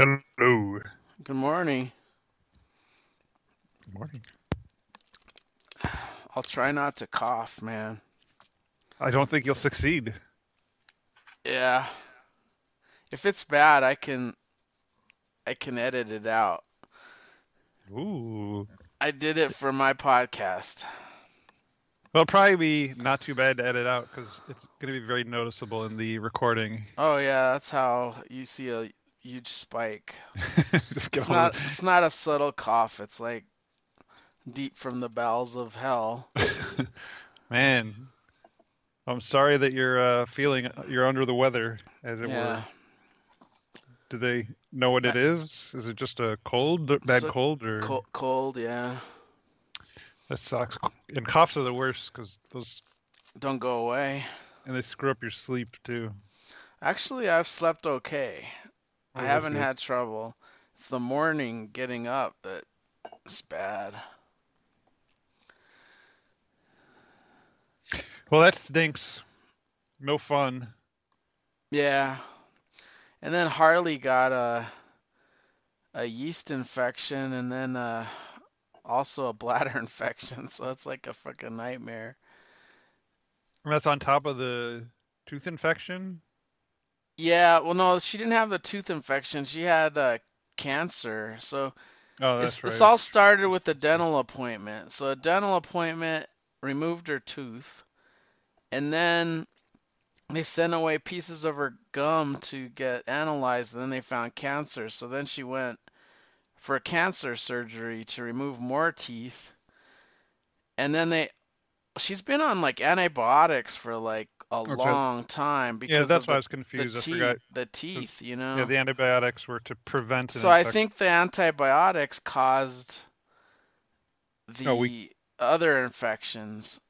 Hello. Good morning. Good morning. I'll try not to cough, man. I don't think you'll succeed. Yeah. If it's bad, I can I can edit it out. Ooh. I did it for my podcast. Well, probably be not too bad to edit out because it's going to be very noticeable in the recording. Oh yeah, that's how you see a huge spike. It's not it's not a subtle cough. It's like deep from the bowels of hell. Man, I'm sorry that you're uh, feeling you're under the weather, as it Yeah. were. Do they know what it is? Is it just a cold, bad So- cold, or Co- cold, yeah. that sucks? And coughs are the worst because those Don't go away. and they screw up your sleep too. Actually, I've slept okay. I haven't had trouble. It's the morning getting up that's bad. Well, that stinks. No fun. Yeah. And then Harley got a a yeast infection and then uh also a bladder infection, so it's like a fucking nightmare. And that's on top of the tooth infection. Yeah, well no, she didn't have the tooth infection. She had uh cancer. So Oh, that's it's, right. it's all started with a dental appointment. So a dental appointment removed her tooth, and then they sent away pieces of her gum to get analyzed, and then they found cancer. So then she went for a cancer surgery to remove more teeth, and then they she's been on like antibiotics for like a long time because yeah, that's of why I the, was the confused. I teeth, the teeth, you know. Yeah, the antibiotics were to prevent So I think the antibiotics caused the Oh, we- other infections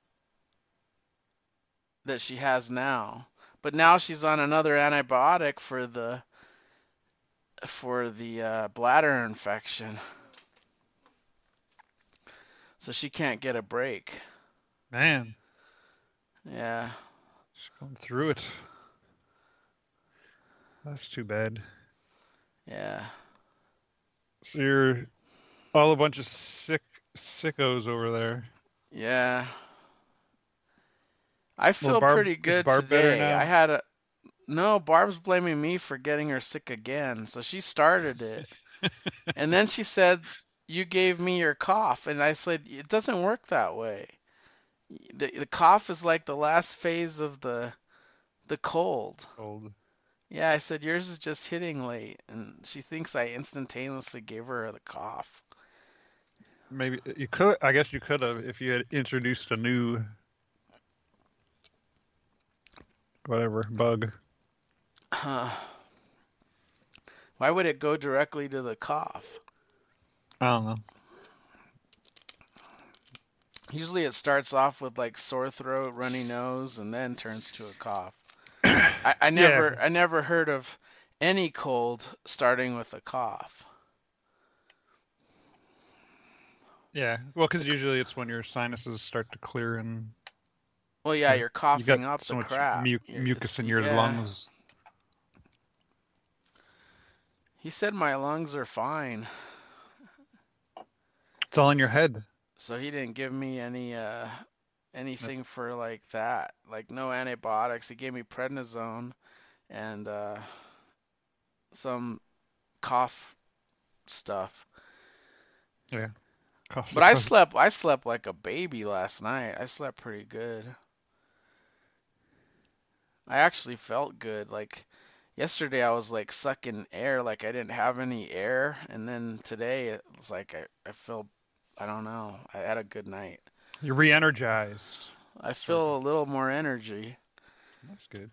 that she has now. But now she's on another antibiotic for the for the uh, bladder infection. So she can't get a break. Man, Yeah. She's going through it. That's too bad. Yeah. So you're all a bunch of sick sickos over there. Yeah. I feel Barb- pretty good today. I had a no, Barb's blaming me for getting her sick again. So she started it. and then she said, "You gave me your cough." And I said, "It doesn't work that way. The the cough is like the last phase of the the cold." Old. Yeah, I said, "Yours is just hitting late." And she thinks I instantaneously gave her the cough. Maybe uh, you could. I guess you could have if you had introduced a new whatever bug. Huh. Why would it go directly to the cough? I don't know. Usually it starts off with like sore throat, runny nose, and then turns to a cough. I, I never I never heard of any cold starting with a cough. Yeah, well, because usually it's when your sinuses start to clear and Well, yeah, Yeah, you're you coughing got up so the much crap. mu- mucus in your yeah. lungs. He said my lungs are fine, It's all in your head. So he didn't give me any uh anything for like that. Like no antibiotics. He gave me prednisone and uh some cough stuff. Yeah. Cough But I slept I slept like a baby last night. I slept pretty good. I actually felt good. Like yesterday I was like sucking air like I didn't have any air and then today it was like I, I feel I don't know. I had a good night. You're re-energized. I feel a little more energy. That's good.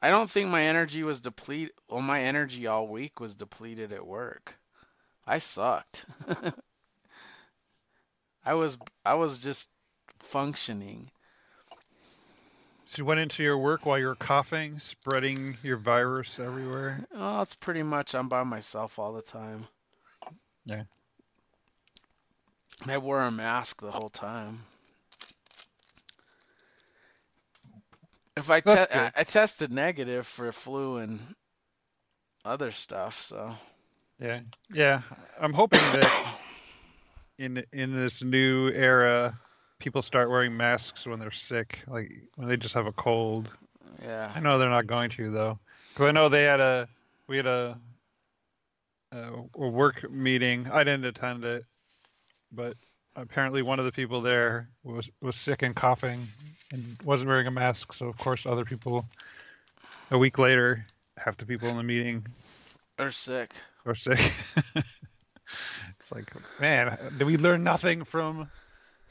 I don't think my energy was depleted. Well, my energy all week was depleted at work. I sucked. I was I was just functioning. So you went into your work while you were coughing, spreading your virus everywhere. Oh, it's pretty much I'm by myself all the time. Yeah. I wore a mask the whole time. If I, te- I I tested negative for flu and other stuff. So Yeah, yeah. I'm hoping that in in this new era, people start wearing masks when they're sick, like when they just have a cold. Yeah. I know they're not going to though, because I know they had a we had a, a a work meeting. I didn't attend it, but apparently one of the people there was was sick and coughing and wasn't wearing a mask. So of course other people a week later, half the people in the meeting they're sick. are sick. it's like, man, did we learn nothing from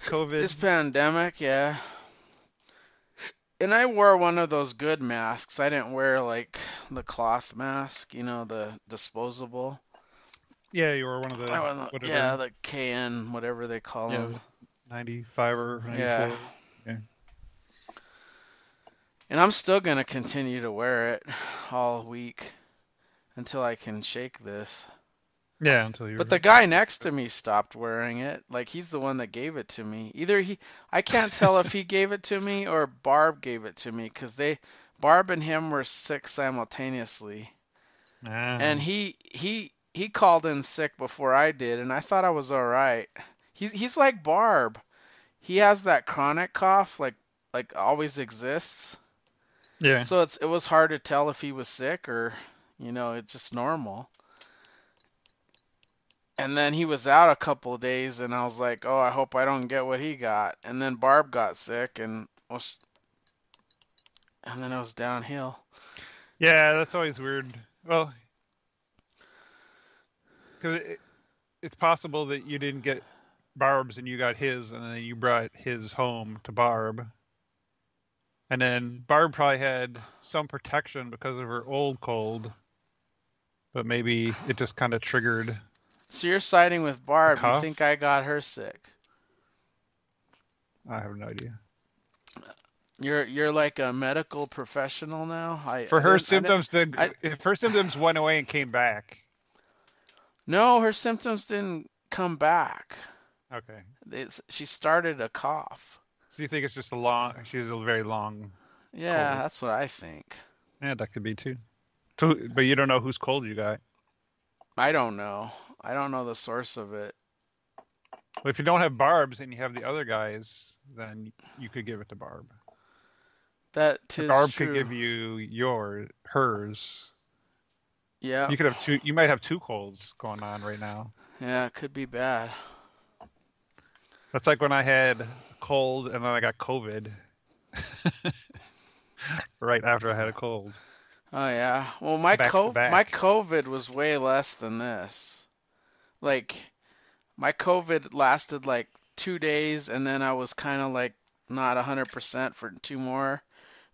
COVID? This pandemic, yeah. And I wore one of those good masks. I didn't wear like the cloth mask, you know, the disposable. Yeah, you were one of the I wasn't- whatever, yeah, the KN, whatever they call Yeah, them. 95 or 94. Yeah. Yeah. And I'm still gonna continue to wear it all week until I can shake this. Yeah, until you. But the guy next to me stopped wearing it. Like he's the one that gave it to me. Either he, I can't tell if he gave it to me or Barb gave it to me because they, Barb and him were sick simultaneously. Ah. And he he he called in sick before I did, and I thought I was all right. He's he's like Barb. He has that chronic cough, like like always exists. yeah. So it's it was hard to tell if he was sick or, you know, it's just normal. And then he was out a couple of days, and I was like, oh, I hope I don't get what he got. And then Barb got sick, and was, and then it was downhill. Yeah, that's always weird. Well, because it, it's possible that you didn't get Barb's and you got his, and then you brought his home to Barb. And then Barb probably had some protection because of her old cold, but maybe it just kind of triggered. So you're siding with Barb. You think I got her sick? I have no idea. You're you're like a medical professional now. I For I her didn't- I didn't- symptoms, then I- if her symptoms went away and came back. No, her symptoms didn't come back. Okay. It's, she started a cough. So you think it's just a long? She has a very long. Yeah, Cold. that's what I think. Yeah, that could be too. So, but you don't know whose cold you got. I don't know. I don't know the source of it. But if you don't have Barb's and you have the other guys, then you could give it to Barb. That tis Barb true. could give you your hers. Yeah, You could have two. You might have two colds going on right now. yeah, it could be bad. That's like when I had cold and then I got COVID. right after I had a cold. Oh yeah. Well, my Back co- back. my COVID was way less than this. Like my COVID lasted like 2 days and then I was kind of like not 100% for two more,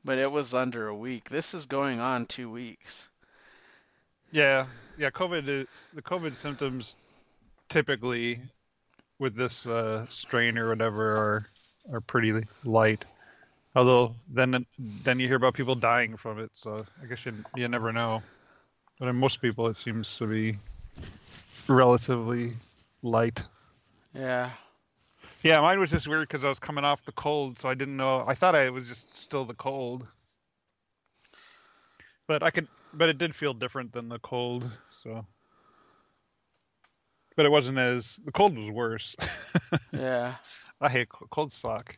but it was under a week. This is going on 2 weeks. Yeah, yeah. COVID is the COVID symptoms typically with this uh, strain or whatever are are pretty light. Although then then you hear about people dying from it, so I guess you you never know. But in most people, it seems to be relatively light. Yeah. Yeah, mine was just weird because I was coming off the cold, so I didn't know. I thought I was just still the cold, but I could, but it did feel different than the cold. So, but it wasn't as the cold was worse. Yeah. I hate co- cold suck.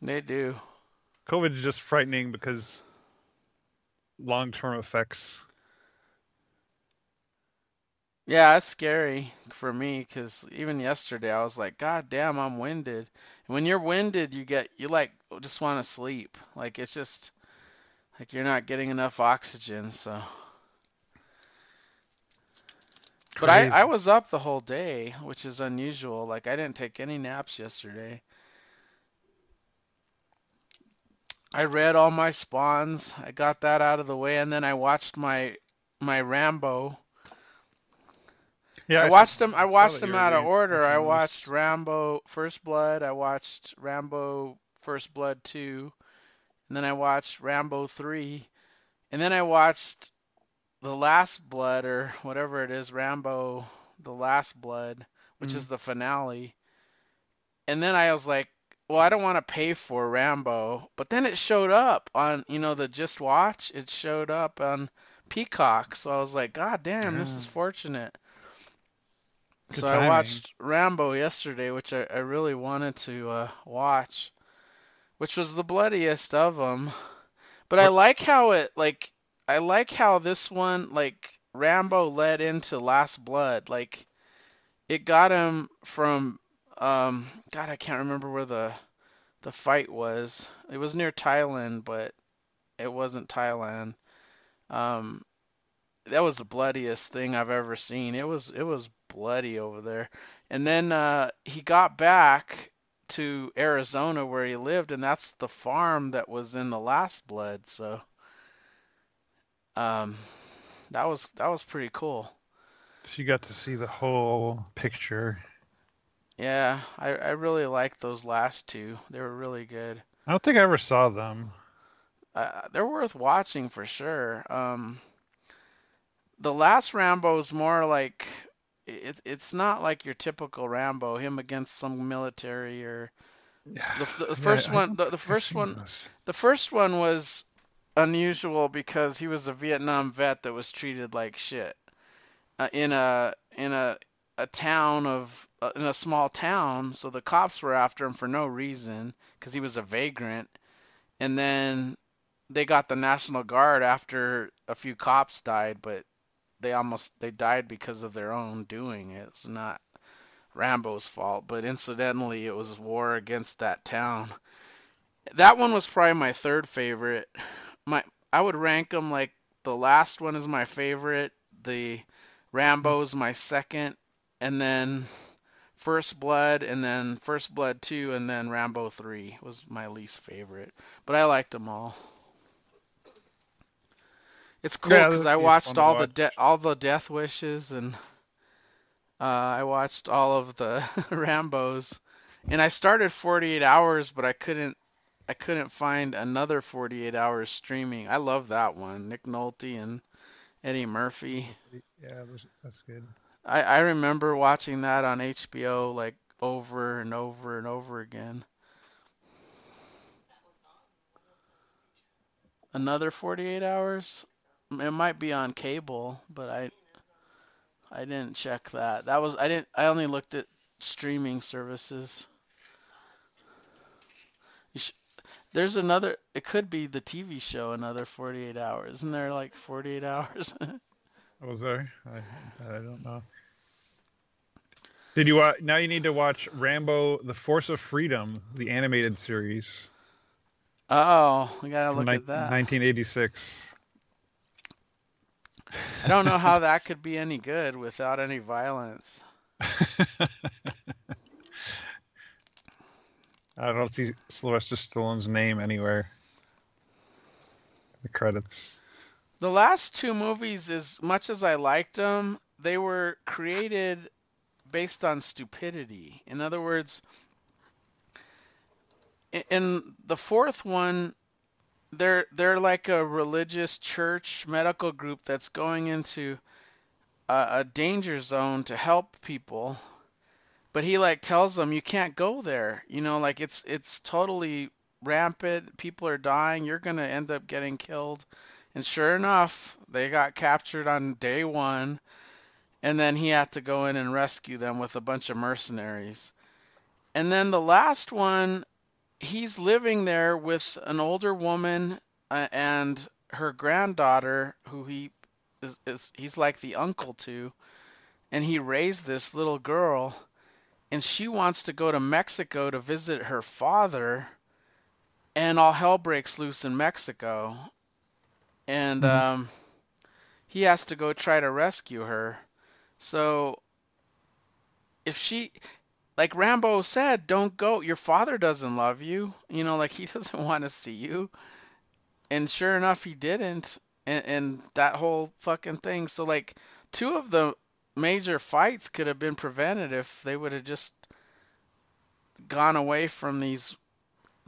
They do. COVID's just frightening because long-term effects. Yeah, it's scary for me because even yesterday I was like, God damn, I'm winded. And when you're winded, you get you like just want to sleep. Like it's just like you're not getting enough oxygen. So, but I I was up the whole day, which is unusual. Like I didn't take any naps yesterday. I read all my spawns. I got that out of the way, and then I watched my my Rambo. yeah, I watched them. I watched them out of order. I watched Rambo First Blood. I watched Rambo First Blood 2. And then I watched Rambo 3. And then I watched The Last Blood or whatever it is, Rambo The Last Blood, which Mhm. is the finale. And then I was like, well, I don't want to pay for Rambo, but then it showed up on, you know, the Just Watch. It showed up on Peacock, so I was like, God damn, this is fortunate. Good so I watched Rambo yesterday, which I, I really wanted to uh, watch, which was the bloodiest of them. But I like how it like I like how this one like Rambo led into Last Blood. Like it got him from um God, I can't remember where the the fight was. It was near Thailand, but it wasn't Thailand. Um that was the bloodiest thing I've ever seen. It was it was bloody over there. And then uh he got back to Arizona where he lived and that's the farm that was in the last blood, so um that was that was pretty cool. So you got to see the whole picture. Yeah, I I really liked those last two. They were really good. I don't think I ever saw them. Uh, they're worth watching for sure. Um, the last Rambo is more like it, it's not like your typical Rambo, him against some military or the, the Yeah, first I one. The, the first one, those. the first one was unusual because he was a Vietnam vet that was treated like shit uh, in a in a a town of uh, in a small town. So the cops were after him for no reason because he was a vagrant, and then they got the National Guard after a few cops died, but they almost they died because of their own doing. It's not Rambo's fault, but incidentally, it was war against that town. That one was probably my third favorite. My I would rank them like the last one is my favorite, the Rambo's my second, and then First Blood, and then First Blood 2, and then Rambo 3 was my least favorite. But I liked them all. It's cool because that'd I watched all the de- all the Death Wishes and uh, I watched all of the Rambos, and I started 48 Hours, but I couldn't I couldn't find another 48 Hours streaming. I love that one, Nick Nolte and Eddie Murphy. Yeah, that's good. I I remember watching that on HBO like over and over and over again. Another 48 Hours? It might be on cable, but I I didn't check that. That was I didn't I only looked at streaming services. You sh- there's another it could be the TV show another 48 hours. Isn't there like 48 hours? I Was there? I, I don't know. Did you watch? Now you need to watch Rambo: The Force of Freedom, the animated series oh, we gotta look ni- at that. 1986. I don't know how that could be any good without any violence. I don't see Sylvester Stallone's name anywhere. The credits. The last two movies, as much as I liked them, they were created based on stupidity. In other words, in the fourth one, they're they're like a religious church medical group that's going into a, a danger zone to help people. But he like tells them you can't go there. You know, like it's it's totally rampant. People are dying. You're gonna end up getting killed. And sure enough, they got captured on day one, and then he had to go in and rescue them with a bunch of mercenaries. And then the last one, he's living there with an older woman uh, and her granddaughter, who he is, is he's like the uncle to, and he raised this little girl, and she wants to go to Mexico to visit her father, and all hell breaks loose in Mexico and Mhm. um, he has to go try to rescue her. So if she, like Rambo said, don't go. Your father doesn't love you. You know, like he doesn't want to see you. And sure enough, he didn't. And, and that whole fucking thing. So like, two of the major fights could have been prevented if they would have just gone away from these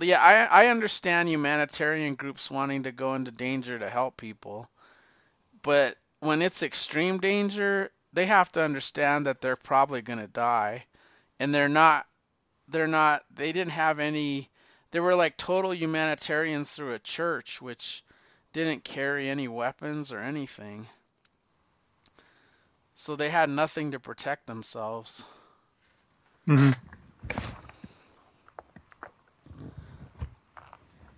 yeah, I I understand humanitarian groups wanting to go into danger to help people, but when it's extreme danger, they have to understand that they're probably going to die, and they're not they're not. They didn't have any. They were like total humanitarians through a church, which didn't carry any weapons or anything. So they had nothing to protect themselves. Mm-hmm.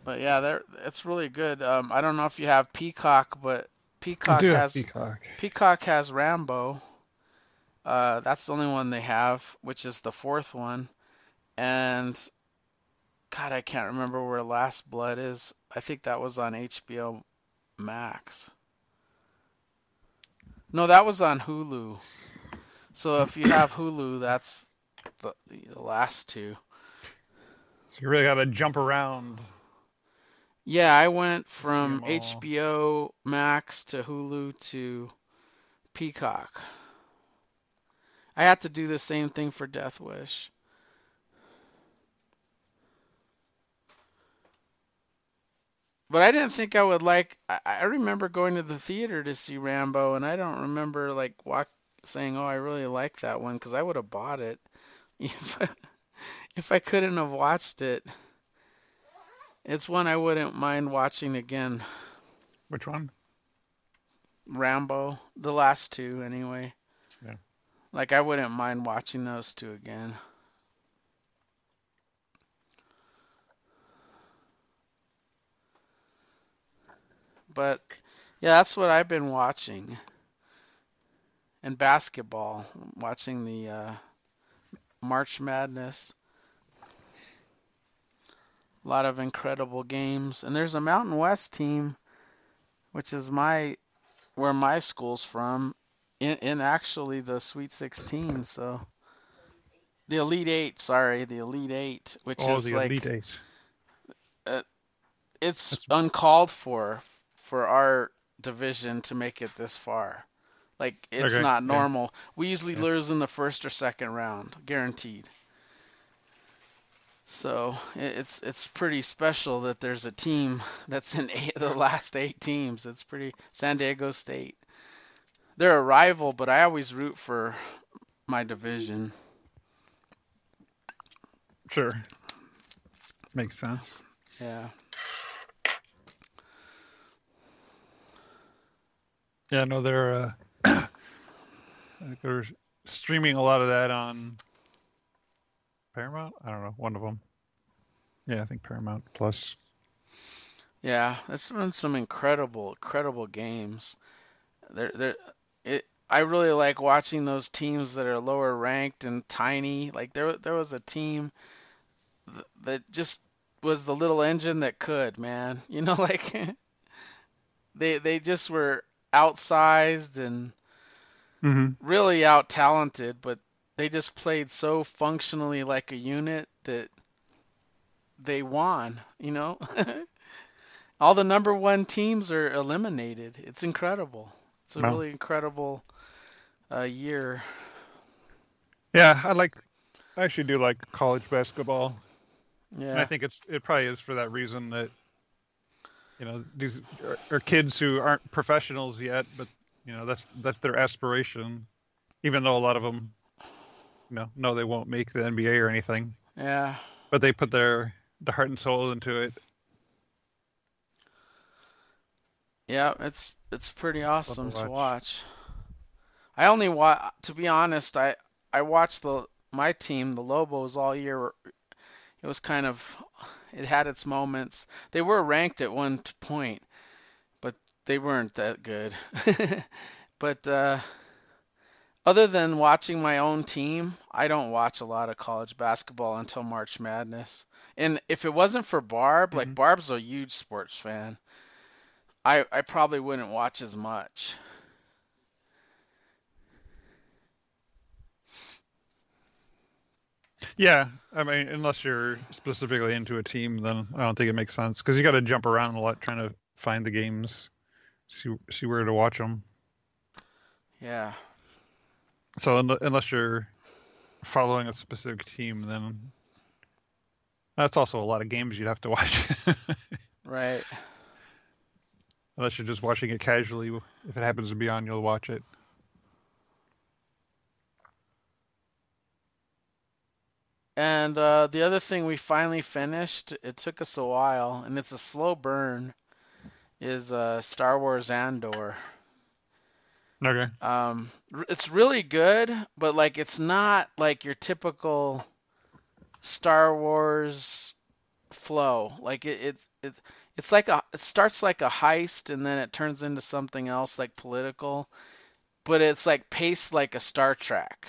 But yeah, they're, it's really good. Um, I don't know if you have Peacock, but Peacock has Peacock. Peacock has Rambo. Uh, that's the only one they have, which is the fourth one. And God, I can't remember where Last Blood is. I think that was on HBO Max. No, that was on Hulu. So if you have Hulu, that's the, the last two. So you really got to jump around. Yeah, I went from. HBO Max to Hulu to Peacock. I had to do the same thing for Death Wish. But I didn't think I would like. I, I remember going to the theater to see Rambo, and I don't remember like walk, saying, "Oh, I really like that one," because I would have bought it if I, if I couldn't have watched it. It's one I wouldn't mind watching again. Which one? Rambo, the last two anyway. Like I wouldn't mind watching those two again. But yeah, that's what I've been watching. And basketball, watching the uh, March Madness. A lot of incredible games. And there's a Mountain West team, which is my where my school's from, in, in actually the Sweet 16. So the Elite Eight, sorry, the Elite Eight, which oh, is the like Elite Eight. Uh, it's That's- uncalled for for our division to make it this far. Like it's Okay, not yeah. normal. We usually Yeah. lose in the first or second round, guaranteed. So it's it's pretty special that there's a team that's in eight, the last eight teams. It's pretty San Diego State. They're a rival, but I always root for my division. Sure. Makes sense. Yeah. Yeah, no, they're uh, they're streaming a lot of that on Paramount. I don't know, one of them. Yeah, I think Paramount Plus. Yeah, there's been some incredible, incredible games. There, there, it. I really like watching those teams that are lower ranked and tiny. Like there, there was a team th- that just was the little engine that could, man. You know, like they, they just were outsized and Mm-hmm. really out talented, but they just played so functionally like a unit that they won, you know? All the number one teams are eliminated. It's incredible. It's a Wow. really incredible uh, year. Yeah, I like. I actually do like college basketball, and I think it's it probably is for that reason that you know these are, are kids who aren't professionals yet, but you know that's that's their aspiration, even though a lot of them, you know, know they won't make the NBA or anything, Yeah. but they put their their heart and soul into it. Yeah, it's it's pretty awesome to watch. watch. I only watch to be honest, I I watched the my team, the Lobos all year. It was kind of it had its moments. They were ranked at one point, but they weren't that good. But uh other than watching my own team, I don't watch a lot of college basketball until March Madness. And if it wasn't for Barb, like Mhm. Barb's a huge sports fan. I I probably wouldn't watch as much. Yeah, I mean, unless you're specifically into a team, then I don't think it makes sense because you got to jump around a lot trying to find the games, see see where to watch them. Yeah. So un- unless you're following a specific team, then that's also a lot of games you'd have to watch. Right. Unless you're just watching it casually, if it happens to be on, you'll watch it. And uh, the other thing we finally finished, it took us a while, and it's a slow burn, is uh, Star Wars Andor. Okay. Um, it's really good, but like it's not like your typical Star Wars flow. Like it, it's it's it's like a it starts like a heist and then it turns into something else like political, but it's like paced like a Star Trek.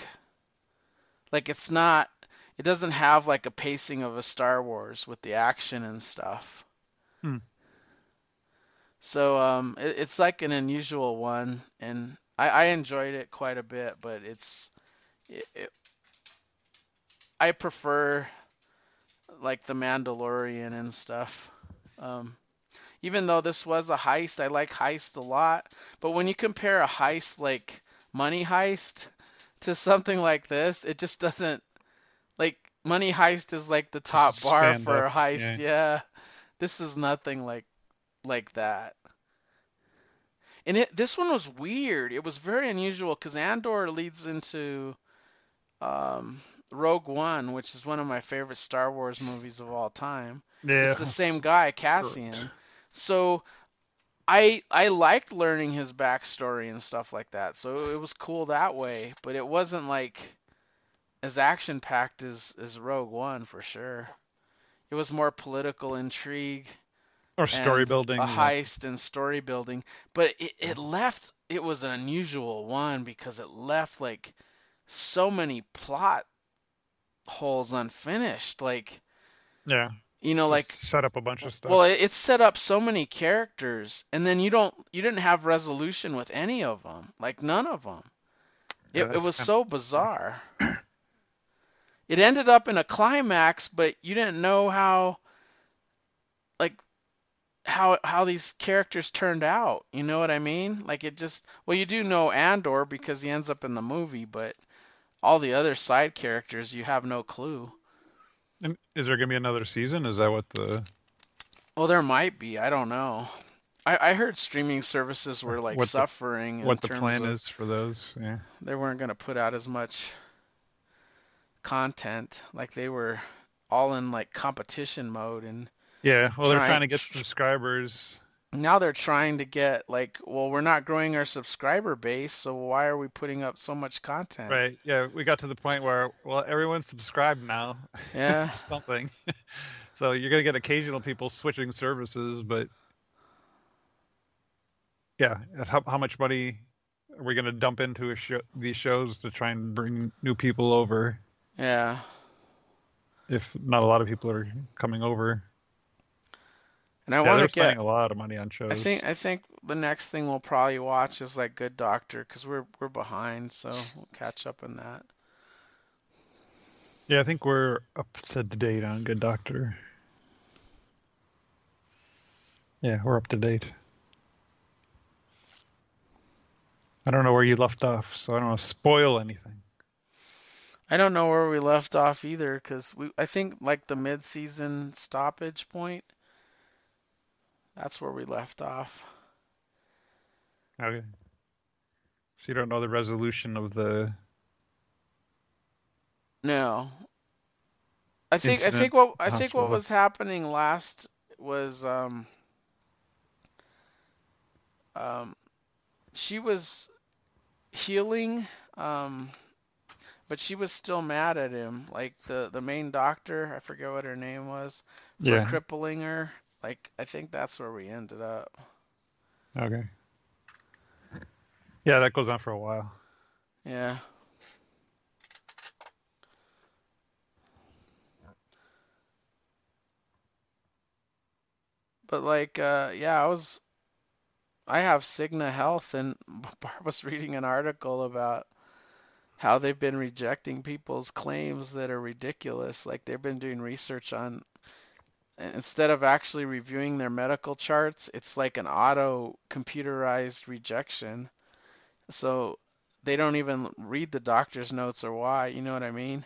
Like it's not it doesn't have like a pacing of a Star Wars with the action and stuff. Hmm. So um, it, it's like an unusual one, and I, I enjoyed it quite a bit. But it's, it, it, I prefer like the Mandalorian and stuff. Um, even though this was a heist, I like heist a lot. But when you compare a heist like Money Heist to something like this, it just doesn't like Money Heist is like the top bar Stand for a up, heist. Yeah. This is nothing like like that. And it this one was weird. It was very unusual because Andor leads into um, Rogue One, which is one of my favorite Star Wars movies of all time. Yeah. It's the same guy, Cassian. So I I liked learning his backstory and stuff like that. So it was cool that way, but it wasn't like as action packed as as Rogue One for sure. It was more political intrigue Or story building. a heist and story building. But it, it mm. left it was an unusual one because it left like so many plot holes unfinished. Like Yeah. you know, Just like set up a bunch of stuff. well, it, it set up so many characters, and then you don't you didn't have resolution with any of them, like none of them. It, Yeah, it that's was so bizarre. it ended up in a climax, but you didn't know how, like, how how these characters turned out. You know what I mean? Like it just well, you do know Andor because he ends up in the movie, but all the other side characters you have no clue. And is there gonna be another season? Is that what the Well, there might be. I don't know. I, I heard streaming services were like What the- suffering in what the terms plan of is for those? Yeah. they weren't going to put out as much content. Like they were all in like competition mode, and Yeah. Well, they're Trying- trying to get subscribers. Now they're trying to get like, well, we're not growing our subscriber base, so why are we putting up so much content? Right. Yeah. We got to the point where well, everyone's subscribed now. Yeah. something. so you're gonna get occasional people switching services, but yeah, how, how much money are we gonna dump into show, these shows to try and bring new people over? Yeah. If not a lot of people are coming over, And I yeah, want to spending get. a lot of money on shows. I think I think the next thing we'll probably watch is like Good Doctor because we're we're behind, so we'll catch up in that. Yeah, I think we're up to date on Good Doctor. Yeah, we're up to date. I don't know where you left off, so I don't want to spoil anything. I don't know where we left off either, because we I think like the mid-season stoppage point. That's where we left off. Okay. So you don't know the resolution of the No. I think I think what I think what was happening last was um um she was healing um but she was still mad at him like the the main doctor I forget what her name was for yeah. crippling her like I think that's where we ended up Okay. Yeah, that goes on for a while. yeah But like, uh, yeah, I was, I have Cigna Health, and Barb was reading an article about how they've been rejecting people's claims that are ridiculous. Like they've been doing research on, instead of actually reviewing their medical charts, it's like an auto computerized rejection. So they don't even read the doctor's notes or why, you know what I mean?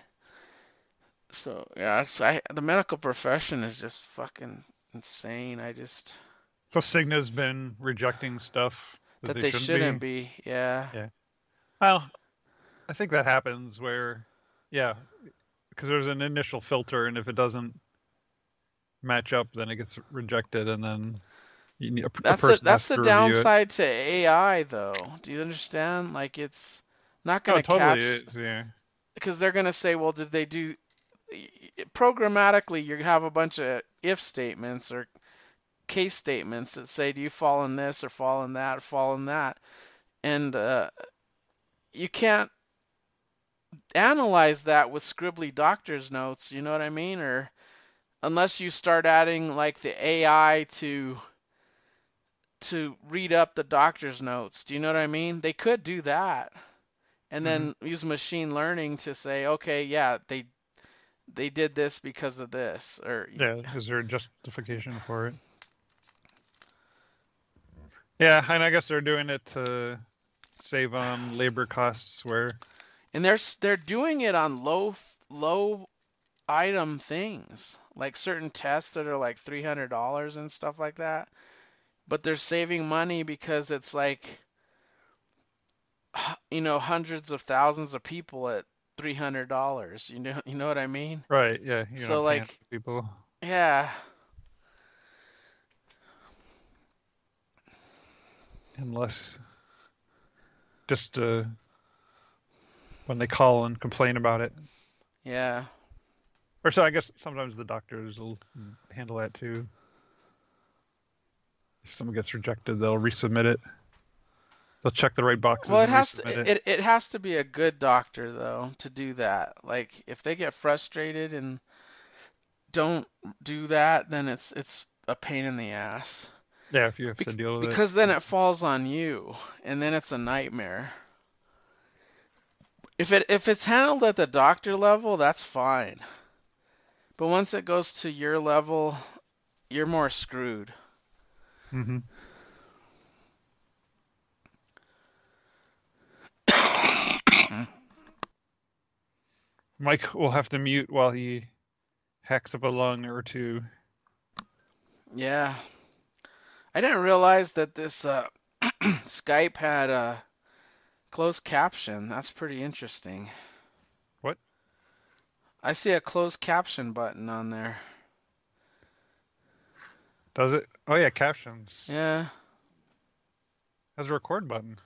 So yeah, it's, I, the medical profession is just fucking insane. I just So Cigna's been rejecting stuff that, that they shouldn't be. Yeah. Yeah. Well, I think that happens where, yeah, because there's an initial filter, and if it doesn't match up, then it gets rejected, and then you need a, a That's the person that's the to review it. downside to AI though. Do you understand? Like it's not Oh, gonna it totally catch is. Yeah. because they're gonna say, well, did they do programmatically? You have a bunch of if statements or case statements that say, do you fall in this or fall in that or fall in that, and uh, you can't analyze that with scribbly doctor's notes. You know what I mean? Or unless you start adding like the AI to to read up the doctor's notes. Do you know what I mean? They could do that. And then mm-hmm. use machine learning to say, okay, yeah, they they did this because of this or Yeah. Is there a justification for it? Yeah, and I guess they're doing it to save on labor costs where and they're they're doing it on low low item things like certain tests that are like $300 and stuff like that but they're saving money because it's like you know hundreds of thousands of people at $300 you know you know what I mean right, yeah, you So, like- people. yeah unless just uh, when they call and complain about it. yeah Or so I guess sometimes the doctors will handle that too. If someone gets rejected, they'll resubmit it. They'll check the right boxes well it has to it. it, it has to be a good doctor though to do that like if they get frustrated and don't do that then it's it's a pain in the ass Yeah, if you have Bec- to deal with it. because then it falls on you and then it's a nightmare if it if it's handled at the doctor level that's fine but once it goes to your level you're more screwed it. hmm Mike will have to mute while he hacks up a lung or two. yeah i didn't realize that this uh, skype had a closed caption that's pretty interesting What? I see a closed caption button on there Does it? Oh yeah, captions. yeah Has a record button.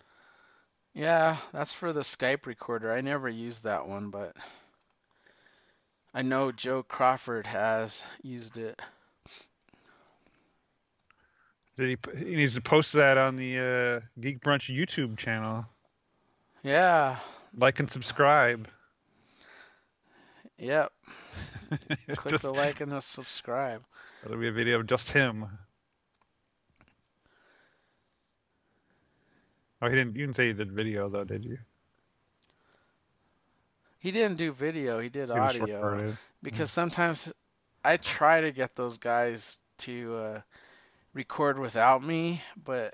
Yeah, that's for the Skype recorder. I never used that one, but I know Joe Crawford has used it. Did he? He needs to post that on the uh, Geek Brunch YouTube channel. Yeah, Like and subscribe. Yep. Click Just- the like and the subscribe. That'll be a video of just him. Oh, he didn't. You didn't say he did video though, did you? He didn't do video, he did He audio. Because sometimes I try to get those guys to uh, record without me, but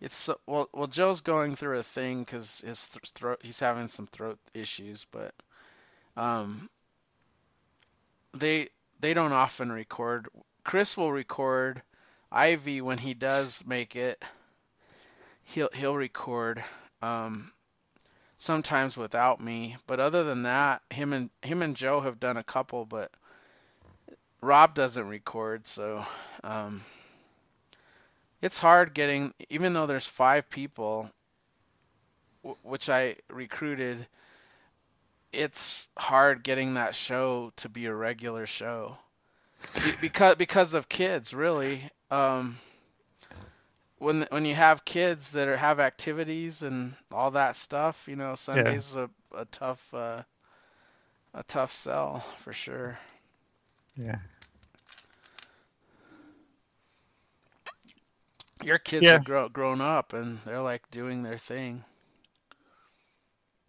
it's so, well. Well, Joe's going through a thing because his th- throat. He's having some throat issues, but um, they they don't often record. Chris will record. Ivy when he does make it, he'll he'll record. Um, sometimes without me. But other than that, him and him and Joe have done a couple, but Rob doesn't record, so um, it's hard getting. Even though there's five people, w- which I recruited, it's hard getting that show to be a regular show because because of kids, really. Um, when when you have kids that are, have activities and all that stuff, you know, Sunday's a, a tough uh, a tough sell for sure. Yeah. Your kids Yeah. have grow, grown up and they're like doing their thing.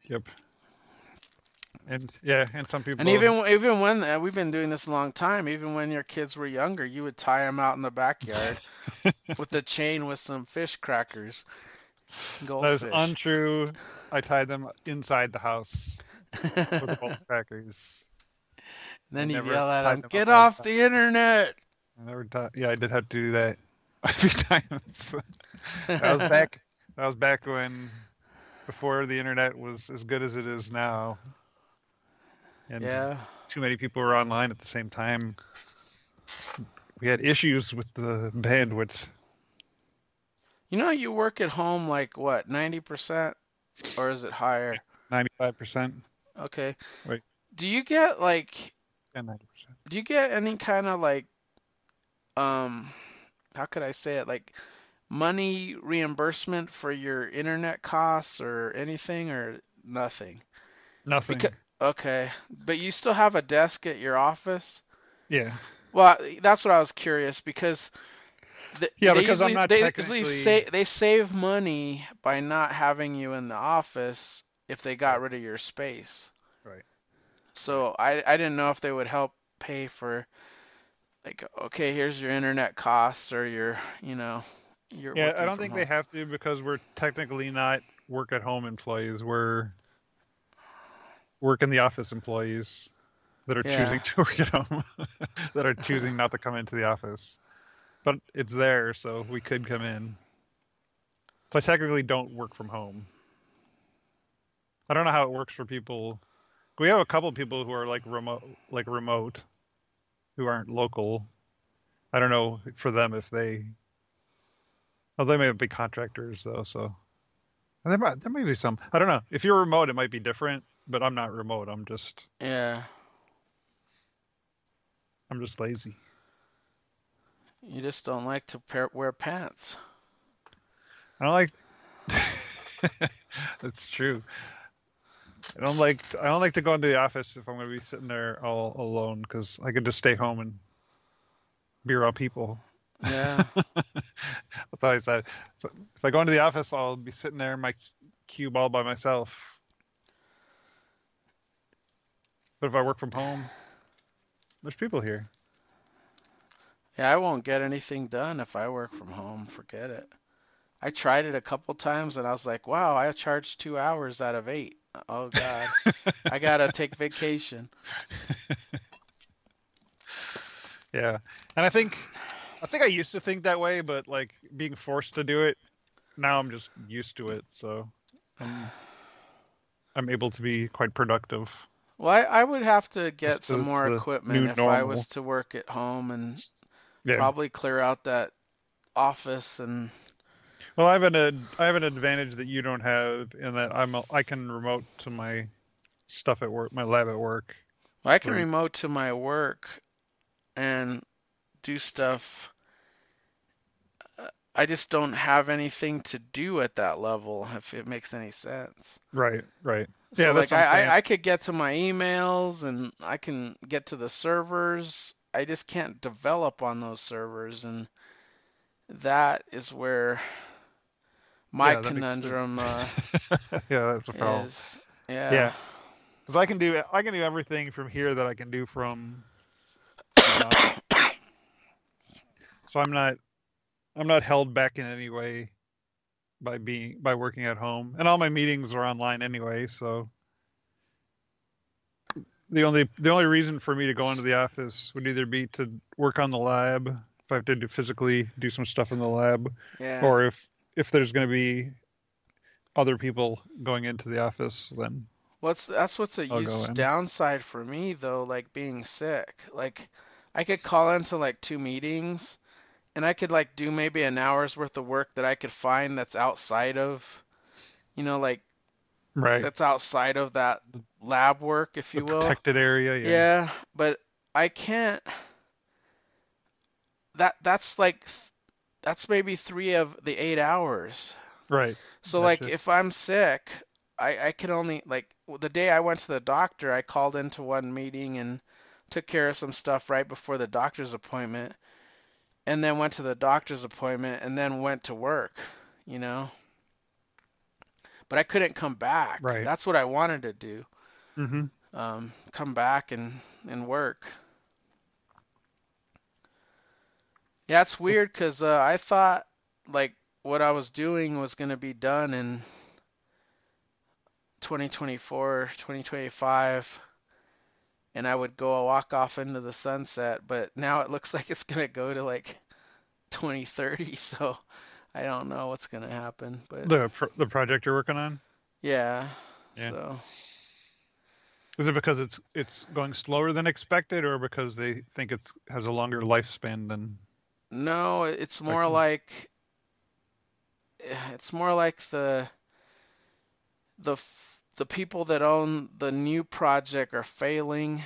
Yep. And yeah, and some people. And even even when uh, we've been doing this a long time, even when your kids were younger, you would tie them out in the backyard with the chain with some fish crackers. that is untrue. I tied them inside the house with gold crackers. then you yell at them, "Get off outside." the internet!" I never Yeah, I did have to do that a few times. that was back. That was back when, before the internet was as good as it is now. And Yeah. too many people were online at the same time. We had issues with the bandwidth. You know, you work at home like what, 90%? Or is it higher? Ninety-five percent Okay. Wait. Do you get like ninety percent. do you get any kind of like um how could I say it like money reimbursement for your internet costs or anything or nothing? Nothing. Beca- Okay, but you still have a desk at your office? yeah. Well, that's what I was curious because th- Yeah, they because I'm usually, not they technically- sa- they save money by not having you in the office if they got rid of your space. Right. So I I didn't know if they would help pay for like okay, here's your internet costs or your, you know, your Yeah, I don't think home. they have to because we're technically not work at home employees. We're work in the office employees that are Yeah. choosing to work at home, that are choosing not to come into the office. But it's there, so we could come in. So I technically don't work from home. I don't know how it works for people. We have a couple people who are like remote, like remote, who aren't local. I don't know for them if they well, they may be contractors though, so there might there may be some. I don't know. If you're remote, it might be different, but I'm not remote. I'm just Yeah. I'm just lazy. You just don't like to pair, wear pants. I don't like. That's true. I don't like I don't like to go into the office if I'm going to be sitting there all alone because I could just stay home and be around people. Yeah. That's how I said. If if I go into the office, I'll be sitting there in my cube all by myself. But if I work from home, there's people here. Yeah, I won't get anything done if I work from home. Forget it. I tried it a couple times and I was like, wow, I charged two hours out of eight. Oh God, I gotta take vacation. Yeah, and I think I think I used to think that way, but like being forced to do it, now I'm just used to it. So I'm I'm able to be quite productive. Well, I, I would have to get This some more equipment new if I was to work at home and Yeah. probably clear out that office and Well, I have an ad, I have an advantage that you don't have in that I'm a, I can remote to my stuff at work, my lab at work. well, I can Right. remote to my work and do stuff. Uh, I just don't have anything to do at that level, if it makes any sense. Right, right. So Yeah, like that's what I'm I. I, I could get to my emails and I can get to the servers. I just can't develop on those servers and that is where my Yeah, that makes sense. conundrum uh, yeah, that's the problem. is. Yeah. Yeah. Because I can do I can do everything from here that I can do from. the office. So I'm not I'm not held back in any way by being by working at home, and all my meetings are online anyway. So the only the only reason for me to go into the office would either be to work on the lab if I have to do physically do some stuff in the lab, Yeah. or if if there's going to be other people going into the office, then What's that's what's a huge downside for me though, like being sick. Like I could call into like two meetings and I could like do maybe an hour's worth of work that I could find that's outside of you know, like right that's outside of that lab work, if the you will. protected area. Yeah. Yeah, but I can't. That that's like that's maybe three of the eight hours. Right. So like if I'm sick, I I can only like the day I went to the doctor, I called into one meeting and took care of some stuff right before the doctor's appointment, and then went to the doctor's appointment and then went to work, you know. But I couldn't come back. Right. That's what I wanted to do Mm-hmm. um, come back and, and work. Yeah, it's weird because uh, I thought like what I was doing was going to be done in 2024, 2025, and I would go a walk off into the sunset. But now it looks like it's going to go to like 2030, so I don't know what's going to happen. But The pro- the project you're working on. yeah, Yeah. so Is it because it's it's going slower than expected, or because they think it's has a longer lifespan than? No, it's more like it's more like the the the people that own the new project are failing,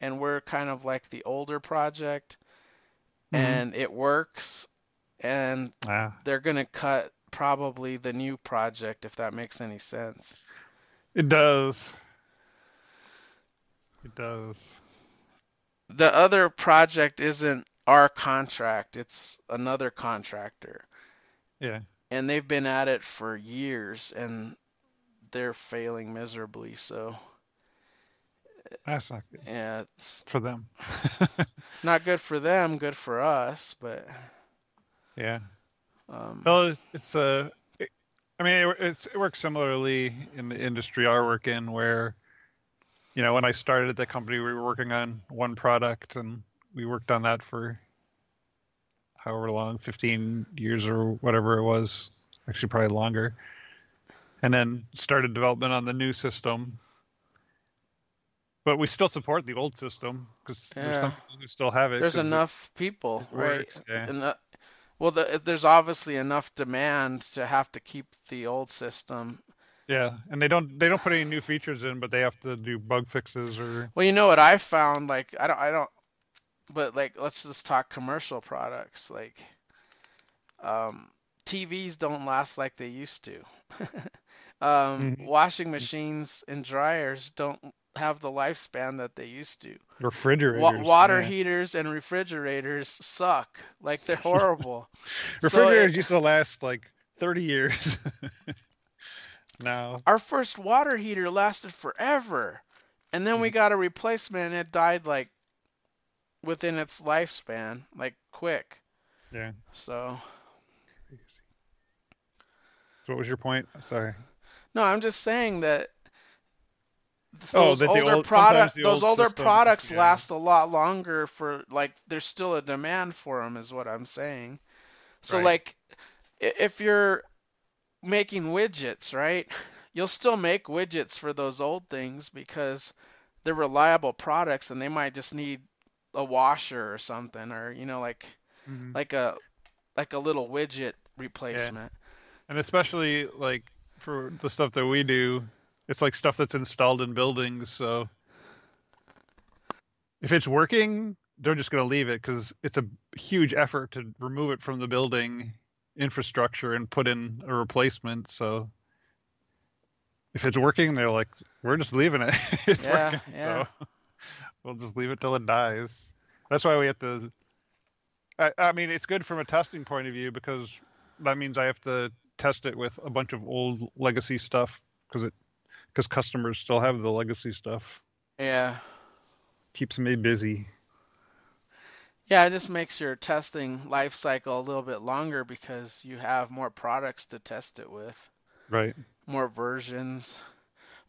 and we're kind of like the older project, Mhm. and it works, and Ah, they're gonna cut probably the new project if that makes any sense. it does. It does. The other project isn't our contract, it's another contractor. Yeah. And they've been at it for years and they're failing miserably, so That's not good yeah, it's for them. not good for them, good for us, but yeah. um Well, it's, it's uh, it, I mean, it, it's it works similarly in the industry I work in, where, you know, when I started at the company, we were working on one product, and we worked on that for however long, 15 years or whatever it was, actually probably longer, and then started development on the new system. But we still support the old system because there's some people who still have it. there's 'cause it enough people, right? yeah. Well, the, there's obviously enough demand to have to keep the old system. Yeah, and they don't they don't put any new features in, but they have to do bug fixes or Well, you know what I found? Like, I don't, I don't, but like, let's just talk commercial products. Like, um, TVs don't last like they used to. um, Mhm. washing machines and dryers don't have the lifespan that they used to. refrigerators. Wa- water yeah. heaters and refrigerators suck. Like they're horrible. So Refrigerators it- used to last like 30 years. now, our first water heater lasted forever, and then we Mhm. got a replacement and it died like within its lifespan, like quick. yeah. So So what was your point? Sorry. No, I'm just saying that th- Oh, those that older old- product, those old older systems, products yeah. last a lot longer for like there's still a demand for them, is what I'm saying. So Right. like if you're making widgets, right? You'll still make widgets for those old things because they're reliable products and they might just need a washer or something or you know like Mhm. like a like a little widget replacement. And especially like for the stuff that we do, it's like stuff that's installed in buildings. So if it's working, they're just going to leave it because it's a huge effort to remove it from the building infrastructure and put in a replacement. So if it's working, they're like, we're just leaving it. it's Yeah, working. yeah. So we'll just leave it till it dies. That's why we have to. I, I mean, it's good from a testing point of view because that means I have to test it with a bunch of old legacy stuff because it because customers still have the legacy stuff. Yeah. Keeps me busy. Yeah, it just makes your testing life cycle a little bit longer because you have more products to test it with, Right. more versions,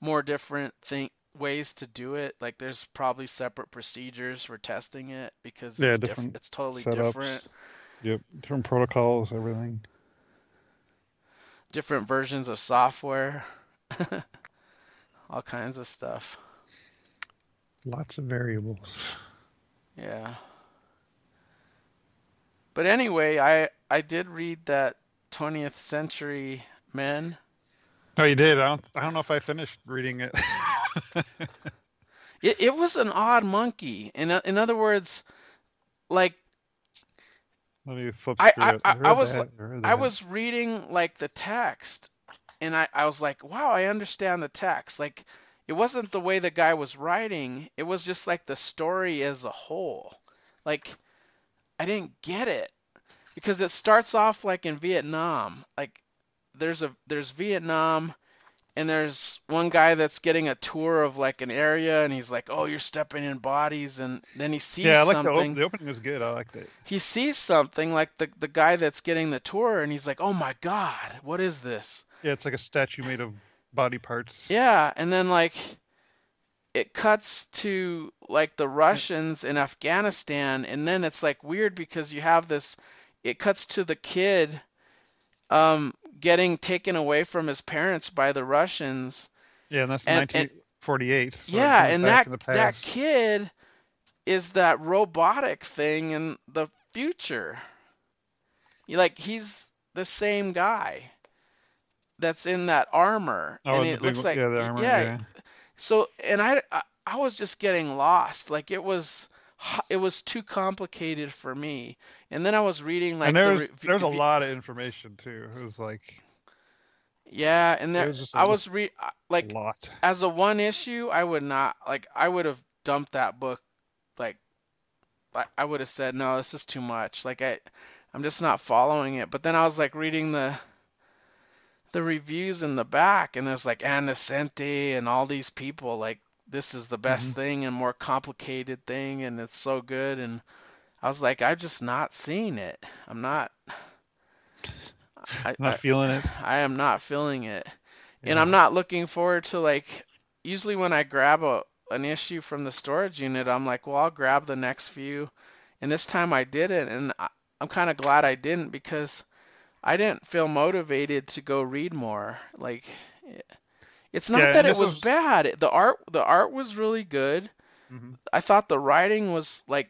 more different thing ways to do it. Like there's probably separate procedures for testing it because Yeah, it's diff- different it's totally Setups. different. Yep. Different protocols, everything. Different versions of software. All kinds of stuff. Lots of variables. Yeah. But anyway, I I did read that 20th Century Men. Oh, you did. I don't. I don't know if I finished reading it. It it was an odd monkey. In in other words, like Let me flip I- I- I- I was I was reading like the text and I, I was like, wow, I understand the text. Like it wasn't the way the guy was writing, it was just like the story as a whole. Like I didn't get it because it starts off like in Vietnam. Like there's a there's Vietnam and there's one guy that's getting a tour of like an area and he's like, "Oh, you're stepping in bodies." And then he sees something. Yeah, I like the, something op- the opening was good. I liked it. he sees something like the the guy that's getting the tour and he's like, "Oh my god, what is this?" Yeah, it's like a statue made of body parts. Yeah, and then like it cuts to like the Russians in Afghanistan and then it's like weird because you have this it cuts to the kid um getting taken away from his parents by the Russians Yeah, and that's And- 19, 48. So yeah, and that that kid is that robotic thing in the future. You like he's the same guy that's in that armor, Oh, and it big looks like yeah, the armor, yeah. yeah. So and I, I I was just getting lost. Like it was it was too complicated for me. And then I was reading like and there the was re- there was a lot of information too. It was like Yeah, and there was just a I was re like lot. as a one issue, I would not like I would have dumped that book like I, would have said no, this is too much. Like I I'm just not following it. But then I was like reading the the reviews in the back and there's like Anacente and all these people like this is the best Mm-hmm. thing and more complicated thing and it's so good and I was like I'm just not seeing it. I'm not I, Not I, feeling it. I am not feeling it. And I'm not looking forward to like usually when I grab a an issue from the storage unit, I'm like, well, I'll grab the next few. And this time I didn't, and I, I'm kind of glad I didn't because I didn't feel motivated to go read more. Like it's not Yeah, that it was was- bad. The art the art was really good. Mhm. I thought the writing was like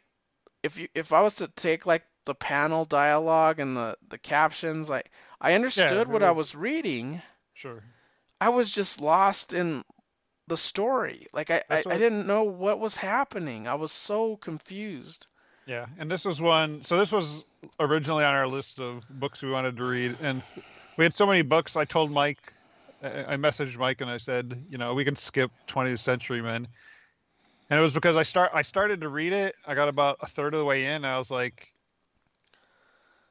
if you if I was to take like the panel dialogue and the the captions, like I understood it what I was- reading. Sure. I was just lost in the story. Like I, I, I didn't know what was happening. I was so confused. Yeah, and this was one. So this was originally on our list of books we wanted to read, and we had so many books. I told Mike, I messaged Mike, and I said, you know, we can skip 20th Century Men, and it was because I start I started to read it. I got about a third of the way in, and I was like,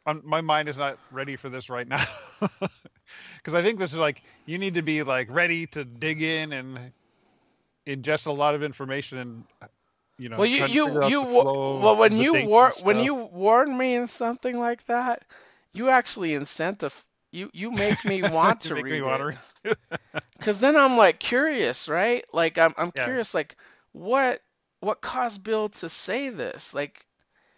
I'm, my mind is not ready for this right now, because I think this is like you need to be like ready to dig in and ingest a lot of information and. You know, well, you you you the wa- flow well when you war when you warn me in something like that, you actually incentive you you make me want to me read wanna it. Cause then I'm like curious, right? Like I'm I'm Yeah. curious, like what what caused Bill to say this? Like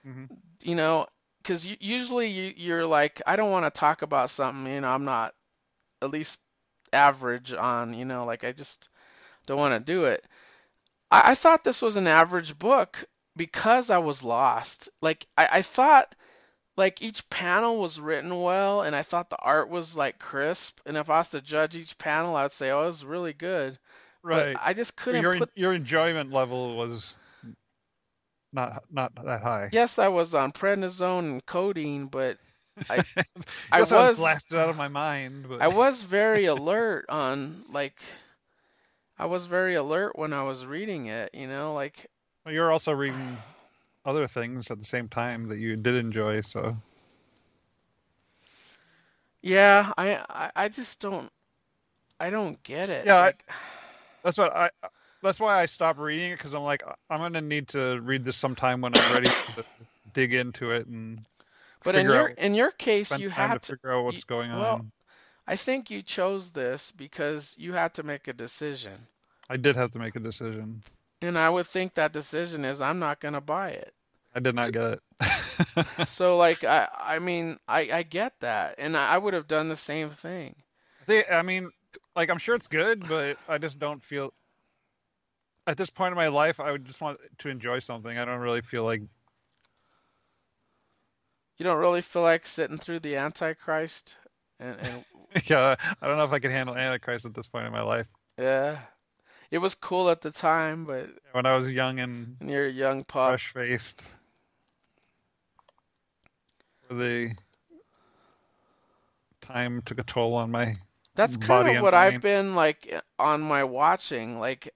Mhm. you know, because usually you, you're like, I don't want to talk about something, you know, I'm not at least average on, you know, like I just don't want to do it. I, I thought this was an average book because I was lost. Like I, I thought like each panel was written well and I thought the art was like crisp. And if I was to judge each panel, I would say, oh, it was really good. Right. But I just couldn't your put. your enjoyment level was not not that high. Yes, I was on prednisone and codeine, but I- I was- blasted out of my mind. But I was very alert on like I was very alert when I was reading it, you know, like Well, you're also reading other things at the same time that you did enjoy. So yeah, I I, I just don't I don't get it. Yeah, I- Like, that's what I. Uh, that's why I stopped reading it because I'm like I'm gonna need to read this sometime when I'm ready to dig into it and but in your out in your case you had to to figure out what's you- going on. well, I think you chose this because you had to make a decision. I did have to make a decision. And I would think that decision is I'm not going to buy it. I did not get it. So like I I mean I I get that and I I would have done the same thing. They, I mean, like I'm sure it's good, but I just don't feel. At this point in my life, I would just want to enjoy something. I don't really feel like. You don't really feel like sitting through the Antichrist and, and Yeah, I don't know if I could handle Antichrist at this point in my life. yeah. It was cool at the time, but When I was young and when you're a young pup, fresh faced, the time took a toll on my. That's kind of what I've been like on my watching. Like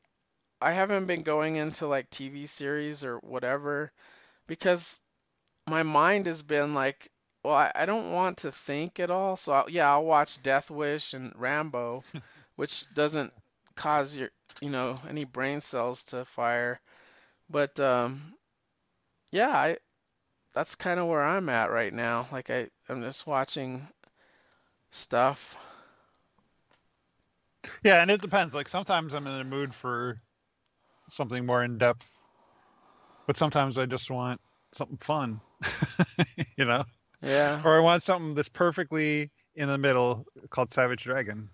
I haven't been going into like TV series or whatever because my mind has been like, well, I, I don't want to think at all. So I'll, yeah, I'll watch Death Wish and Rambo, which doesn't cause your, you know, any brain cells to fire. But um, yeah, I that's kind of where I'm at right now. Like I, I'm just watching stuff. Yeah, and it depends. Like sometimes I'm in a mood for something more in depth, but sometimes I just want something fun, you know, Yeah. or I want something that's perfectly in the middle called Savage Dragon.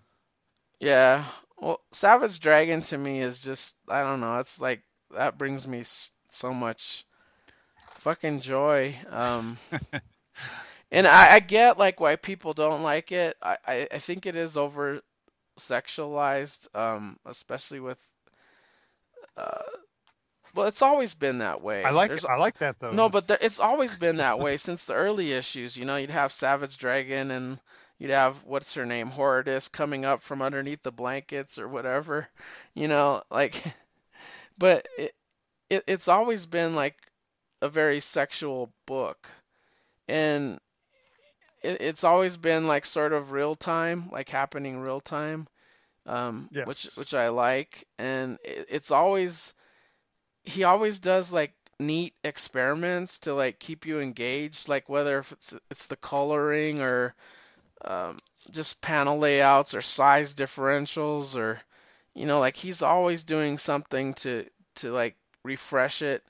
Yeah. Well, Savage Dragon to me is just I don't know. It's like that brings me so much fucking joy. Um, and I, I get like why people don't like it. I, I, I think it is over sexualized, um, especially with. Uh, well, it's always been that way. I like There's I like that though. no, but there, it's always been that way since the early issues. You know, you'd have Savage Dragon and you'd have what's her name, Horridus, coming up from underneath the blankets or whatever. You know, like, but it, it it's always been like a very sexual book, and it, it's always been like sort of real time, like happening real time, um, which Yes. which I like, and it, it's always he always does like neat experiments to like keep you engaged, like whether if it's it's the coloring or um, just panel layouts or size differentials or you know like he's always doing something to to like refresh it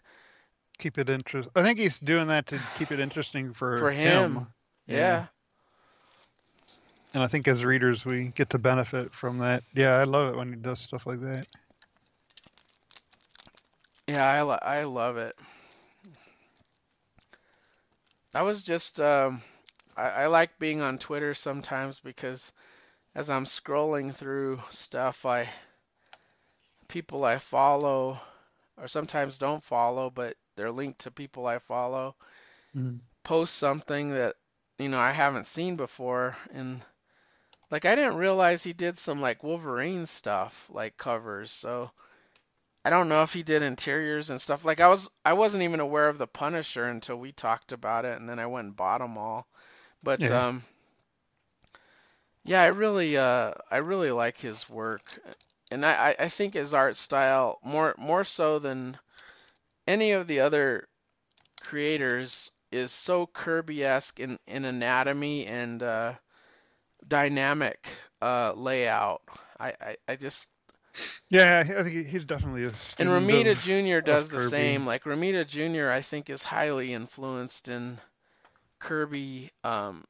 keep it interest. I think he's doing that to keep it interesting for for him. Yeah. And I think as readers we get to benefit from that. Yeah, I love it when he does stuff like that. Yeah, I lo- I love it. I was just um I, I like being on Twitter sometimes because as I'm scrolling through stuff I people I follow or sometimes don't follow but they're linked to people I follow Mhm. post something that you know I haven't seen before and like I didn't realize he did some like Wolverine stuff like covers so I don't know if he did interiors and stuff. Like I was, I wasn't even aware of the Punisher until we talked about it, and then I went and bought them all. But Yeah. um, yeah, I really, uh, I really like his work, and I, I I think his art style more, more so than any of the other creators is so Kirby-esque in in anatomy and uh, dynamic uh, layout. I, I, I just Yeah, I think he- he's definitely a And Romita of- Jr. does the Kirby. same. Like Romita Jr. I think is highly influenced in Kirby um,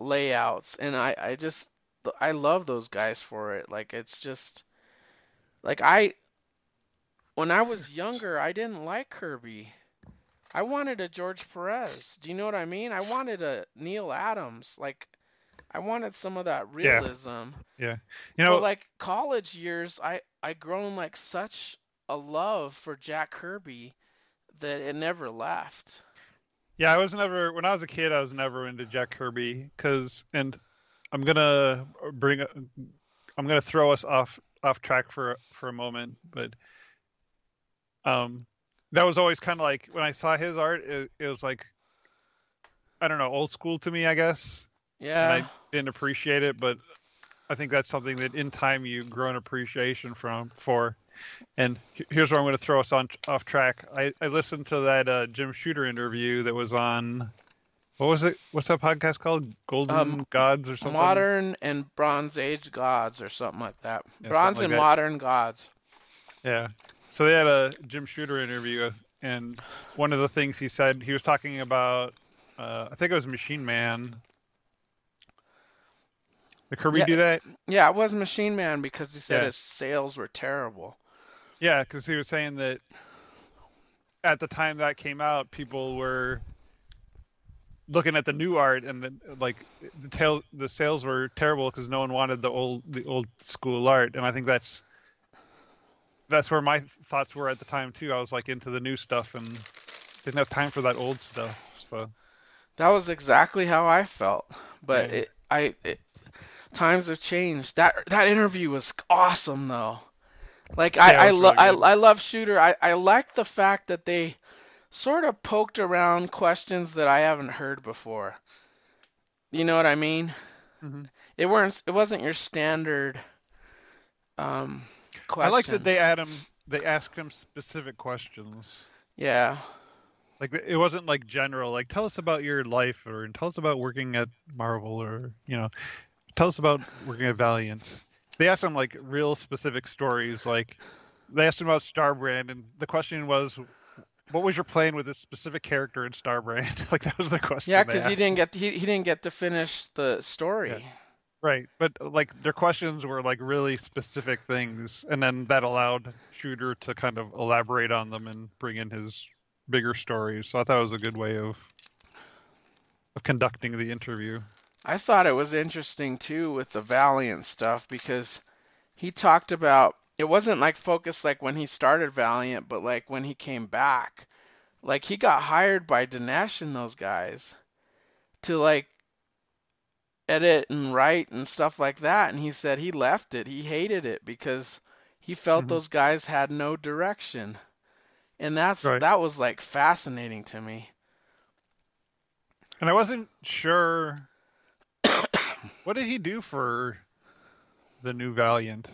layouts, and I I just I love those guys for it. Like it's just like I when I was younger, I didn't like Kirby. I wanted a George Perez. Do you know what I mean? I wanted a Neal Adams. Like I wanted some of that realism. Yeah. realism. You know, but like college years, I I grown like such a love for Jack Kirby that it never left. Yeah, I was never when I was a kid. I was never into Jack Kirby because, and I'm gonna bring, I'm gonna throw us off off track for for a moment, but um, that was always kind of like when I saw his art, it, it was like, I don't know, old school to me, I guess, and Yeah. I didn't appreciate it, but I think that's something that in time you grow an appreciation from for. And here's where I'm going to throw us on off track. I, I listened to that uh, Jim Shooter interview that was on. What was it? What's that podcast called? Golden Um, Gods or something? Modern and Bronze Age gods or something like that. Yeah, Bronze something and that. modern gods. Yeah. So they had a Jim Shooter interview, and one of the things he said, he was talking about, uh, I think it was Machine Man. Did Kirby Yeah. do that? Yeah, it was Machine Man because he said Yeah. his sales were terrible. Yeah, because he was saying that at the time that came out, people were looking at the new art, and the, like the tail, the sales were terrible because no one wanted the old, the old school art, and I think that's that's where my thoughts were at the time too. I was like into the new stuff and didn't have time for that old stuff. So That was exactly how I felt. But Yeah. it, I, it, times have changed. That that interview was awesome though. Like I Yeah, I, it was lo- I. I love Shooter. I I like the fact that they sort of poked around questions that I haven't heard before. You know what I mean? Mhm. It weren't it wasn't your standard um question. I like that they add him, they asked him specific questions. Yeah. Like it wasn't like general, like tell us about your life or tell us about working at Marvel or you know, tell us about working at Valiant. They asked him like real specific stories. Like they asked him about Starbrand, and the question was, what was your plan with this specific character in Starbrand? like that was the question. Yeah, because he didn't get he, he didn't get to finish the story. Right, but uh, like their questions were like really specific things, and then that allowed Shooter to kind of elaborate on them and bring in his bigger stories. So I thought it was a good way of of conducting the interview. I thought it was interesting too with the Valiant stuff because he talked about it wasn't like focused like when he started Valiant, but like when he came back. Like he got hired by Dinesh and those guys to like edit and write and stuff like that and he said he left it. He hated it because he felt Mhm. those guys had no direction. And that's Right. that was like fascinating to me. And I wasn't sure what did he do for the new Valiant.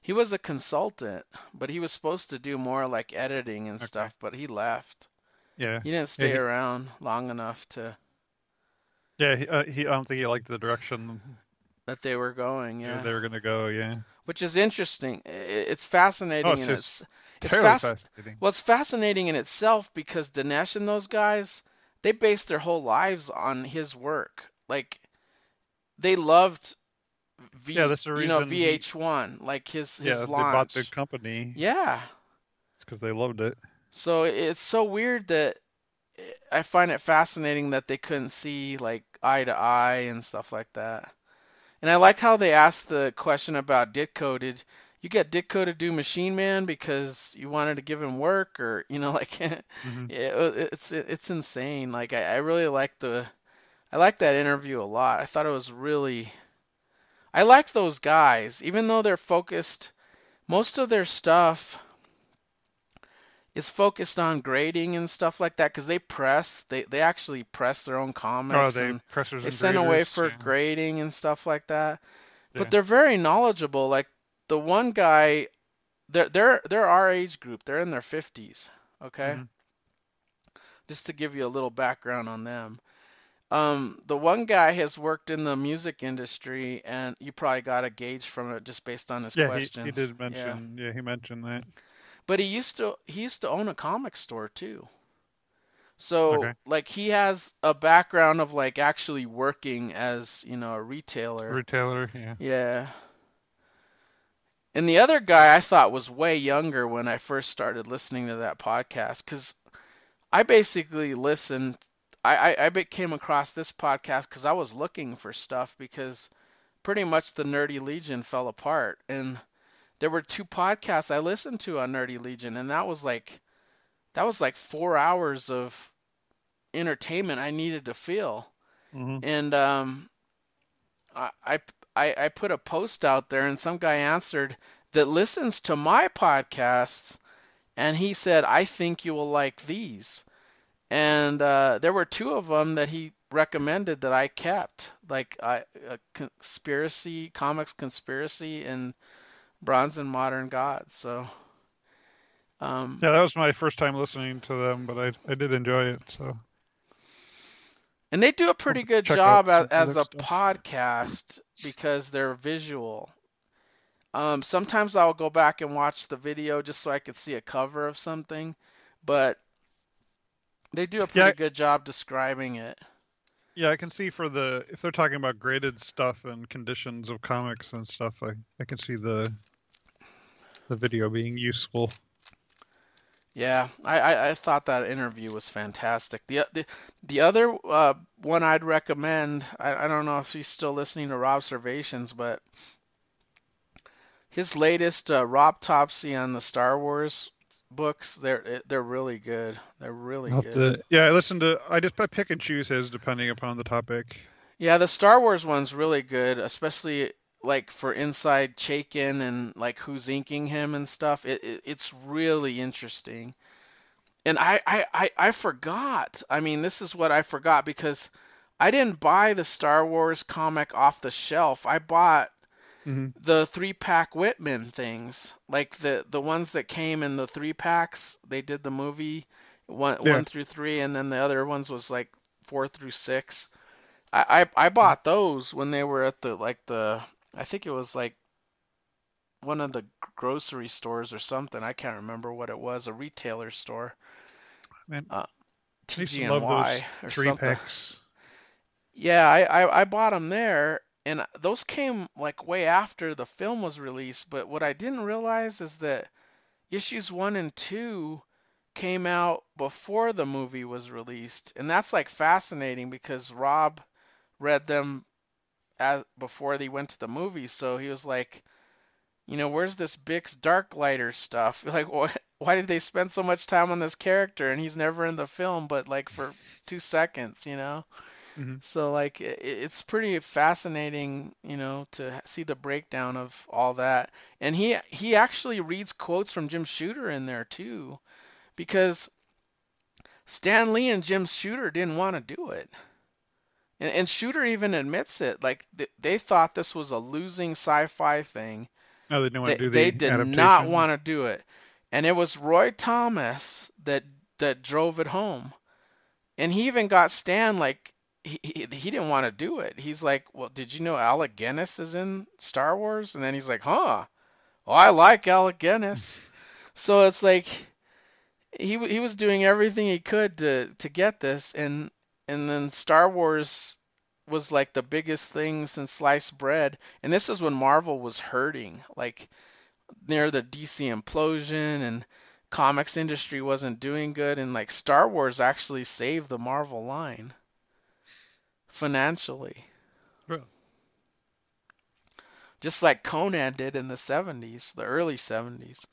He was a consultant, but he was supposed to do more like editing and Okay. stuff, but he left. Yeah, He didn't stay he- around long enough to yeah. He, uh, he I don't think he liked the direction that they were going, yeah. they were gonna go. Yeah, Which is interesting. It's fascinating Oh, it's it's it's fascinating. well, it's fascinating in itself because Dinesh and those guys, they based their whole lives on his work. Like they loved V, Yeah, that's the you know, reason he- VH1, like his his yeah, they bought the company. Yeah. It's because they loved it. So it's so weird that I find it fascinating that they couldn't see like eye to eye and stuff like that. And I liked how they asked the question about Ditko. Did you get Ditko to do Machine Man because you wanted to give him work, or you know, like Mhm. it, it's it's insane. Like I, I really like the I like that interview a lot. I thought it was really I like those guys, even though they're focused. Most of their stuff is focused on grading and stuff like that because they press. They they actually press their own Oh, comics they and pressers they send away for yeah. grading and stuff like that. Yeah. But they're very knowledgeable. Like the one guy, they're they're they're our age group. They're in their fifties. Okay. Mhm. Just to give you a little background on them. Um, the one guy has worked in the music industry, and you probably got a gauge from it just based on his Yeah, he, questions. he did Yeah. mention. Yeah. he mentioned that. But he used to he used to own a comic store too. So Okay. like he has a background of like actually working as, you know, a retailer. Retailer. Yeah. Yeah. And the other guy I thought was way younger when I first started listening to that podcast because I basically listened. I, I, I came across this podcast because I was looking for stuff because pretty much the Nerdy Legion fell apart. And there were two podcasts I listened to on Nerdy Legion, and that was like that was like four hours of entertainment I needed to feel hmm and um, I, I I I put a post out there, and some guy answered that listens to my podcasts, and he said, "I think you will like these." And uh, there were two of them that he recommended that I kept, like I, a conspiracy comics conspiracy and Bronze and Modern Gods. So. Um, Yeah, that was my first time listening to them, but I I did enjoy it. So And they do a pretty I'll good job as, as a stuff. podcast because they're visual. Um, sometimes I'll go back and watch the video just so I could see a cover of something, but they do a pretty Yeah. good job describing it. yeah, I can see for the if they're talking about graded stuff and conditions of comics and stuff, I I can see the the video being useful. Yeah, I, I, I thought that interview was fantastic. The the, the other uh, one I'd recommend, I, I don't know if he's still listening to Rob's Observations, but his latest uh, Rob Topsy on the Star Wars books, they're they're really good. They're really I'll good. to- yeah, I listen to I just I pick and choose his depending upon the topic. Yeah, the Star Wars one's really good, especially like for inside Chaykin and like who's inking him and stuff. It, it it's really interesting. And I, I, I, I forgot. I mean, this is what I forgot because I didn't buy the Star Wars comic off the shelf. I bought hmm the three pack Whitman things, like the the ones that came in the three packs. They did the movie one Yeah. one through three, and then the other ones was like four through six. I, I I bought those when they were at the like the I think it was like one of the grocery stores or something. I can't remember what it was, a retailer store. Man, Uh, TG&Y those or three something. packs. Yeah, I, I, I bought them there, and those came like way after the film was released. But what I didn't realize is that issues one and two came out before the movie was released, and that's like fascinating because Rob read them as before they went to the movie, so he was like, you know, where's this Biggs Darklighter stuff? Like, why, why did they spend so much time on this character and he's never in the film, but like for two seconds, you know? Mhm. So like, it, it's pretty fascinating, you know, to see the breakdown of all that. And he he actually reads quotes from Jim Shooter in there too, because Stan Lee and Jim Shooter didn't want to do it. And, and Shooter even admits it. Like th- they thought this was a losing sci-fi thing. Oh, they didn't want They, to do the they did not want to do it, and it was Roy Thomas that that drove it home. And he even got Stan like he he, he didn't want to do it. He's like, "Well, did you know Alec Guinness is in Star Wars?" And then he's like, "Huh? Well, I like Alec Guinness." so it's like he he was doing everything he could to to get this, and and then Star Wars was like the biggest thing since sliced bread, and this is when Marvel was hurting, like near the DC implosion and comics industry wasn't doing good, and like Star Wars actually saved the Marvel line financially, Really? just like Conan did in the 70s, the early 70s.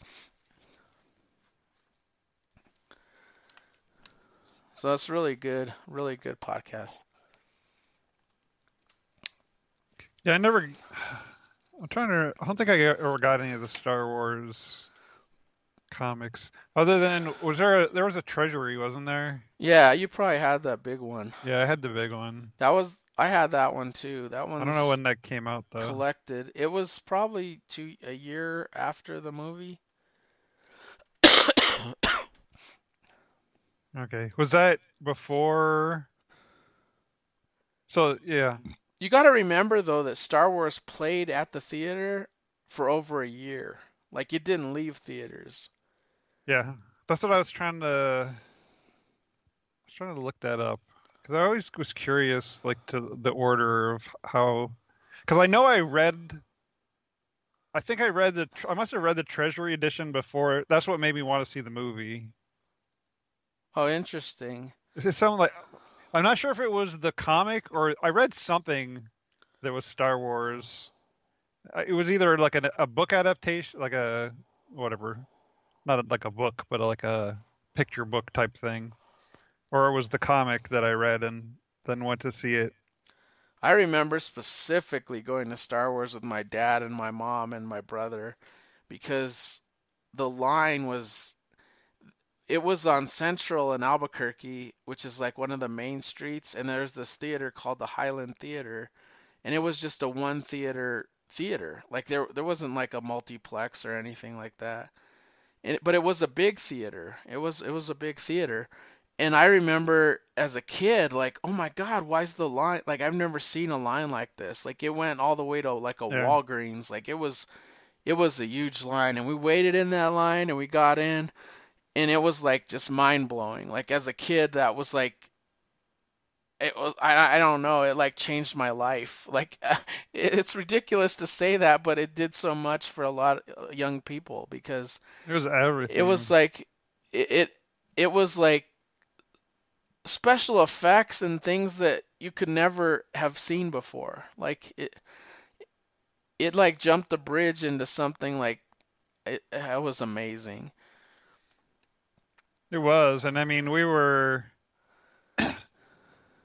So that's really good, really good podcast. Yeah, I never. I'm trying to. I don't think I ever got any of the Star Wars comics. Other than was there a there was a treasury, wasn't there? Yeah, you probably had that big one. Yeah, I had the big one. That was I had that one too. That one. I don't know when that came out though. collected. It was probably two a year after the movie. Okay, was that before? So yeah, You got to remember though that Star Wars played at the theater for over a year. Like it didn't leave theaters. yeah, that's what I was trying to. I was trying to look that up because I always was curious, like to the order of how. Because I know I read. I think I read the. I must have read the Treasury edition before. That's what made me want to see the movie. Oh, interesting. Is it something like? I'm not sure if it was the comic or I read something that was Star Wars. Uh, It was either like an, a book adaptation, like a whatever, not a, like a book, but like a picture book type thing, or it was the comic that I read and then went to see it. I remember specifically going to Star Wars with my dad and my mom and my brother because the line was it was on Central in Albuquerque, which is like one of the main streets, and there's this theater called the Highland Theater, and it was just a one theater theater. Like there there wasn't like a multiplex or anything like that. And, but it was a big theater. It was it was a big theater. And I remember as a kid, like, oh my God, why's the line? Like, I've never seen a line like this. Like, it went all the way to like a Yeah. Walgreens. Like, it was, it was a huge line, and we waited in that line, and we got in, and it was like just mind blowing. Like, as a kid, that was like, it was, I, I don't know, it like changed my life. Like, it's ridiculous to say that, but it did so much for a lot of young people because It was everything. it was like it, it it was like special effects and things that you could never have seen before like it it like jumped the bridge into something like it, it was amazing It was, and I mean, we were.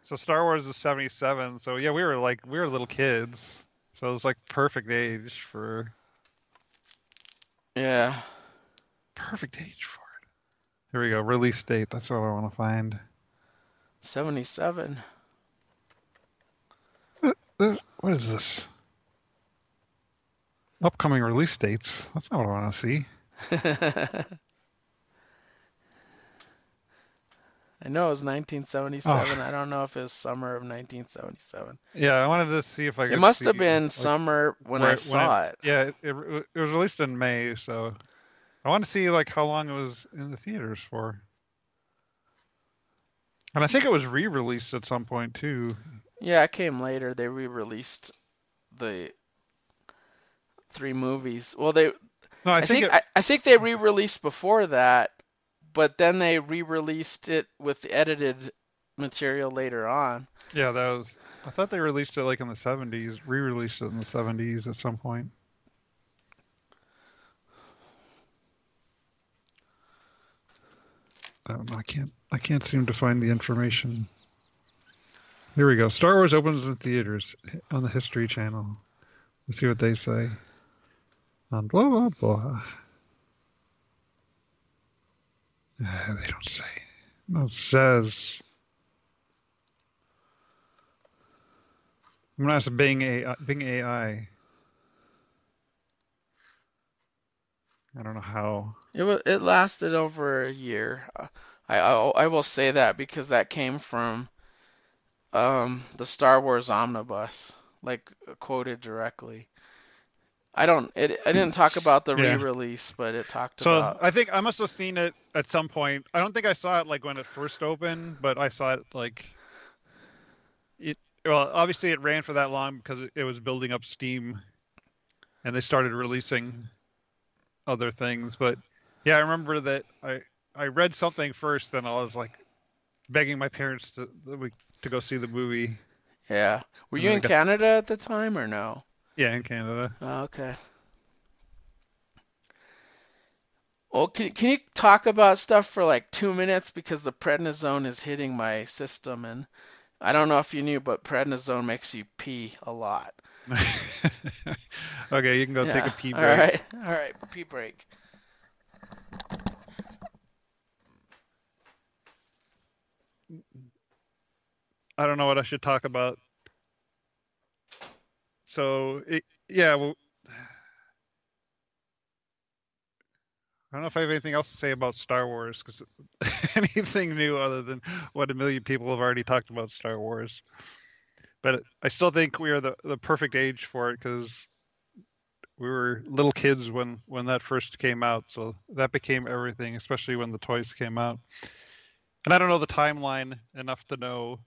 so Star Wars is '77, so yeah, we were like we were little kids, so it was like perfect age for yeah perfect age for it. Here we go, release date. That's what I want to find. 77 Uh, What is this? Upcoming release dates. That's not what I want to see. I know it was 1977 I don't know if it was summer of 1977 Yeah, I wanted to see if I could. it must have been like, summer when where- I saw it Yeah, it, it, it was released in May, so I want to see like how long it was in the theaters for. And I think it was re-released at some point too. Yeah, it came later. They re-released the three movies. Well, they No, I, I, think it, I, I think they re-released before that, but then they re-released it with the edited material later on. yeah, that was. I thought they released it like in the 70s, re-released it in the 70s at some point. I. I can't. I can't seem to find the information. Here we go. Star Wars opens in theaters eh, on the History Channel. Let's see what they say. On blah blah blah. Uh, they don't say. No, it says. I'm gonna ask Bing AI. Bing AI. I don't know how. It wa it lasted over a year. Uh, I, I I will say that because that came from um the Star Wars omnibus, like quoted directly. I don't it I didn't talk about the Yeah. re-release, but it talked So about I think I must have seen it at some point. I don't think I saw it like when it first opened, but I saw it like it. Well, obviously it ran for that long because it- was building up steam, and they started releasing other things. But yeah, I remember that I I read something first, then I was like begging my parents to to go see the movie. yeah. Were you in got- Canada at the time or no? Yeah, in Canada. Oh, okay. Well, can, can you talk about stuff for like two minutes because the prednisone is hitting my system and I don't know if you knew, but prednisone makes you pee a lot. okay, you can go take a pee break. right, all right, pee break. I don't know what I should talk about. So, it, yeah, well, I don't know if I have anything else to say about Star Wars because anything new other than what a million people have already talked about Star Wars. But I still think we are the, the perfect age for it because we were little kids when when that first came out, so that became everything, especially when the toys came out. And I don't know the timeline enough to know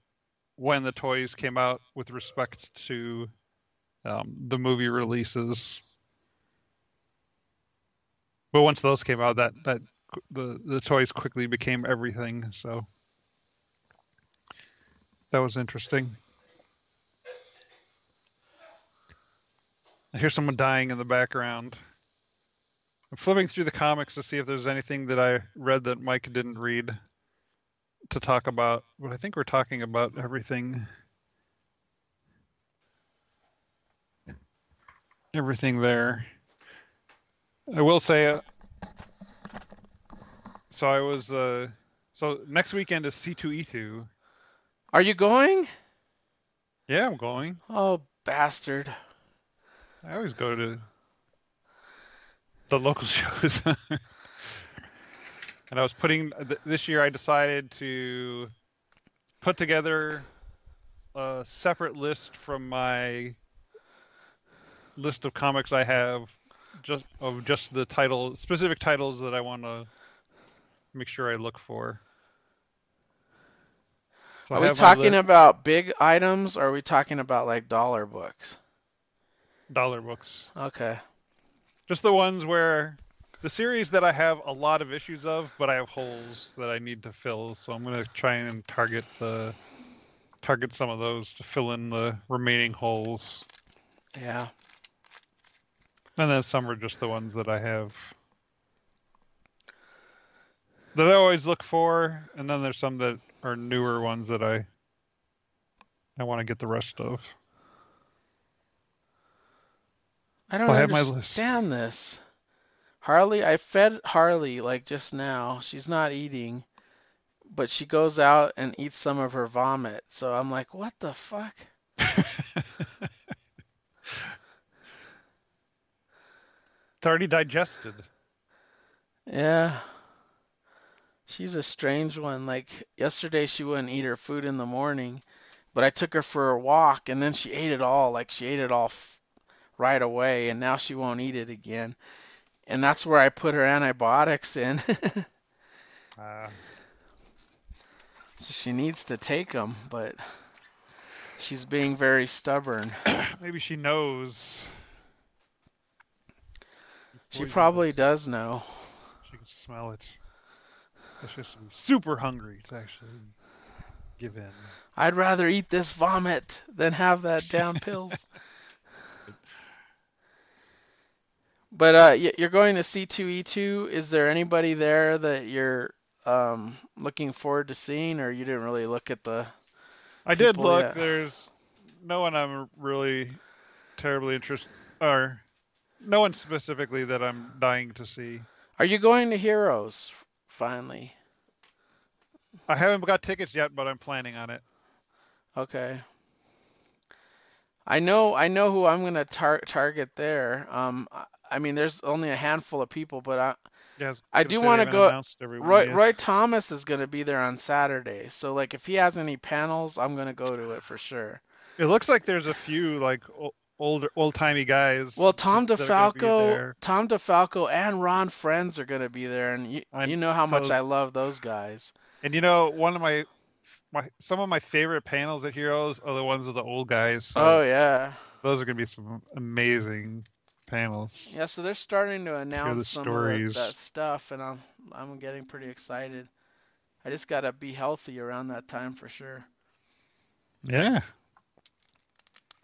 when the toys came out with respect to um, the movie releases. But once those came out, that that the the toys quickly became everything. So that was interesting. I hear someone dying in the background. I'm flipping through the comics to see if there's anything that I read that Mike didn't read to talk about, but I think we're talking about everything. Everything there. I will say, uh, so I was, uh, so next weekend is C2E2. Are you going? Yeah, I'm going. Oh, bastard. I always go to the local shows. and I was putting th- this year. I decided to put together a separate list from my list of comics I have, just of just the title, specific titles that I want to make sure I look for. So Are we talking about big items or are we talking about like dollar books? dollar books? Okay. Just the ones where the series that I have a lot of issues of, but I have holes that I need to fill. So I'm gonna try and target the target some of those to fill in the remaining holes. Yeah. And then some are just the ones that I have that I always look for, and then there's some that are newer ones that I I want to get the rest of. I don't I have my list. understand this. Harley, I fed Harley like just now. She's not eating, but she goes out and eats some of her vomit. So I'm like, what the fuck? it's already digested. Yeah. She's a strange one. Like yesterday, she wouldn't eat her food in the morning, but I took her for a walk and then she ate it all. Like she ate it all f- right away, and now she won't eat it again. And that's where I put her antibiotics in. Uh, So she needs to take them, but She's being very stubborn. Maybe she knows. She Poison probably does know. She can smell it. It's just super hungry to actually give in. I'd rather eat this vomit than have that down pills. But uh, you're going to C2E2. Is there anybody there that you're um, looking forward to seeing, or you didn't really look at the? I did look. yeah. There's no one I'm really terribly interested, or no one specifically that I'm dying to see. Are you going to Heroes finally? I haven't got tickets yet, but I'm planning on it. Okay. I know I know who I'm gonna tar- target there. Um, I- I mean, there's only a handful of people, but I, Yeah, was I do wanna go- Roy. Roy Thomas is gonna be there on Saturday. So like, if he has any panels, I'm gonna go to it for sure. It looks like there's a few like older, old timey guys. Well, Tom that are gonna be DeFalco. Tom DeFalco, and Ron Frenz are gonna be there, and you, I- you know how much I love those guys. And you know, one of my, my some of my favorite panels at Heroes are the ones with the old guys. So Oh yeah, those are gonna be some amazing panels. yeah. So they're starting to announce the some of stories. that stuff, and I'm I'm getting pretty excited. I just gotta be healthy around that time for sure. Yeah.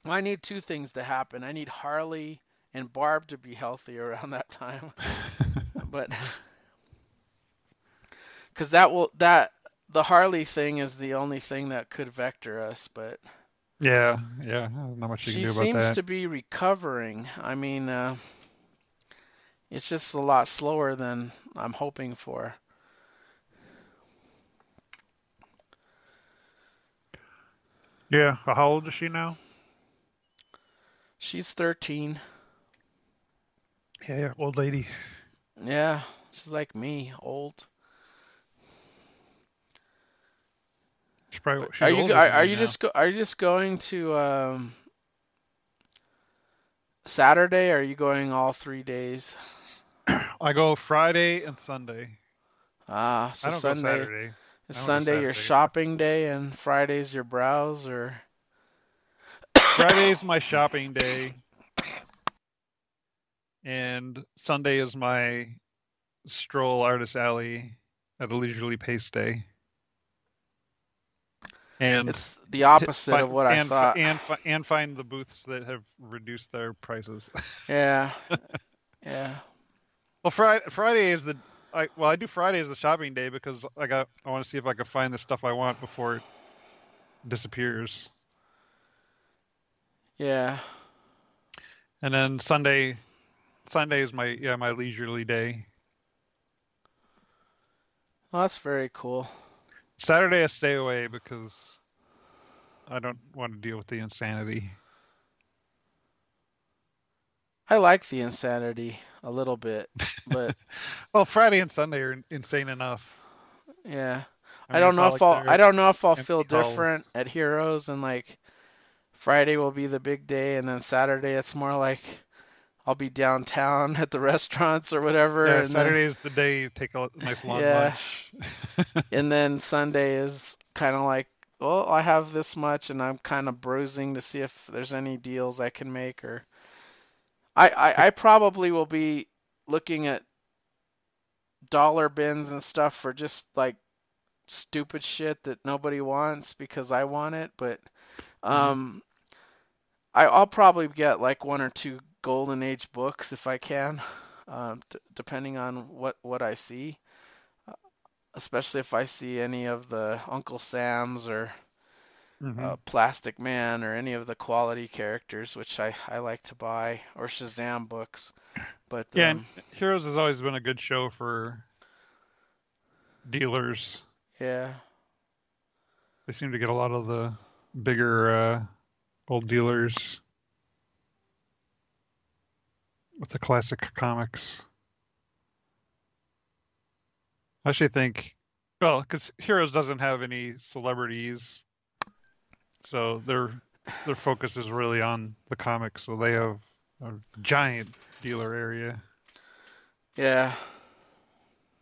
I need two things to happen. I need Harley and Barb to be healthy around that time. but because that will that the Harley thing is the only thing that could vector us, but yeah, yeah. Not much you she can do about seems to be recovering. I mean, uh, it's just a lot slower than I'm hoping for. Yeah. How old is she now? She's 13. Yeah, yeah. Old lady. Yeah, she's like me, old. She's probably. She's are you are, are you now. just go, are you just going to um, Saturday? Or are you going all three days? I go Friday and Sunday. Ah, so Sunday Saturday. Sunday your shopping day, and Friday's your browse, or Friday's my shopping day, and Sunday is my stroll artist alley at a leisurely pace day. And it's the opposite fi- of what I and, thought. and and find the booths that have reduced their prices. Yeah, yeah. well, Friday Friday is the I well I do Friday as the shopping day because I got I want to see if I can find the stuff I want before it disappears. Yeah. And then Sunday, Sunday is my yeah my leisurely day. Well, that's very cool. Saturday I stay away because I don't want to deal with the insanity. I like the insanity a little bit, but Well, Friday and Sunday are insane enough. yeah. I, mean, don't know if like I'll I don't know if I'll feel different at Heroes and like Friday will be the big day and then Saturday it's more like I'll be downtown at the restaurants or whatever Yeah, and then- Saturday is the day you take a nice long Yeah. lunch. and then Sunday is kind of like, well, I have this much, and I'm kind of bruising to see if there's any deals I can make. Or I, I, I probably will be looking at dollar bins and stuff for just like stupid shit that nobody wants because I want it. But um, I, I'll probably get like one or two Golden Age books if I can, um, d- depending on what what I see especially if I see any of the Uncle Sam's or Mhm. uh, Plastic Man or any of the quality characters, which I, I like to buy, or Shazam books. But yeah, um, Heroes has always been a good show for dealers. yeah, They seem to get a lot of the bigger old dealers with the classic comics. I actually think, well, because Heroes doesn't have any celebrities, so their their focus is really on the comics. So they have a giant dealer area, yeah,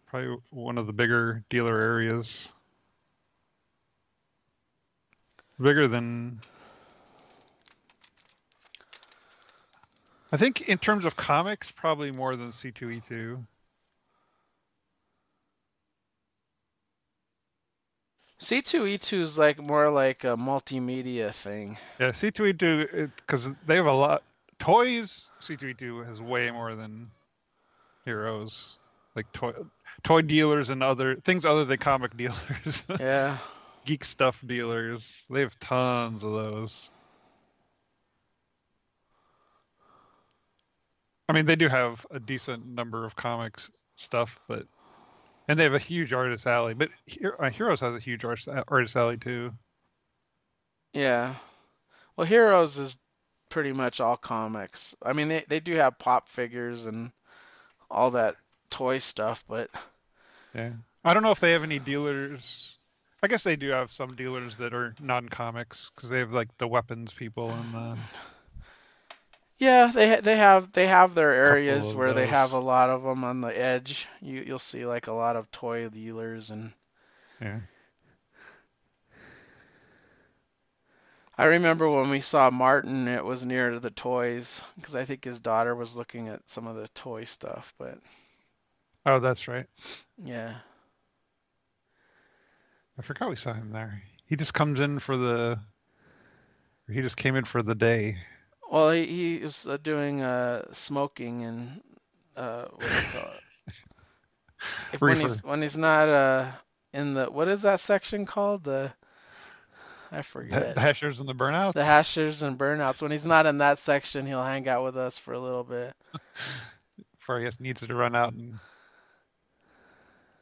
probably one of the bigger dealer areas, bigger than I think in terms of comics, probably more than C2E2. C2E2 is like more like a multimedia thing. Yeah, C2E2 because they have a lot toys. C2E2 has way more than heroes, like toy toy dealers and other things other than comic dealers. Yeah. Geek stuff dealers. They have tons of those. I mean, they do have a decent number of comics stuff, but and they have a huge artist alley. But uh, Heroes has a huge artist artist alley too. Yeah. Well, Heroes is pretty much all comics. I mean, they they do have pop figures and all that toy stuff, but Yeah. I don't know if they have any dealers. I guess they do have some dealers that are non-comics because they have like the weapons people and the yeah, they they have they have their areas where they have a lot of them on the edge. You you'll see like a lot of toy dealers and yeah. I remember when we saw Martin, it was near to the toys because I think his daughter was looking at some of the toy stuff, but Oh, that's right. yeah. I forgot we saw him there. He just comes in for the. He just came in for the day. Well, he, he is uh, doing uh, smoking and uh, what do you call it? If when he's when he's not uh in the what is that section called? The I forget. the hashers and the burnouts. The hashers and burnouts. When he's not in that section, he'll hang out with us for a little bit. Before he has, needs to run out and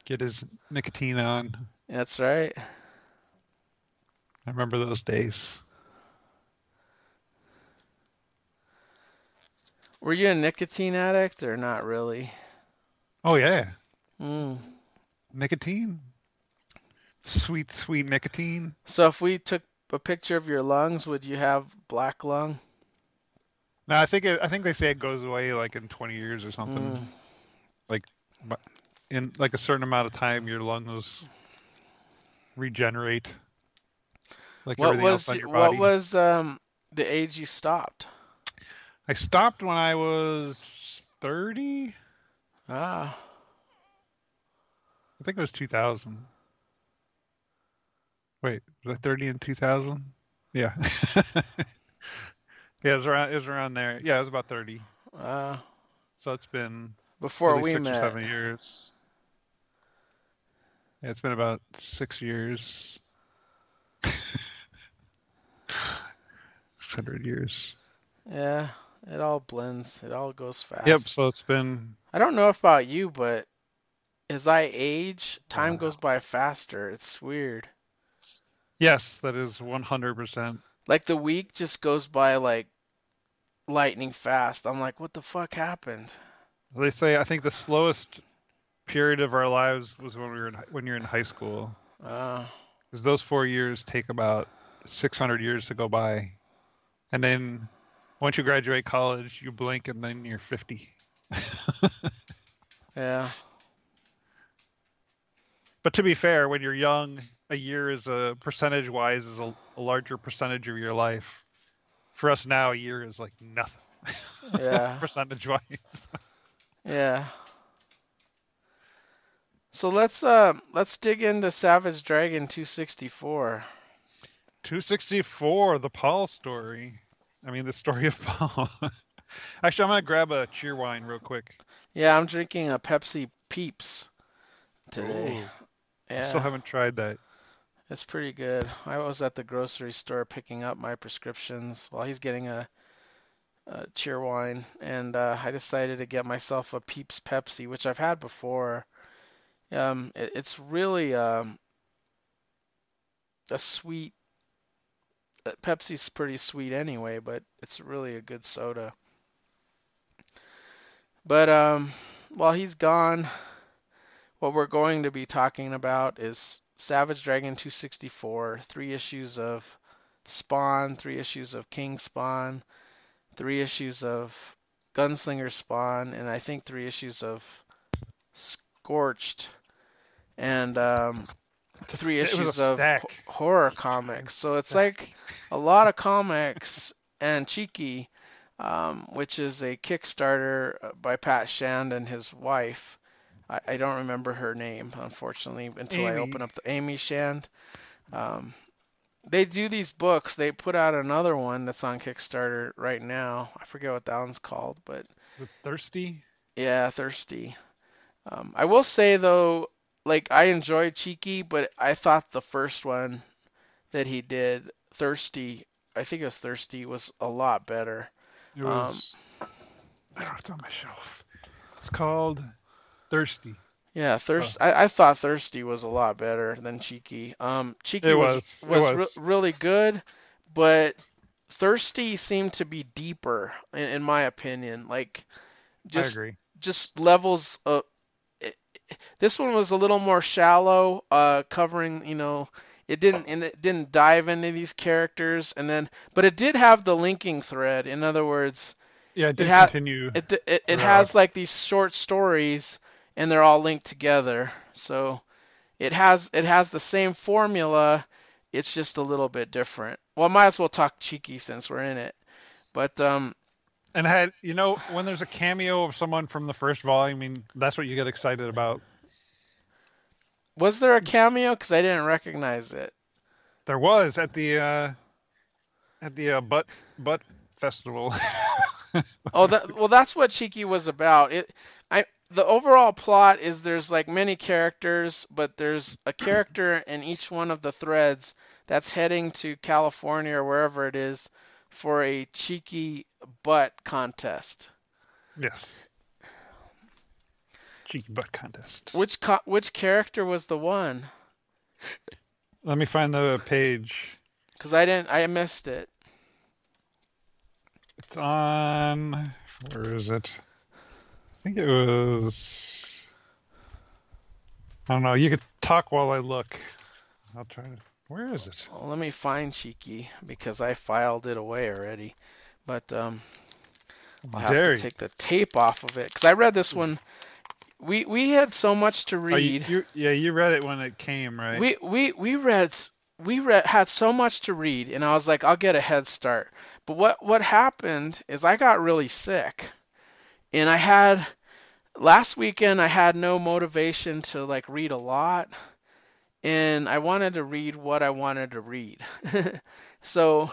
get his nicotine on. That's right. I remember those days. Were you a nicotine addict or not really? Oh yeah, Mm. nicotine. Sweet, sweet nicotine. So if we took a picture of your lungs, would you have black lung? No, I think it, I think they say it goes away like in 20 years or something. Mm. Like, in like a certain amount of time, your lungs regenerate. Like What everything else was on your what was um the age you stopped? I stopped when I was 30. Ah, I think it was 2000. Wait, was I 30 in 2000? Yeah. yeah, it was around it was around there. Yeah, it was about 30. uh, So it's been before we six met. or seven years. Yeah, it's been about six years. 600 years. Yeah, it all blends. It all goes fast. Yep, so it's been I don't know about you, but as I age, time Uh. goes by faster. It's weird. yes, that is 100%. Like the week just goes by like lightning fast. I'm like, what the fuck happened? They say I think the slowest period of our lives was when we were in, when you're in high school. Uh, Because those four years take about 600 years to go by. And then once you graduate college, you blink and then you're 50. yeah. But to be fair, when you're young, a year is a percentage wise is a, a larger percentage of your life. For us now, a year is like nothing. Yeah. percentage wise. Yeah. So let's uh let's dig into Savage Dragon 264. 264, the Paul story. I mean, the story of Paul. Actually, I'm going to grab a Cheerwine real quick. Yeah, I'm drinking a Pepsi Peeps today. Ooh, I still haven't tried that. It's pretty good. I was at the grocery store picking up my prescriptions while he's getting a, a Cheerwine, and uh, I decided to get myself a Peeps Pepsi, which I've had before. Um, it, it's really um, a sweet. Pepsi's pretty sweet anyway, but it's really a good soda. But um, while he's gone, what we're going to be talking about is Savage Dragon 264, three issues of Spawn, three issues of King Spawn, three issues of Gunslinger Spawn, and I think three issues of Scorched, and um, three issues of stack. horror comics. So it's Stack. like a lot of comics and cheeky. um, which is a Kickstarter uh, by Pat Shand and his wife. I, I don't remember her name, unfortunately, until I open up the Amy Shand. Um, they do these books. They put out another one that's on Kickstarter right now. I forget what that one's called, but thirsty? yeah, thirsty. Um, I will say though, like I enjoy Cheeky, but I thought the first one that he did, Thirsty, I think it was Thirsty, was a lot better. It was. Um, was. oh, it's on my shelf. It's called Thirsty. Yeah, Thirst. I, I thought Thirsty was a lot better than Cheeky. Um, Cheeky It was was, it was, re- really good, but Thirsty seemed to be deeper in, in my opinion. Like, just I agree. just levels of. It, this one was a little more shallow, uh, covering you know. It didn't and it didn't dive into these characters, and then but it did have the linking thread. In other words, Yeah, it did ha- continue. it it, it has like these short stories and they're all linked together. So it has it has the same formula, it's just a little bit different. Well, might as well talk cheeky since we're in it. But um and had you know when there's a cameo of someone from the first volume, I mean that's what you get excited about. was there a cameo cuz I didn't recognize it? There was at the uh, at the uh, butt butt festival. Oh, that well that's what cheeky was about. It I the overall plot is there's like many characters, but there's a character in each one of the threads that's heading to California or wherever it is for a cheeky butt contest. yes. Cheeky butt contest. Which co- which character was the one? Let me find the page. Cuz I didn't I missed it. It's on. Where is it? I think it was. I don't know. You could talk while I look. I'll try to. Where is it? Well, let me find cheeky because I filed it away already. But um I'll have Dare to take the tape off of it cuz I read this one we we had so much to Oh, you- read. you- yeah, you read it when it came, right? We we we read we read had so much to read, and I was like, I'll get a head start. But what what happened is I got really sick, and I had last weekend I had no motivation to like read a lot, and I wanted to read what I wanted to read. so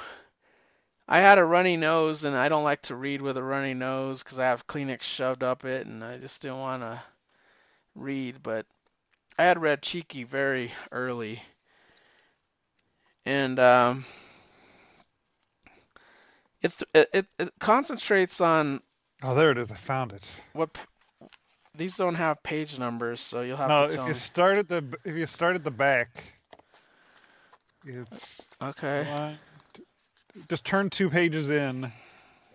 I had a runny nose, and I don't like to read with a runny nose because I have Kleenex shoved up it, and I just didn't want to read. But I had read Cheeky very early, and um, it, it it concentrates on oh, there it is. I found it. what these don't have page numbers, so you'll have No, to if you me. start at the if you start at the back, it's Okay. one, two- just turn two pages in,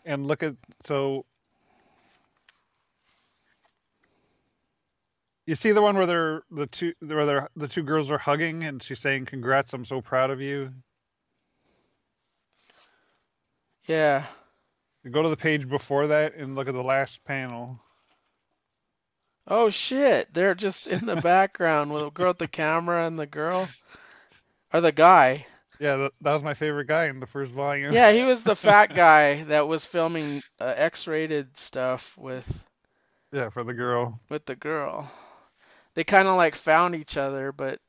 and look at so. You see the one where they're the two where they're the two girls are hugging and she's saying congrats I'm so proud of you. Yeah. You go to the page before that and look at the last panel. Oh shit! They're just in the background with the girl with the camera and the girl, or the guy. Yeah, that, that was my favorite guy in the first volume. Yeah, he was the fat guy that was filming uh, X-rated stuff with yeah, for the girl. with the girl. They kind of like found each other, but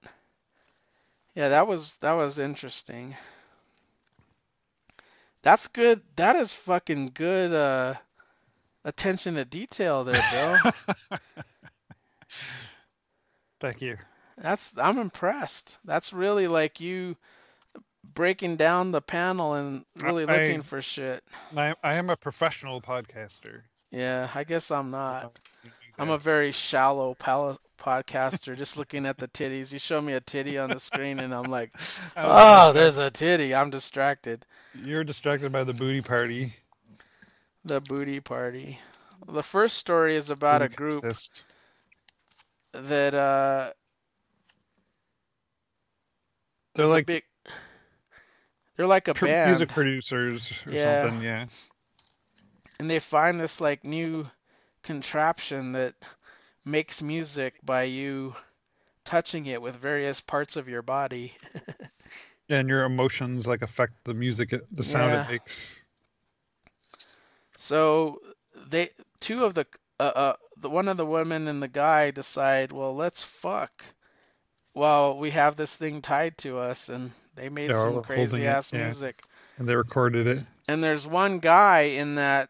yeah, that was that was interesting. That's good. That is fucking good uh attention to detail there, Bill. Thank you. That's I'm impressed. That's really like you breaking down the panel and really I- looking for shit. I, I am a professional podcaster. Yeah, I guess I'm not. I'm a very shallow pal- podcaster, just looking at the titties. You show me a titty on the screen, and I'm like, oh, there's a titty. I'm distracted. You're distracted by the booty party. The booty party. The first story is about a group contest. that uh, They're like big. They're like a pro- band, music producers or Yeah. something. Yeah. and they find this like new contraption that makes music by you touching it with various parts of your body. And your emotions like affect the music, it- the sound Yeah. it makes. So they two of the uh, uh the one of the women and the guy decide, well, let's fuck while we have this thing tied to us, and they made Yeah, some crazy it, ass yeah. music. And they recorded it. And there's one guy in that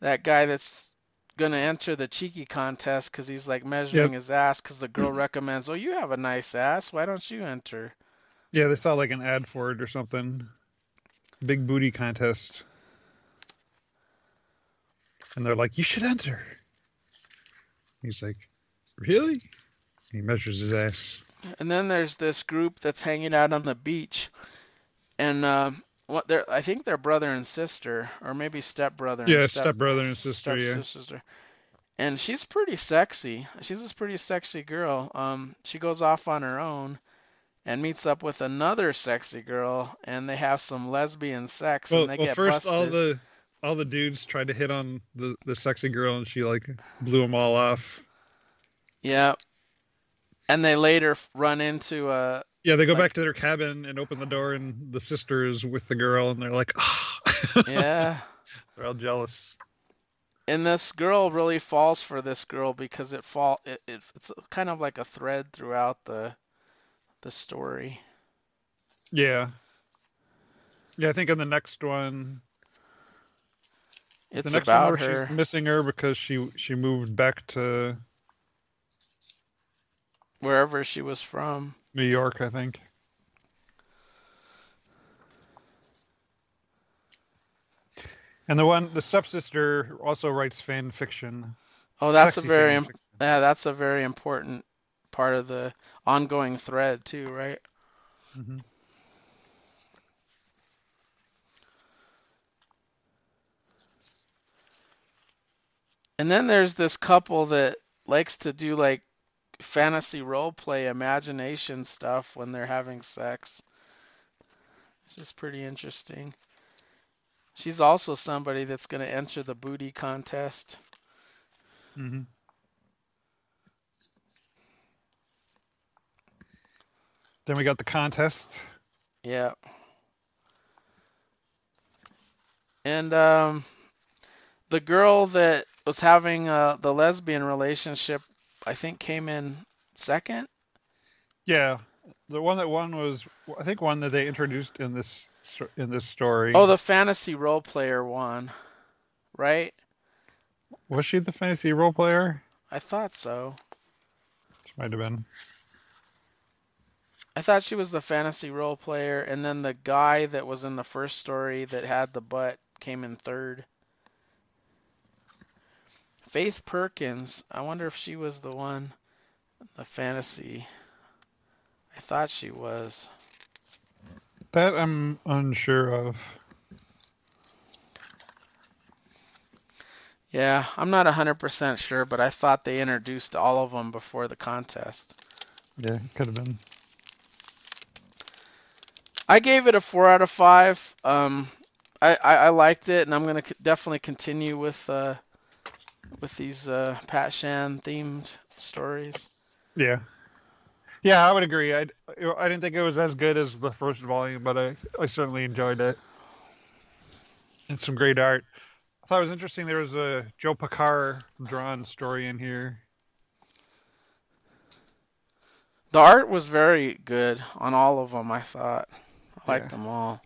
that guy that's gonna enter the cheeky contest because he's like measuring his ass because the girl recommends, oh, you have a nice ass, why don't you enter? Yeah, they saw like an ad for it or something. Big booty contest. And they're like, you should enter. He's like, really? He measures his ass. And then there's this group that's hanging out on the beach, and uh, what they're I think they're brother and sister, or maybe stepbrother. and sister. Yeah, step, stepbrother and sister, yeah. stepsister. And she's pretty sexy. She's this pretty sexy girl. Um, she goes off on her own and meets up with another sexy girl, and they have some lesbian sex, Well, and they well get first busted. all the all the dudes tried to hit on the, the sexy girl and she like blew them all off. Yeah. And they later run into uh Yeah, they go Like- back to their cabin and open the door and the sister is with the girl and they're like, ah. yeah. they're all jealous. and this girl really falls for this girl because it fall it, it it's kind of like a thread throughout the the story. Yeah. Yeah, I think in the next one It's the next one about where her. she's missing her because she she moved back to wherever she was from. New York, I think. And the one the stepsister also writes fan fiction. Oh, that's a very im- yeah, that's a very important part of the ongoing thread too, right? Mhm. And then there's this couple that likes to do like fantasy role play imagination stuff when they're having sex. This is pretty interesting. She's also somebody that's going to enter the booty contest. Mhm. Then we got the contest. Yeah. And um the girl that was having uh the lesbian relationship I think came in second. Yeah, the one that won was I think one that they introduced in this in this story. Oh, the fantasy role player one. Right? was she the fantasy role player? I thought so. She might have been. I thought she was the fantasy role player and then the guy that was in the first story that had the butt came in third. Faith Perkins, I wonder if she was the one the fantasy. I thought she was. That I'm unsure of. Yeah, I'm not 100% sure, but I thought they introduced all of them before the contest. Yeah, could have been. I gave it a 4 out of 5. Um, I, I, I liked it, and I'm going to definitely continue with uh, with these uh, Pat Shand themed stories. Yeah. Yeah, I would agree. I I didn't think it was as good as the first volume, but I I certainly enjoyed it. And some great art. I thought it was interesting. There was a Joe Picard drawn story in here. The art was very good on all of them, I thought. I liked Yeah. them all.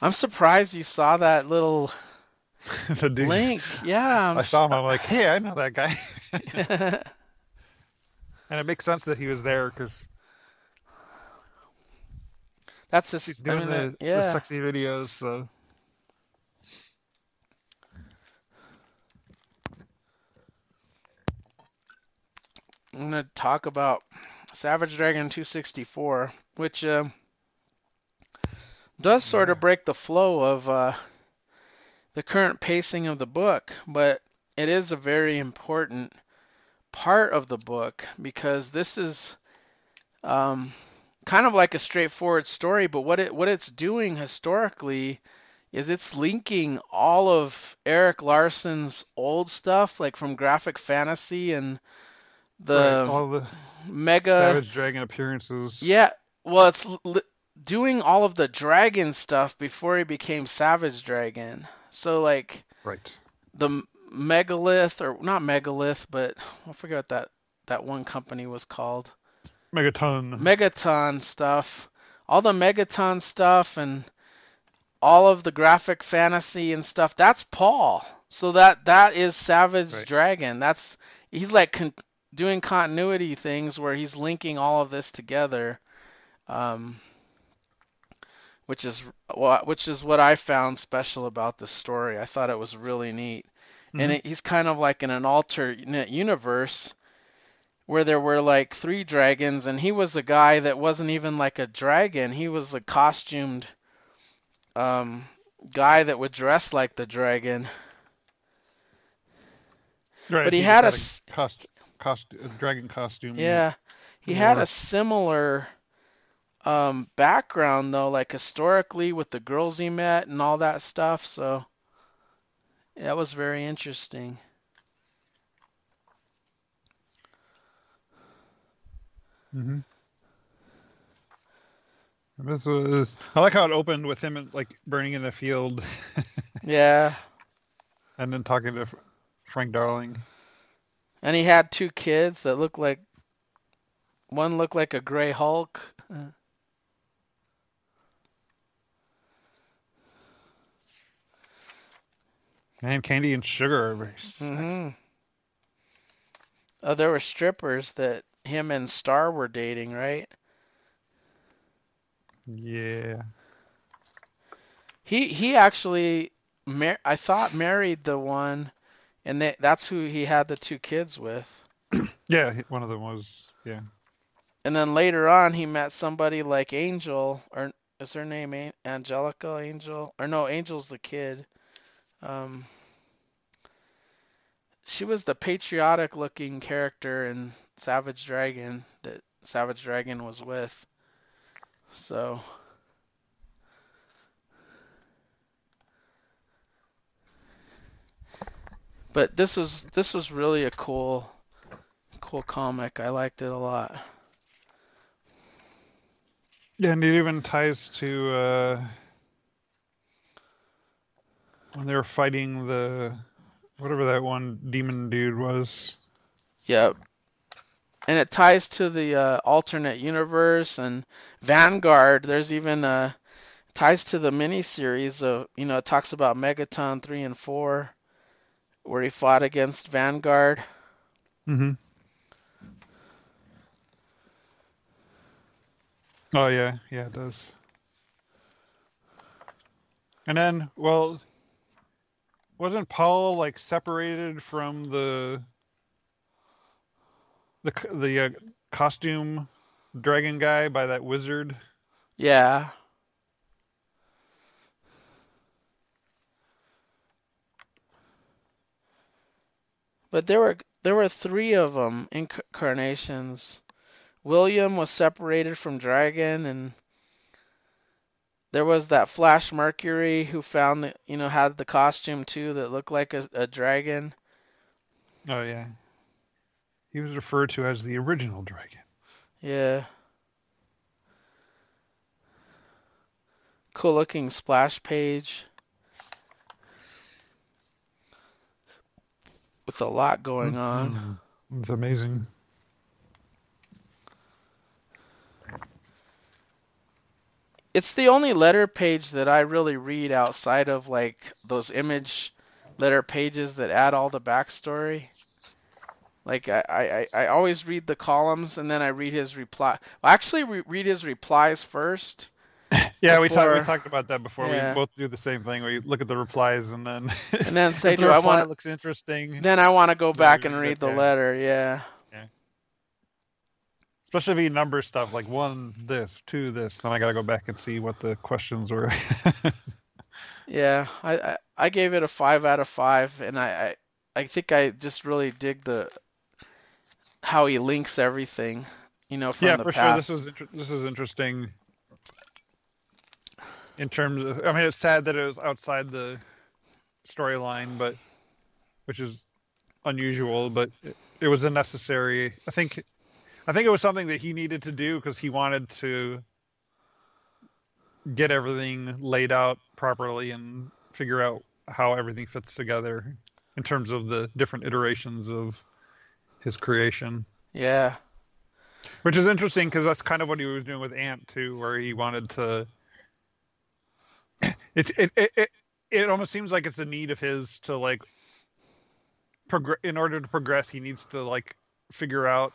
I'm surprised you saw that little the dude. link. Yeah, I'm I saw him. I'm like, hey, I know that guy. and it makes sense that he was there because That's his. he's I doing mean, the, yeah. the sexy videos. So I'm gonna talk about Savage Dragon 264, which uh, does sort of break the flow of uh, the current pacing of the book, but it is a very important part of the book because this is um, kind of like a straightforward story, but what it what it's doing historically is it's linking all of Erik Larsen's old stuff, like from graphic fantasy and the right, all the mega Savage Dragon appearances. yeah well it's doing all of the dragon stuff before he became Savage Dragon. So like Right. the megalith or not megalith, but I forget what that that one company was called. Megaton. Megaton stuff, all the Megaton stuff and all of the graphic fantasy and stuff. That's Paul. So that that is Savage Right. Dragon. That's he's like con- doing continuity things where he's linking all of this together. Um, which is which is what I found special about the story. I thought it was really neat. And Mhm. it, he's kind of like in an alternate universe where there were like three dragons, and he was a guy that wasn't even like a dragon. He was a costumed um, guy that would dress like the dragon. Right, but he just had a s- cost, cost, a dragon costume. Yeah, he had a similar um, background though, like historically with the girls he met and all that stuff. So that was very interesting. hmm This was. I like how it opened with him like burning in a field, Yeah, and then talking to Frank Darling. and he had two kids that looked like one looked like a gray Hulk. Man, Candy and Sugar are very sexy. hmm Oh, there were strippers that him and Star were dating, right? Yeah. He he actually, mar- I thought married the one, and they, that's who he had the two kids with. Yeah, one of them was. Yeah. And then later on, he met somebody like Angel, or is her name Angelica Angel? Or no, Angel's the kid. Um, she was the patriotic looking character in Savage Dragon that Savage Dragon was with. So. But this was this was really a cool cool comic. I liked it a lot. Yeah, and it even ties to uh, when they were fighting the whatever that one demon dude was. Yep. And it ties to the uh, alternate universe and Vanguard. There's even uh, ties to the miniseries of you know it talks about Megaton three and four, where he fought against Vanguard. Mm-hmm. Oh yeah, yeah, it does. And then, well, wasn't Paul like separated from the the the uh, costume dragon guy by that wizard? Yeah. But there were there were three of them incarnations. William was separated from Dragon, and there was that Flash Mercury who found that you know had the costume too that looked like a, a dragon. Oh yeah. He was referred to as the original dragon. Yeah. Cool looking splash page. With a lot going on. Mhm. It's amazing. It's the only letter page that I really read outside of like those image letter pages that add all the backstory. Like I, I, I always read the columns and then I read his reply. I actually re- read his replies first. Yeah, we talked we talked about that before. Yeah. We both do the same thing. We look at the replies and then And then say, the do I want looks interesting, Then I want to go back and read the letter. Yeah. Especially if he numbers stuff like one this, two this, then I gotta go back and see what the questions were. Yeah, I, I I gave it a five out of five, and I, I I think I just really dig the how he links everything, you know, from yeah, the for sure. This is inter- this is interesting. In terms of, I mean, it's sad that it was outside the storyline, but which is unusual, but it, it was a necessary. I think, I think it was something that he needed to do because he wanted to get everything laid out properly and figure out how everything fits together in terms of the different iterations of his creation. Yeah. Which is interesting because that's kind of what he was doing with Ant too, where he wanted to. It's it it it, it almost seems like it's a need of his to like. Progress in order to progress, he needs to like figure out.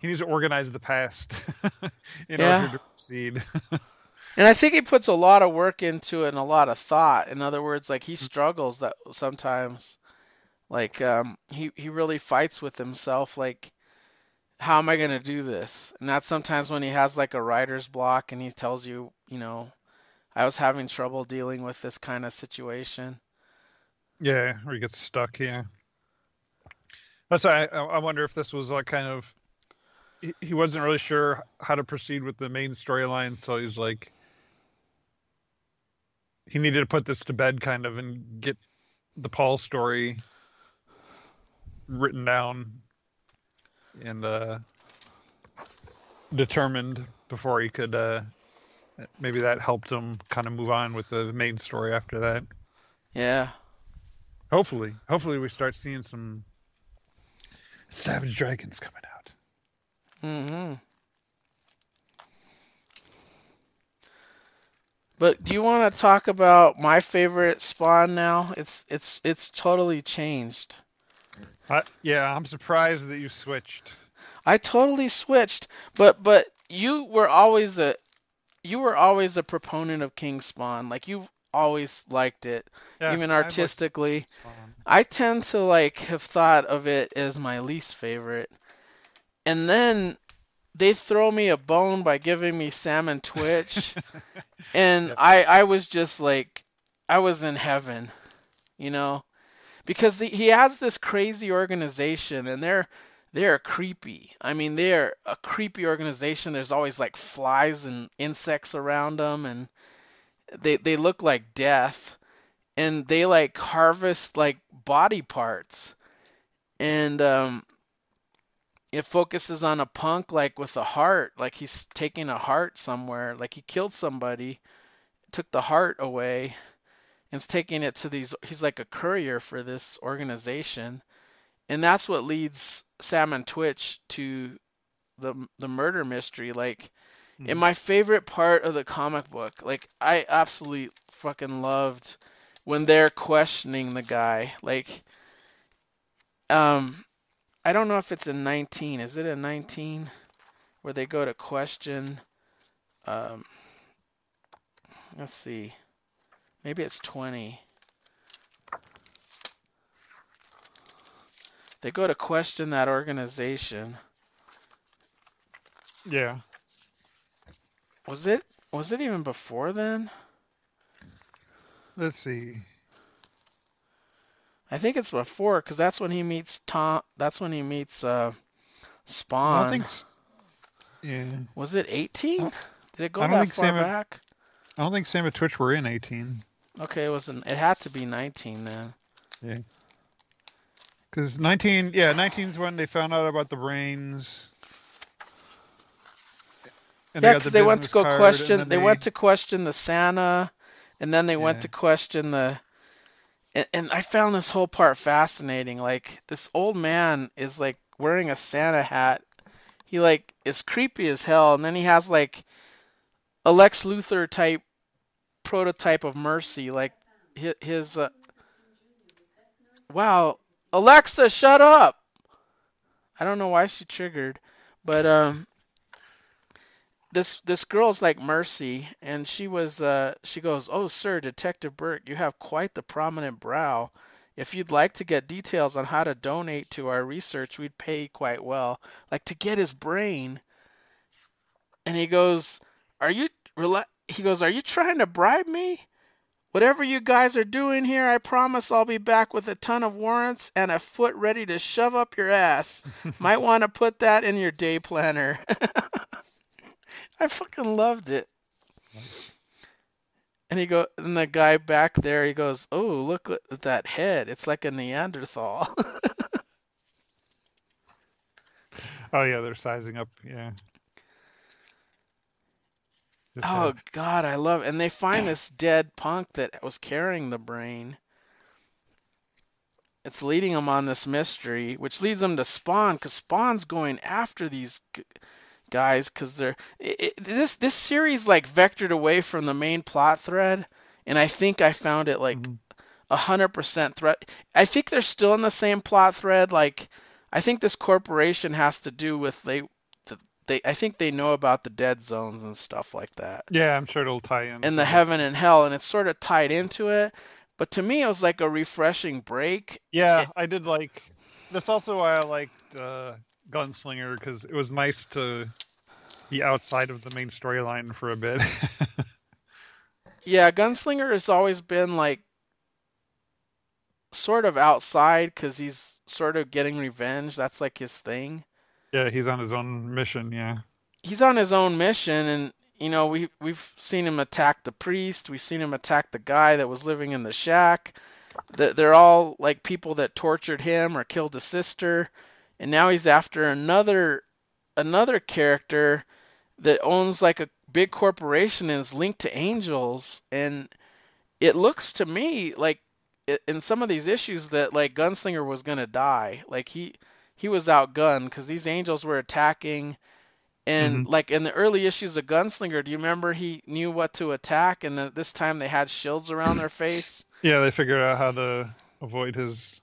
He needs to organize the past in Yeah. order to proceed. And I think he puts a lot of work into it and a lot of thought. In other words, like he struggles that sometimes like um he he really fights with himself like how am I going to do this? And that's sometimes when he has like a writer's block and he tells you, you know, I was having trouble dealing with this kind of situation. Yeah, where he gets stuck. Yeah, that's why I, I wonder if this was like kind of he, he wasn't really sure how to proceed with the main storyline, so he's like he needed to put this to bed, kind of, and get the Paul story written down and uh, determined before he could. Uh, maybe that helped him kind of move on with the main story after that. Yeah. Hopefully, hopefully we start seeing some Savage Dragons coming out. Mhm. But do you want to talk about my favorite spawn now? It's it's it's totally changed. I, yeah, I'm surprised that you switched. I totally switched, but but you were always a you were always a proponent of King Spawn. Like you always liked it, Yeah, even artistically. Spawn. I tend to like have thought of it as my least favorite. And then they throw me a bone by giving me Sam and Twitch, and Yep. I I was just like I was in heaven, you know, because the, he has this crazy organization and they're they're creepy. I mean, they're a creepy organization. There's always like flies and insects around them and they they look like death and they like harvest like body parts and um it focuses on a punk like with a heart like he's taking a heart somewhere like he killed somebody took the heart away and is taking it to these he's like a courier for this organization and that's what leads Sam and Twitch to the the murder mystery like and Mhm. my favorite part of the comic book, like I absolutely fucking loved when they're questioning the guy. Like, um, I don't know if it's a 19. Is it a 19 where they go to question? Um, let's see. Maybe it's 20. They go to question that organization. Yeah, Was it was it even before then? let's see. I think it's before because that's when he meets Tom. That's when he meets uh, I Spawn. don't think. Yeah, Was it 18? Did it go I don't that think far Sam had- back? I don't think Sam and Twitch were in 18 Okay, it wasn't. It had to be 19 then. Yeah. because 19. Yeah, 19 is when they found out about the brains. And yeah, because the they went to go question. then They, went to question the Santa, and then they went to question the. And, and I found this whole part fascinating. Like this old man is like wearing a Santa hat. He like is creepy as hell, and then he has like a Lex Luthor type prototype of Mercy, like his. uh, wow, Alexa, shut up! I don't know why she triggered, but um, this this girl's like Mercy, and she was uh she goes, "Oh, sir, Detective Burke, you have quite the prominent brow. If you'd like to get details on how to donate to our research, we'd pay quite well, like to get his brain." And he goes, "Are you he goes, "Are you trying to bribe me?" Whatever you guys are doing here, I promise I'll be back with a ton of warrants and a foot ready to shove up your ass. Might want to put that in your day planner. I fucking loved it. And he go, and the guy back there, he goes, "Oh, look at that head. It's like a Neanderthal." Oh yeah, they're sizing up. Yeah. Oh head. God, I love and they find this dead punk that was carrying the brain. It's leading them on this mystery, which leads them to Spawn, because Spawn's going after these guys, because they're it, it, this this series like vectored away from the main plot thread, and I think I found it like Mhm. a hundred percent threat. I think they're still in the same plot thread. Like, I think this corporation has to do with they, the, they. I think they know about the dead zones and stuff like that, Yeah, I'm sure it'll tie in. and the heaven and hell, and it's sort of tied into it. But to me, it was like a refreshing break. Yeah, I did like. That's also why I liked uh, Gunslinger because it was nice to be outside of the main storyline for a bit. Yeah, Gunslinger has always been like sort of outside because he's sort of getting revenge. That's like his thing. yeah, he's on his own mission. Yeah. he's on his own mission and you know we we've seen him attack the priest we've seen him attack the guy that was living in the shack They're they're all like people that tortured him or killed his sister and now he's after another another character that owns like a big corporation and is linked to angels and it looks to me like in some of these issues that like gunslinger was going to die like he he was outgunned because these angels were attacking and mm-hmm. like in the early issues of Gunslinger, do you remember he knew what to attack, and then this time they had shields around their face? Yeah, they figured out how to avoid his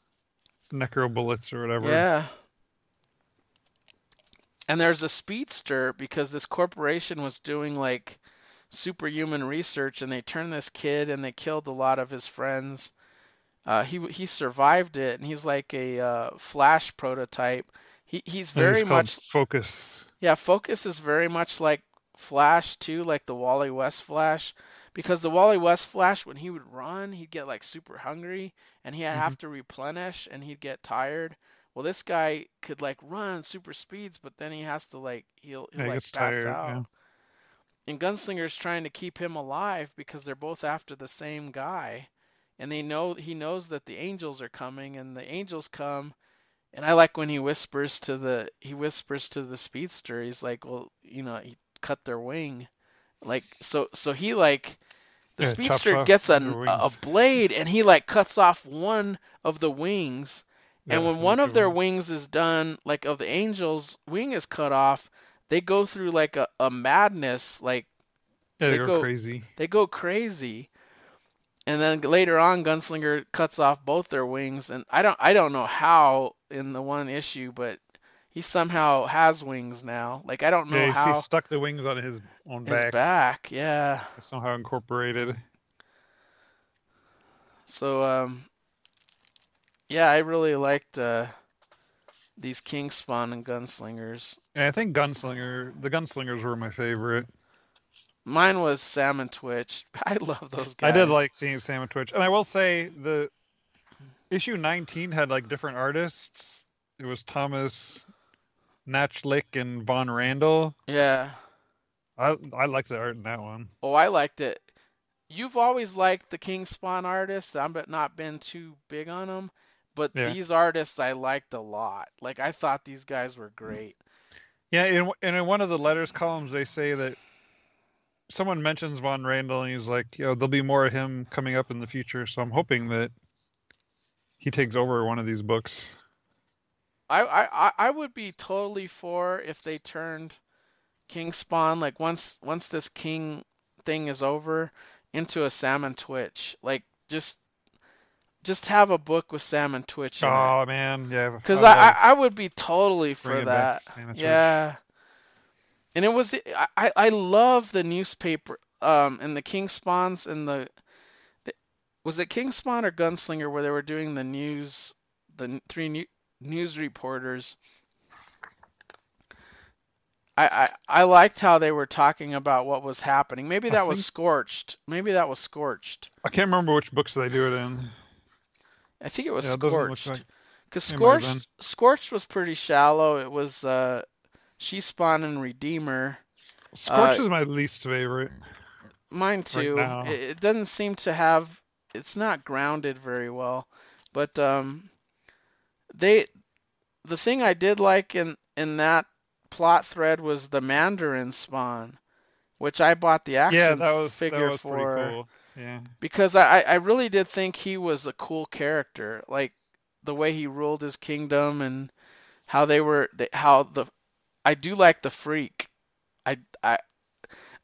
necro bullets or whatever. Yeah. And there's a speedster because this corporation was doing like superhuman research, and they turned this kid and they killed a lot of his friends. Uh, he he survived it, and he's like a uh, Flash prototype. He he's very he's much Focus. Yeah, Focus is very much like Flash too, like the Wally West Flash. Because the Wally West Flash, when he would run, he'd get like super hungry and he'd have to replenish and he'd get tired. Well, this guy could like run super speeds, but then he has to like he'll, he'll Yeah, like pass tired, out. yeah. And Gunslinger's trying to keep him alive because they're both after the same guy. And they know he knows that the angels are coming and the angels come and I like when he whispers to the he whispers to the speedster. He's like, "Well, you know, he cut their wing." Like so so he like the Yeah, speedster gets a a blade and he like cuts off one of the wings. And Yeah, when one of their wing. wings is done, like of the angel's wing is cut off, they go through like a, a madness, like Yeah, they they, go- go crazy. they go crazy. And then later on, Gunslinger cuts off both their wings, and I don't I don't know how in the one issue, but he somehow has wings now. Like I don't know Yeah, how he stuck the wings on his own his back. back. Yeah. Somehow incorporated. So um, yeah, I really liked uh these King Spawn and Gunslingers. And I think Gunslinger, the Gunslingers were my favorite. Mine was Sam and Twitch. I love those guys. I did like seeing Sam and Twitch, and I will say the issue 19 had like different artists. It was Thomas Nachlik and Von Randal. Yeah. I I liked the art in that one. Oh, I liked it. You've always liked the King Spawn artists. I've but not been too big on them, but Yeah. these artists I liked a lot. Like I thought these guys were great. Yeah, in, and in one of the letters columns, they say that someone mentions Von Randal, and he's like, you know, there'll be more of him coming up in the future." So I'm hoping that he takes over one of these books. I I I- I would be totally for if they turned King Spawn like once once this King thing is over into a Sam and Twitch. Like just just have a book with Sam and Twitch in it. Oh man, yeah. Because I'd I, I, would be totally for bring it back that. Yeah. And it was I, I I love the newspaper um and the King Spawns and the, the was it King Spawn or Gunslinger where they were doing the news the three new, news reporters. I, I I liked how they were talking about what was happening. Maybe I that was Scorched. Maybe that was Scorched. I can't remember which books they do it in. I think it was Yeah, it doesn't look Scorched. Because have Scorched, Scorched was pretty shallow. It was uh, She Spawn and Redeemer. Scorch Uh, is my least favorite. Mine too. now. It, it doesn't seem to have. It's not grounded very well. But um, they, the thing I did like in in that plot thread was the Mandarin spawn, which I bought the action Yeah, that was that figure was for cool. Yeah. because I I really did think he was a cool character, like the way he ruled his kingdom and how they were how the I do like the freak. I I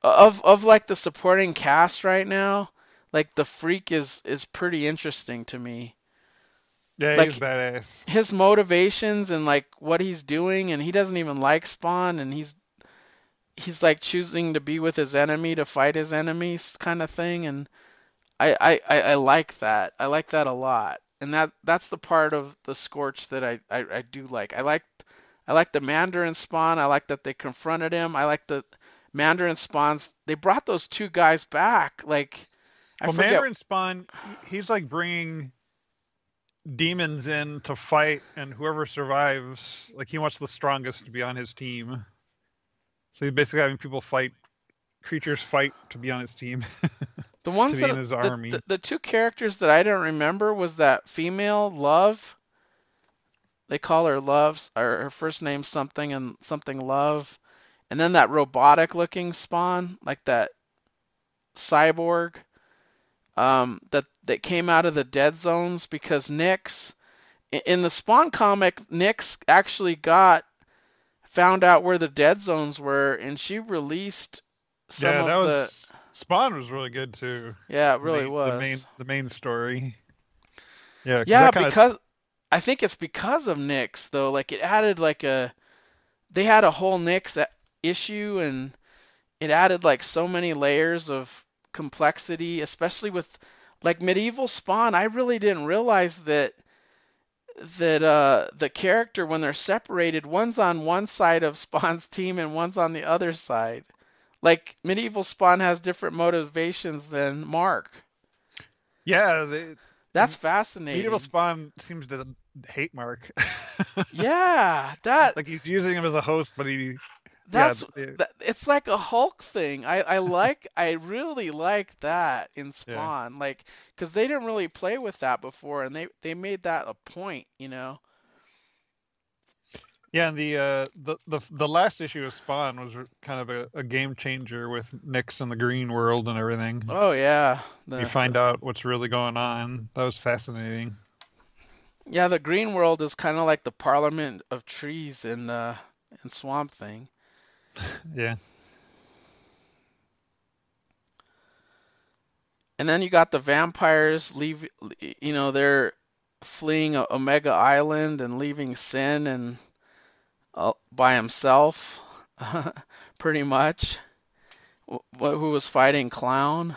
of of like the supporting cast right now, like the freak is is pretty interesting to me. Yeah, Like- he's badass. His motivations and like what he's doing and he doesn't even like Spawn and he's he's like choosing to be with his enemy to fight his enemies kind of thing and I, I, I, like that. I like that a lot. And that that's the part of the Scorch that I, I, I do like. I like I like the Mandarin Spawn. I like that they confronted him. I like the Mandarin Spawns. They brought those two guys back. Like I well, forget. Mandarin Spawn, he's like bringing demons in to fight, and whoever survives, like he wants the strongest to be on his team. So he's basically having people fight, creatures fight to be on his team. The ones that in his the, army. The, the two characters that I don't remember was that female Love. They call her Loves, or her first name something and something Love, and then that robotic looking spawn, like that cyborg, um, that that came out of the dead zones because Nyx, in the Spawn comic, Nyx actually got found out where the dead zones were, and she released some yeah, of that the was Spawn was really good too. yeah, it The really main- was. the main the main story. Yeah, Yeah, kinda- because I think it's because of Nyx though. Like it added like a they had a whole Nyx a- issue and it added like so many layers of complexity, especially with like medieval Spawn. I really didn't realize that that uh the character when they're separated, one's on one side of Spawn's team and one's on the other side. Like medieval Spawn has different motivations than Mark. yeah, the That's fascinating. medieval Spawn seems to hate Mark. Yeah, that like he's using him as a host, but he that's yeah, that, it's like a Hulk thing. I I like I really like that in Yeah. Spawn, like because they didn't really play with that before, and they they made that a point, you know. Yeah, and the uh the the the last issue of Spawn was kind of a, a game changer with Nyx and the Green World and everything. Oh yeah, the, you find out what's really going on. That was fascinating. yeah the Green World is kind of like the Parliament of Trees in uh in Swamp Thing. Yeah. And then you got the vampires leave, you know, they're fleeing Omega Island and leaving Sin and uh, by himself, pretty much. Wh- Who was fighting Clown?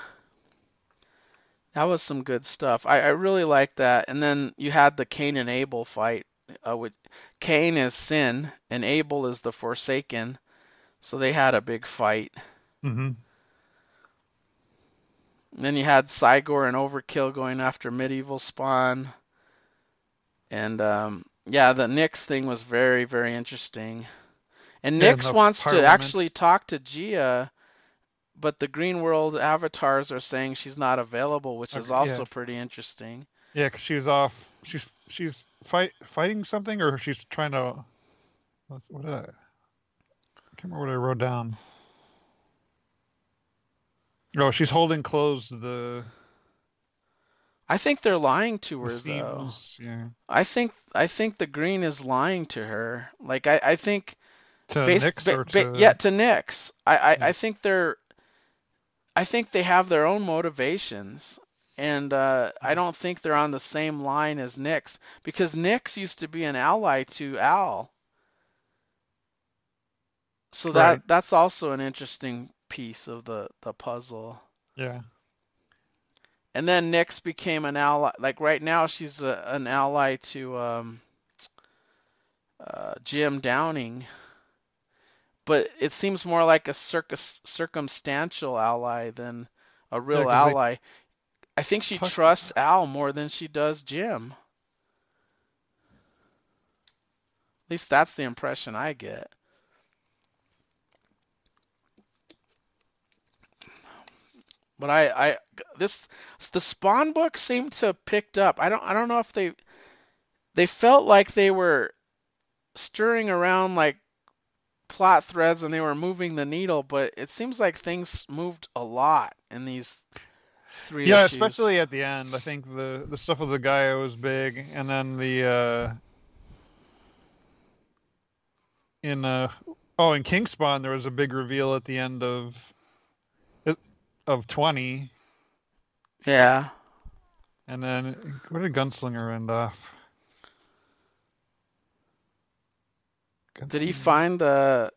That was some good stuff. I, I really liked that. And then you had the Cain and Abel fight. Uh, with Cain is Sin and Abel is the Forsaken, so they had a big fight. hmm And then you had Cygor and Overkill going after Medieval Spawn. And um, yeah, the Nyx thing was very, very interesting. And Yeah, the wants to actually talk to Gia, but the Green World avatars are saying she's not available, which is also yeah. pretty interesting. Yeah, 'cause she was off. She's she's fight fighting something, or she's trying to. What's, what did I? I can't remember what I wrote down. No, she's holding closed the, I think they're lying to her though. Yeah. I think I think the Green is lying to her. Like I, I think To Bas- Nyx ba- or ba- yeah, to Nyx. I, I, Yeah. I think they're, I think they have their own motivations, and uh, I don't think they're on the same line as Nyx because Nyx used to be an ally to Al. So that Right. that's also an interesting piece of the the puzzle. yeah. And then Nyx became an ally. Like right now, she's a, an ally to um, uh, Jim Downing. But it seems more like a circus, circumstantial ally than a real they- ally. I think she Talk- trusts Al more than she does Jim. At least that's the impression I get. But I, I this the Spawn book seemed to have picked up. I don't I don't know if they they felt like they were stirring around like plot threads and they were moving the needle, but it seems like things moved a lot in these three Yeah, issues. especially at the end. I think the the stuff with the guy was big, and then the uh, in uh oh in King Spawn there was a big reveal at the end of of twenty, yeah. and then where did Gunslinger end off? Did he find uh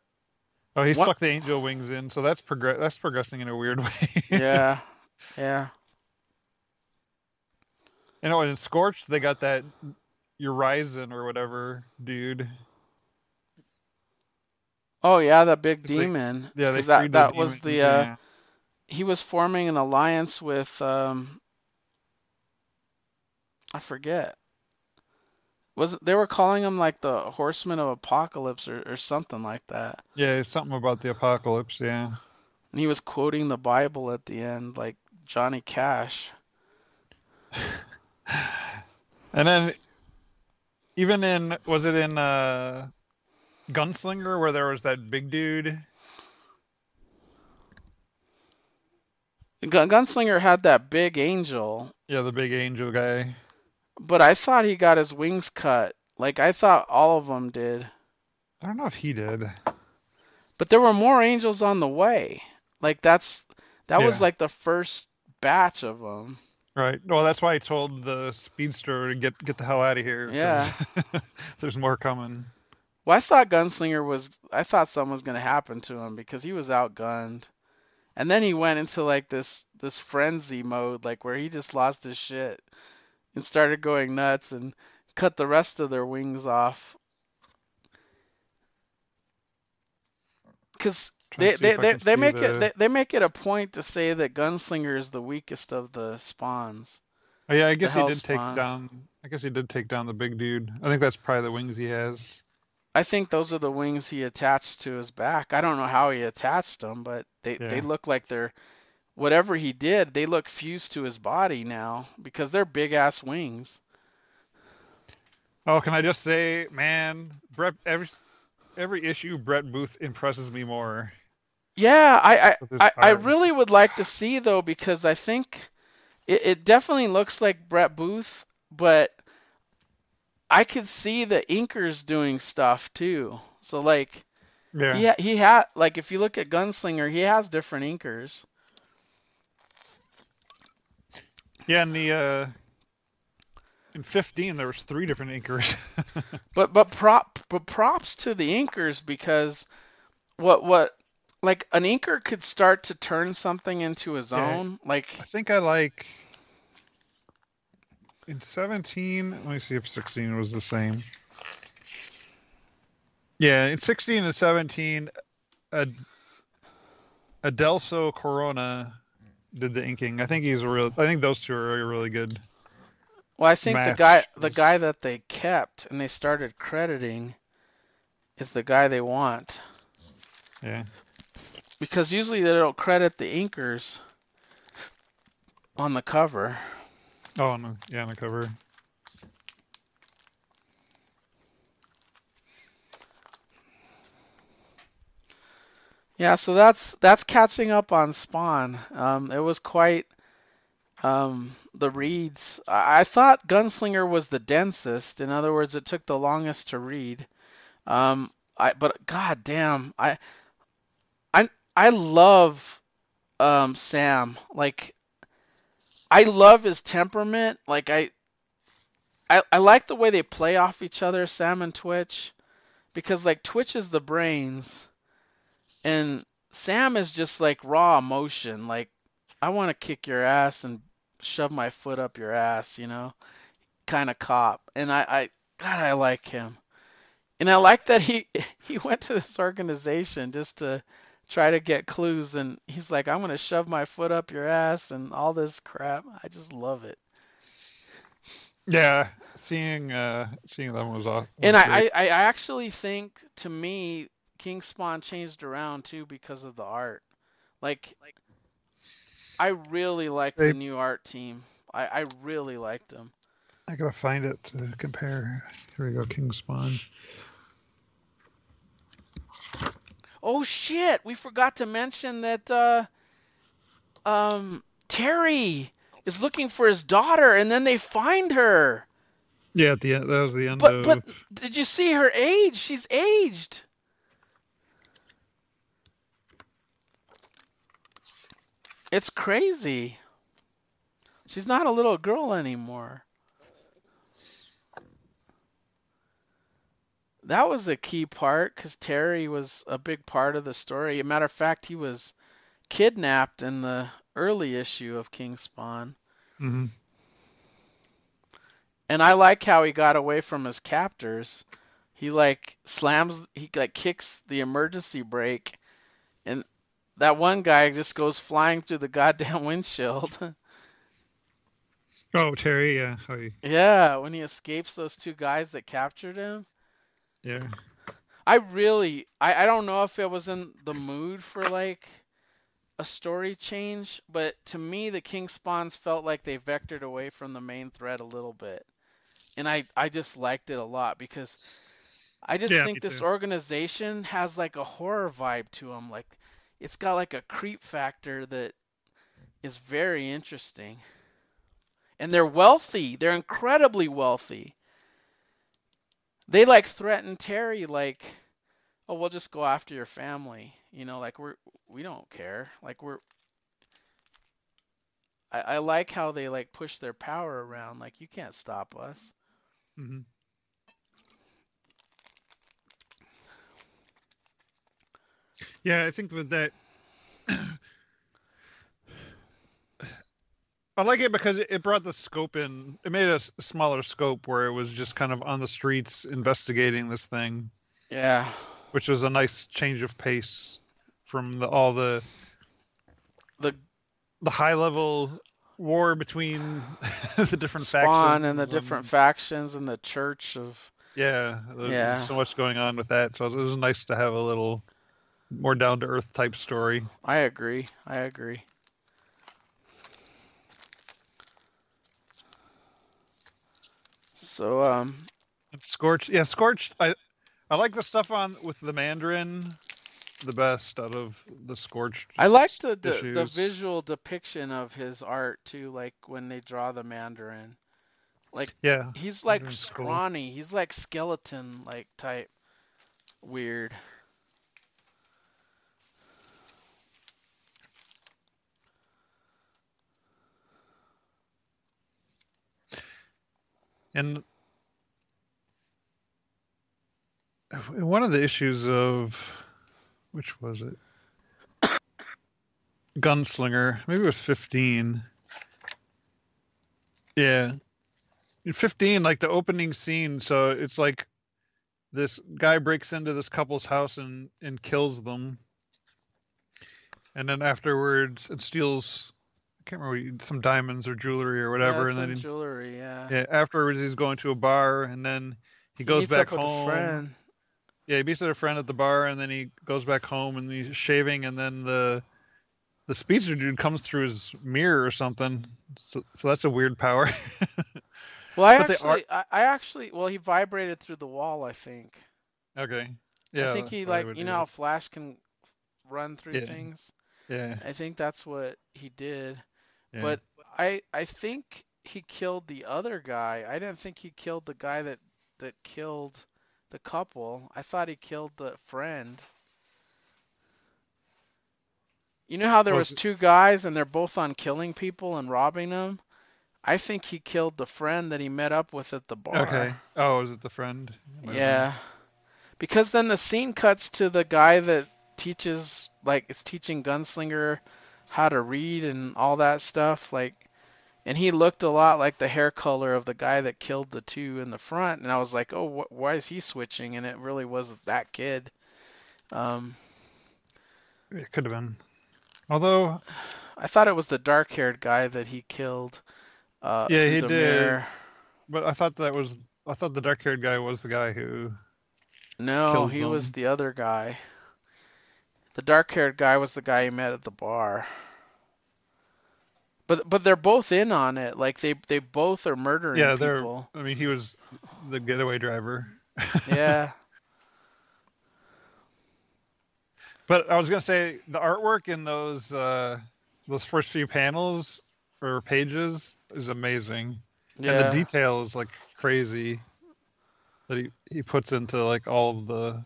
Oh, he what- stuck the angel wings in, so that's progress. That's progressing in a weird way. yeah. Yeah. You know, in Scorched, they got that Urizen or whatever dude. Oh yeah, that big demon. Yeah, they that that the was demon. the uh yeah. He was forming an alliance with um I forget. Was they were calling him like the Horseman of Apocalypse or, or something like that. Yeah, it's something about the apocalypse. Yeah. And he was quoting the Bible at the end, like Johnny Cash. And then, even in was it in uh, Gunslinger where there was that big dude? Gun- Gunslinger had that big angel, Yeah, the big angel guy. but I thought he got his wings cut. Like I thought all of them did. I don't know if he did. But there were more angels on the way. Like that's that was like the first batch of them. Right. Well, that's why I told the speedster to get get the hell out of here. Yeah. there's more coming. Well, I thought Gunslinger was I thought something was gonna happen to him because he was outgunned. And then he went into like this this frenzy mode, like where he just lost his shit and started going nuts and cut the rest of their wings off. Cause they they they, they make the- it they, they make it a point to say that Gunslinger is the weakest of the spawns. Oh, yeah, I guess he did take down. I guess he did take down the big dude. I think that's probably the wings he has. I think those are the wings he attached to his back. I don't know how he attached them, but they, they look like they're whatever he did, they look fused to his body now because they're big ass wings. Oh, can I just say, man, Brett every every issue Brett Booth impresses me more. Yeah, I I, I, I really would like to see though because I think it, it definitely looks like Brett Booth, but I could see the inkers doing stuff too. So like Yeah. he ha- he had like if you look at Gunslinger, he has different inkers. Yeah, in the uh in 15 there was three different inkers. But but prop but props to the inkers because what what like an inker could start to turn something into his Yeah. own. Like I think I like in 17. Let me see if 16 was the same. Yeah, in 16 and 17, Ad- Adelso Corona did the inking. I think he's a real. I think those two are really good. well, I think the match guy the guy that they kept and they started crediting is the guy they want Yeah. because usually they don't credit the inkers on the cover. Oh no, yeah, on the cover. Yeah, so that's that's catching up on Spawn. Um, it was quite um, the reads. I, I thought Gunslinger was the densest. In other words, it took the longest to read. Um, I but god damn, I I I love um, Sam. Like I love his temperament. Like I I I like the way they play off each other, Sam and Twitch, because like Twitch is the brains and Sam is just like raw emotion. Like, I want to kick your ass and shove my foot up your ass, you know, kind of cop. And I, I, God, I like him. And I like that he he went to this organization just to try to get clues. And he's like, I'm gonna shove my foot up your ass and all this crap. I just love it. Yeah, seeing uh seeing them was off. And I. I, I actually think to me, King Spawn changed around too because of the art. Like, like I really like the new art team. I, I really liked them. I gotta find it to compare. Here we go, King Spawn. Oh shit, we forgot to mention that uh um Terry is looking for his daughter and then they find her. Yeah, at the end, that was the end But of. but did you see her age? She's aged. It's crazy. She's not a little girl anymore. That was a key part because Terry was a big part of the story. a matter of fact, he was kidnapped in the early issue of King Spawn. hmm And I like how he got away from his captors. He like slams, he like kicks the emergency brake, and that one guy just goes flying through the goddamn windshield. Oh, Terry, yeah, yeah, when he escapes those two guys that captured him. Yeah. I really, I, I don't know if it was in the mood for like a story change, but to me, the King Spawns felt like they vectored away from the main thread a little bit. And I, I just liked it a lot because I just Yeah, think this too. organization has like a horror vibe to them. Like it's got like a creep factor that is very interesting. And they're wealthy. They're incredibly wealthy. They like threaten Terry like, "Oh, we'll just go after your family." You know, like we're we don't care. Like we're I, I like how they like push their power around. Like you can't stop us. Mm-hmm. Yeah, I think that that. I like it because it brought the scope in. It made a smaller scope where it was just kind of on the streets investigating this thing, Yeah. which was a nice change of pace from the, all the The the high level war between the different Spawn factions and the different factions and the Church of Yeah, there's Yeah. so much going on with that. So it was nice to have a little more down to earth type story. I agree. I agree. So um And Scorched, yeah, Scorched. I I like the stuff on with the Mandarin the best out of the Scorched. I like the, the the visual depiction of his art too, like when they draw the Mandarin. Like Yeah, he's like Mandarin's cool. scrawny. He's like skeleton like type weird. And one of the issues of which was it? Gunslinger. Maybe it was 15. Yeah. In 15, like the opening scene, so it's like this guy breaks into this couple's house and, and kills them. And then afterwards, it steals, can't remember, some diamonds or jewelry or whatever. yeah, and some then, he, jewelry, yeah. yeah, afterwards, he's going to a bar and then he goes back home. a friend. Yeah, he meets with a friend at the bar, and then he goes back home, and he's shaving, and then the the speedster dude comes through his mirror or something. So, so that's a weird power. Well, I But they are- actually, I, I actually, well, he vibrated through the wall. I think. okay. Yeah. I think he like, you know, how. Flash can run through Yeah. things. Yeah. I think that's what he did. Yeah. But I, I think he killed the other guy. I didn't think he killed the guy that that killed the couple. I thought he killed the friend. You know how there Was was two guys and they're both on killing people and robbing them? I think he killed the friend that he met up with at the bar. okay. Oh, is it the friend? Yeah. Because then the scene cuts to the guy that teaches like is teaching Gunslinger how to read and all that stuff like and he looked a lot like the hair color of the guy that killed the two in the front and I was like, "Oh, wh- why is he switching?" and it really was that kid. Um. It could have been. Although, I thought it was the dark-haired guy that he killed uh Yeah, he did. mirror. but I thought that was. I thought the dark-haired guy was the guy who. No, he was the other guy. The dark-haired guy was the guy he met at the bar. But but they're both in on it. Like they they both are murdering Yeah, they're. people. I mean, he was the getaway driver. Yeah. But I was gonna say the artwork in those uh, those first few panels or pages is amazing, Yeah. and the detail is like crazy that he he puts into like all of the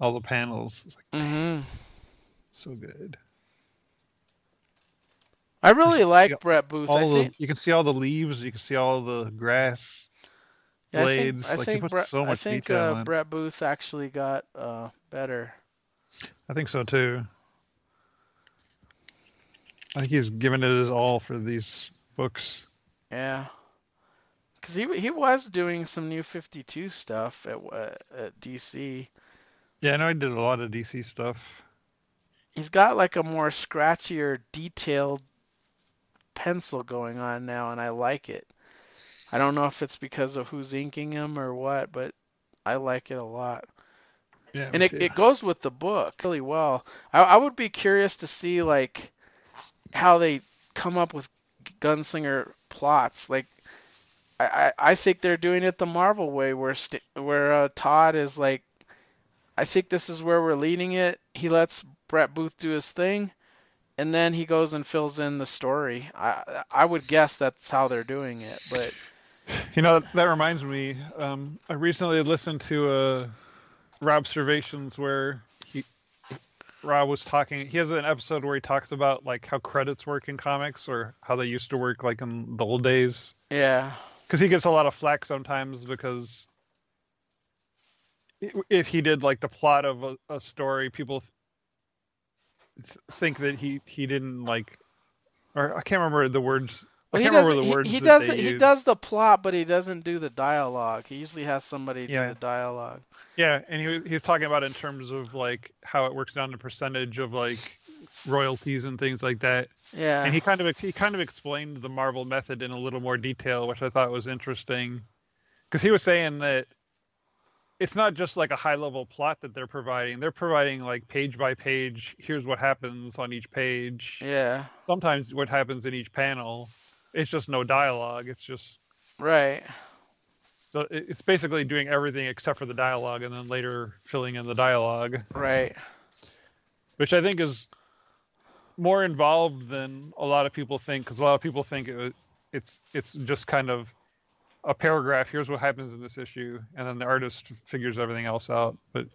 all the panels. It's like hmm so good. I really like Brett Booth. I the think, you can see all the leaves, you can see all the grass. yeah, I think, blades, I like, think, Brett, so I think uh. Brett Booth actually got uh, better. I think so too. I think he's given it his all for these books. Yeah. Cause he he was doing some new 52 stuff at at DC. Yeah, I know he did a lot of DC stuff. He's got like a more scratchier, detailed pencil going on now, and I like it. I don't know if it's because of who's inking him or what, but I like it a lot. Yeah, And it, too. it goes with the book really well. I, I would be curious to see like how they come up with gunslinger plots. Like I, I, I think they're doing it the Marvel way, where st- where uh, Todd is like, I think this is where we're leading it. He lets Brett Booth do his thing, and then he goes and fills in the story. I I would guess that's how they're doing it, but You know, that reminds me. Um, I recently listened to uh, Rob's observations where he Rob was talking. He has an episode where he talks about like how credits work in comics or how they used to work like in the old days. yeah, Because he gets a lot of flack sometimes because if he did like the plot of a, a story, people think that he he didn't like, or I can't remember the words. Well, I he can't remember the words he, he does he does the plot, but he doesn't do the dialogue. He usually has somebody Yeah. do the dialogue. Yeah, and he was- he was talking about in terms of like how it works down to percentage of like royalties and things like that. Yeah. And he kind of he kind of explained the Marvel method in a little more detail, which I thought was interesting, because he was saying that it's not just like a high level plot that they're providing. They're providing like page by page. Here's what happens on each page. yeah. Sometimes what happens in each panel. It's just no dialogue. It's just Right. so it's basically doing everything except for the dialogue, and then later filling in the dialogue. Right. which I think is more involved than a lot of people think. Because a lot of people think it, it's it's just kind of a paragraph. Here's what happens in this issue, and then the artist figures everything else out. But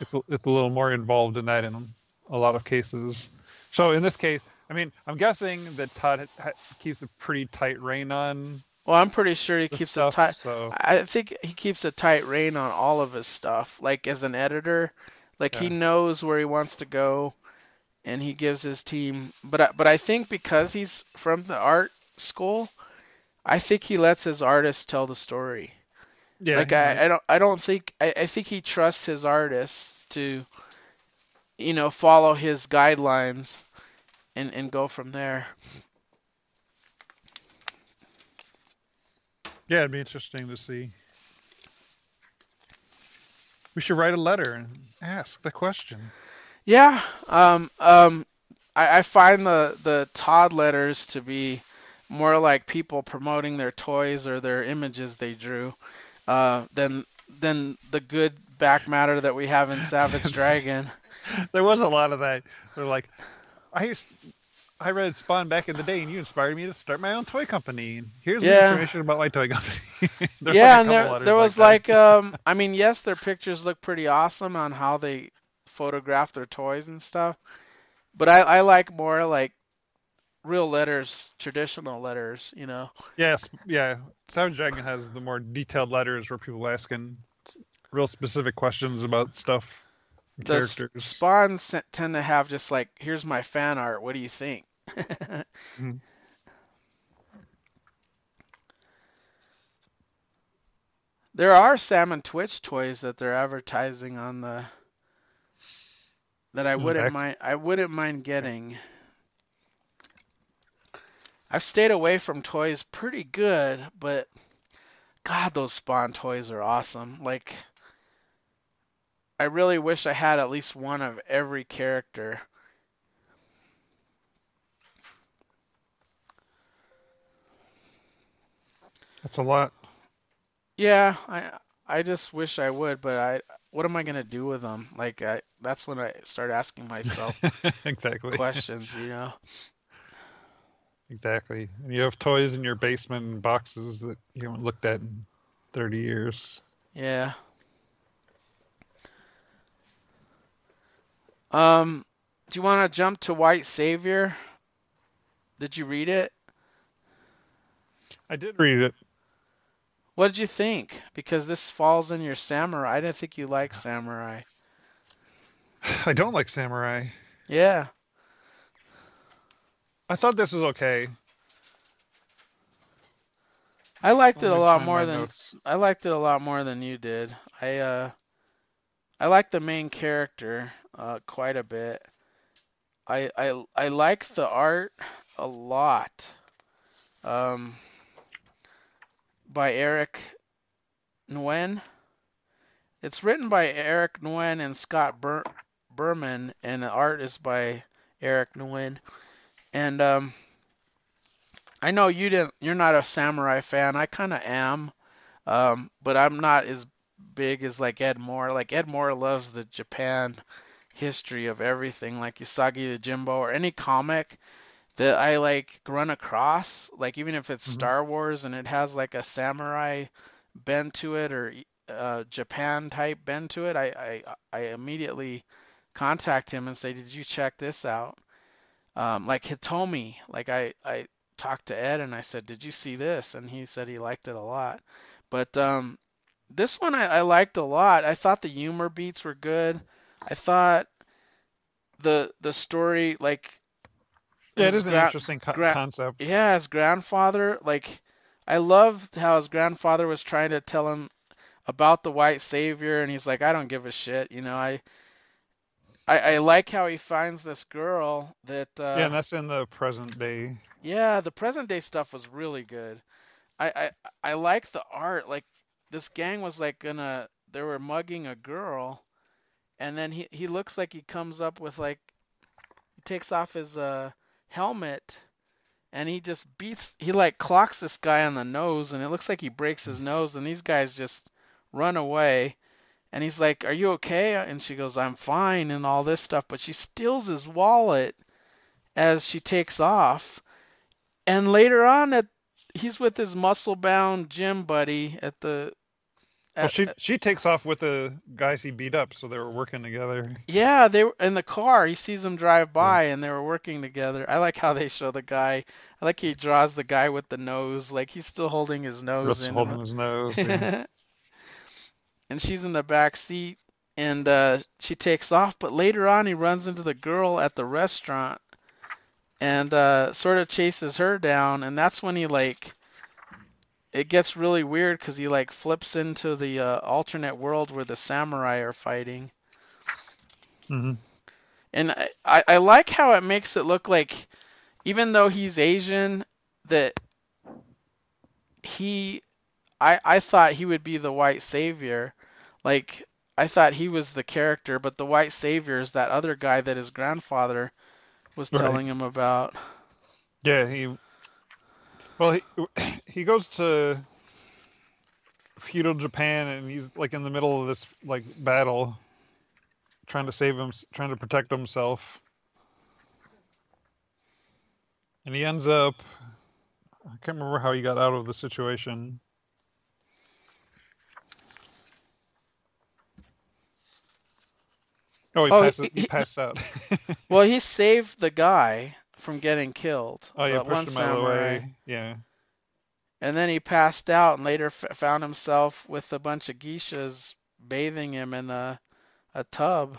it's a, it's a little more involved in that in a lot of cases. So in this case, I mean, I'm guessing that Todd ha- keeps a pretty tight rein on Well, I'm pretty sure he keeps stuff. a tight. So I think he keeps a tight rein on all of his stuff. Like as an editor, like he knows where he wants to go, and he gives his team. But I, but I think because he's from the art school, I think he lets his artists tell the story. yeah, like. I, I don't I don't think I, I think he trusts his artists to you know follow his guidelines and and go from there. yeah, it'd be interesting to see. We should write a letter and ask the question. Yeah, um um I, I find the the Todd letters to be more like people promoting their toys or their images they drew uh than than the good back matter that we have in Savage Dragon. there was a lot of that. They're like, I used, I read Spawn back in the day, and you inspired me to start my own toy company. And here's the Yeah. information about my toy company. Yeah, and there there was that. like um I mean yes their pictures look pretty awesome on how they photograph their toys and stuff. But I, I like more like real letters, traditional letters, you know. yes, yeah. Savage Dragon has the more detailed letters where people asking real specific questions about stuff, The characters. spawns tend to have just like here's my fan art, what do you think? Mhm. There are Sam and Twitch toys that they're advertising on the that I wouldn't mind I wouldn't mind getting. I've stayed away from toys pretty good, but God, those Spawn toys are awesome. Like I really wish I had at least one of every character. That's a lot. Yeah, I I just wish I would, but I what am I gonna do with them? Like I that's when I start asking myself exactly. questions, you know. Exactly. And you have toys in your basement and boxes that you haven't looked at in 30 years. Yeah. Um, do you want to jump to White Savior? Did you read it? I did read it. What did you think? Because this falls in your samurai. I didn't think you liked samurai. I don't like samurai. Yeah. I thought this was okay. I liked it a lot more than notes. I liked it a lot more than you did. I uh I like the main character uh quite a bit. I I I like the art a lot. Um by Eric Nguyen. It's written by Eric Nguyen and Scott Ber- Burman and the art is by Eric Nguyen. And um I know you didn't you're not a samurai fan. I kind of am. Um but I'm not as big as like Ed Moore. Like Ed Moore loves the Japan history of everything, like Usagi the Yojimbo or any comic that I like run across, like even if it's Mhm. Star Wars and it has like a samurai bend to it or uh, Japan type bend to it, I, I I immediately contact him and say, "Did you check this out?" Um, like Hitomi, like I I talked to Ed and I said, "Did you see this?" And he said he liked it a lot. But um, this one I, I liked a lot. I thought the humor beats were good. I thought the the story like Yeah, it his an gra- interesting co- gra- concept. yeah, his grandfather, like I loved how his grandfather was trying to tell him about the white savior and he's like, I don't give a shit, you know, I I, I like how he finds this girl that uh yeah, and that's in the present day. yeah, the present day stuff was really good. I I I like the art. Like this gang was like gonna they were mugging a girl and then he he looks like he comes up with like he takes off his uh helmet and he just beats he like clocks this guy on the nose and it looks like he breaks his nose and these guys just run away and he's like are you okay and she goes i'm fine and all this stuff but she steals his wallet as she takes off and later on at he's with his muscle bound gym buddy at the Well, she she takes off with the guys he beat up, so they were working together. Yeah, they were in the car. He sees them drive by and they were working together. I like how they show the guy. I like he draws the guy with the nose, like he's still holding his nose Just in. holding his nose. yeah. and she's in the back seat and uh, she takes off, but later on he runs into the girl at the restaurant and uh, sort of chases her down and that's when he like it gets really weird because he like flips into the uh, alternate world where the samurai are fighting. hmm And I, I I like how it makes it look like, even though he's Asian, that he, I I thought he would be the white savior, like I thought he was the character, but the white savior is that other guy that his grandfather was Right. telling him about. Yeah, he. Well, he he goes to feudal Japan, and he's like in the middle of this like battle, trying to save him, trying to protect himself, and he ends up. I can't remember how he got out of the situation. Oh, he, Oh, passes, he, he- passed out. Well, he saved the guy from getting killed. oh, yeah, one pushed him out of the way. Yeah. And then he passed out and later f- found himself with a bunch of geishas bathing him in a a tub.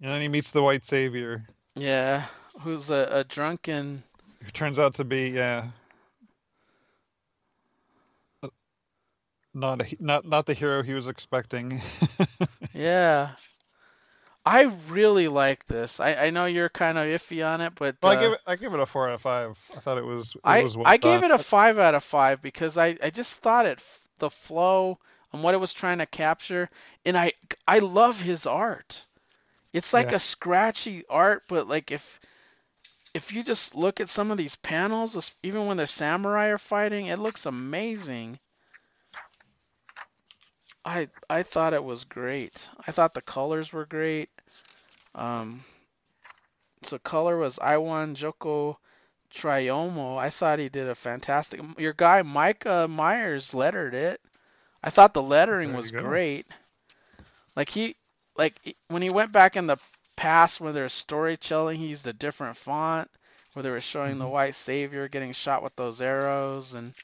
And then he meets the white savior, Yeah, who's a, a drunken. who turns out to be yeah, not a, not not the hero he was expecting. Yeah. I really like this. I, I know you're kind of iffy on it, but well, I uh, give it I give it a four out of five. I thought it was it I was well I gave it a five out of five because I, I just thought it the flow and what it was trying to capture, and I I love his art. It's like Yeah. a scratchy art, but like if if you just look at some of these panels, even when the samurai are fighting, it looks amazing. I I thought it was great. I thought the colors were great. Um, so color was Iwan Joko Triomo. I thought he did a fantastic. Your guy Micah Myers lettered it. I thought the lettering There was great. Like he, like when he went back in the past where there's storytelling, he used a different font where they were showing the Mhm. white savior getting shot with those arrows, and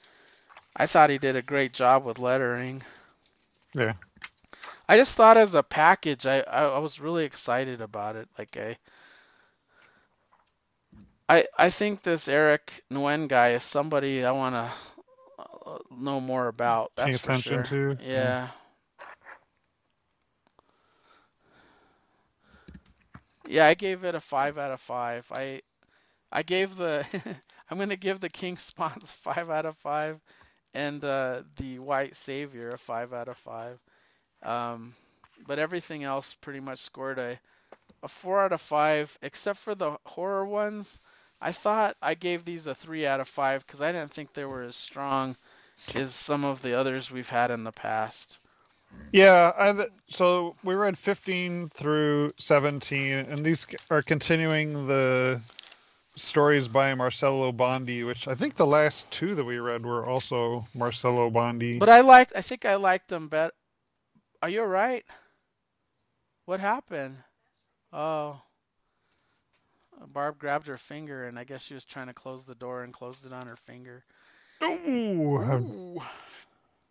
I thought he did a great job with lettering. Yeah. I just thought as a package, I, I, I was really excited about it. Like I, I, I think this Eric Nguyen guy is somebody I want to uh, know more about. Pay That's for attention sure. to. Yeah. Yeah, I gave it a five out of five. I, I gave the, I'm gonna give the King Spawns five out of five, and uh, the White Savior a five out of five. Um, but everything else pretty much scored a, a four out of five, except for the horror ones. I thought I gave these a three out of five because I didn't think they were as strong as some of the others we've had in the past. Yeah, I, so we read 15 through 17, and these are continuing the stories by Marcello Bondi, which I think the last two that we read were also Marcello Bondi. But I liked, I think I liked them better. Are you alright? What happened? Oh. Barb grabbed her finger, and I guess she was trying to close the door and closed it on her finger. Ooh, I've,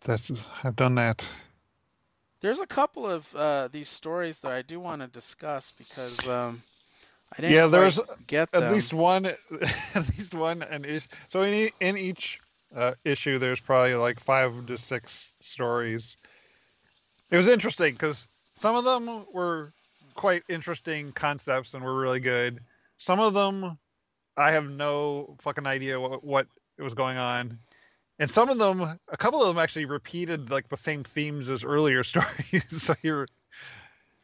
that's I've done that. There's a couple of uh, these stories that I do want to discuss because um, I didn't Yeah, there's get At them. least one, at least one, an issue. So in e- in each uh, issue, there's probably like five to six stories. It was interesting because some of them were quite interesting concepts and were really good. Some of them, I have no fucking idea what, what was going on. And some of them, a couple of them actually repeated like the same themes as earlier stories. so you're,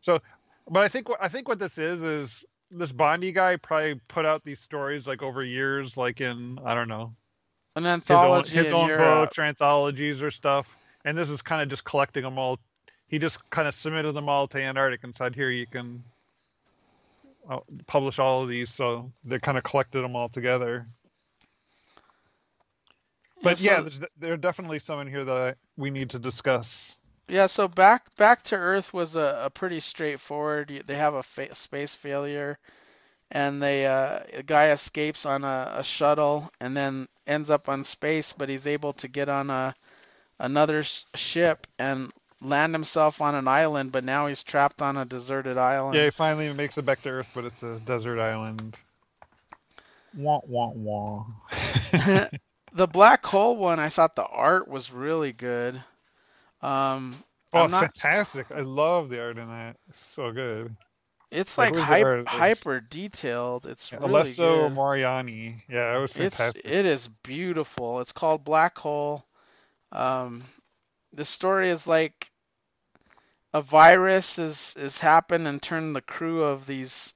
so, but I think what I think what this is is this Bondi guy probably put out these stories like over years, like in I don't know An his own anthology his own books or anthologies or stuff. And this is kind of just collecting them all. He just kind of submitted them all to Antarctic and said, "Here, you can uh, publish all of these." So they kind of collected them all together. But so- yeah, there's, there are definitely some in here that I, we need to discuss. Yeah, so back back to Earth was a, a pretty straightforward. They have a fa- space failure, and they uh, a guy escapes on a, a shuttle and then ends up on space, but he's able to get on a another ship and land himself on an island. But now he's trapped on a deserted island. Yeah, he finally makes it back to Earth, but it's a desert island. Wah wah wah. the black hole one, I thought the art was really good. Um, Oh, not- fantastic! I love the art in that. It's so good. it's Like, like hyper, hyper detailed. It's really Alesso good. Moriani. Yeah, it was It's fantastic. it is beautiful. It's called Black Hole. Um, the story is like a virus is is happened and turned the crew of these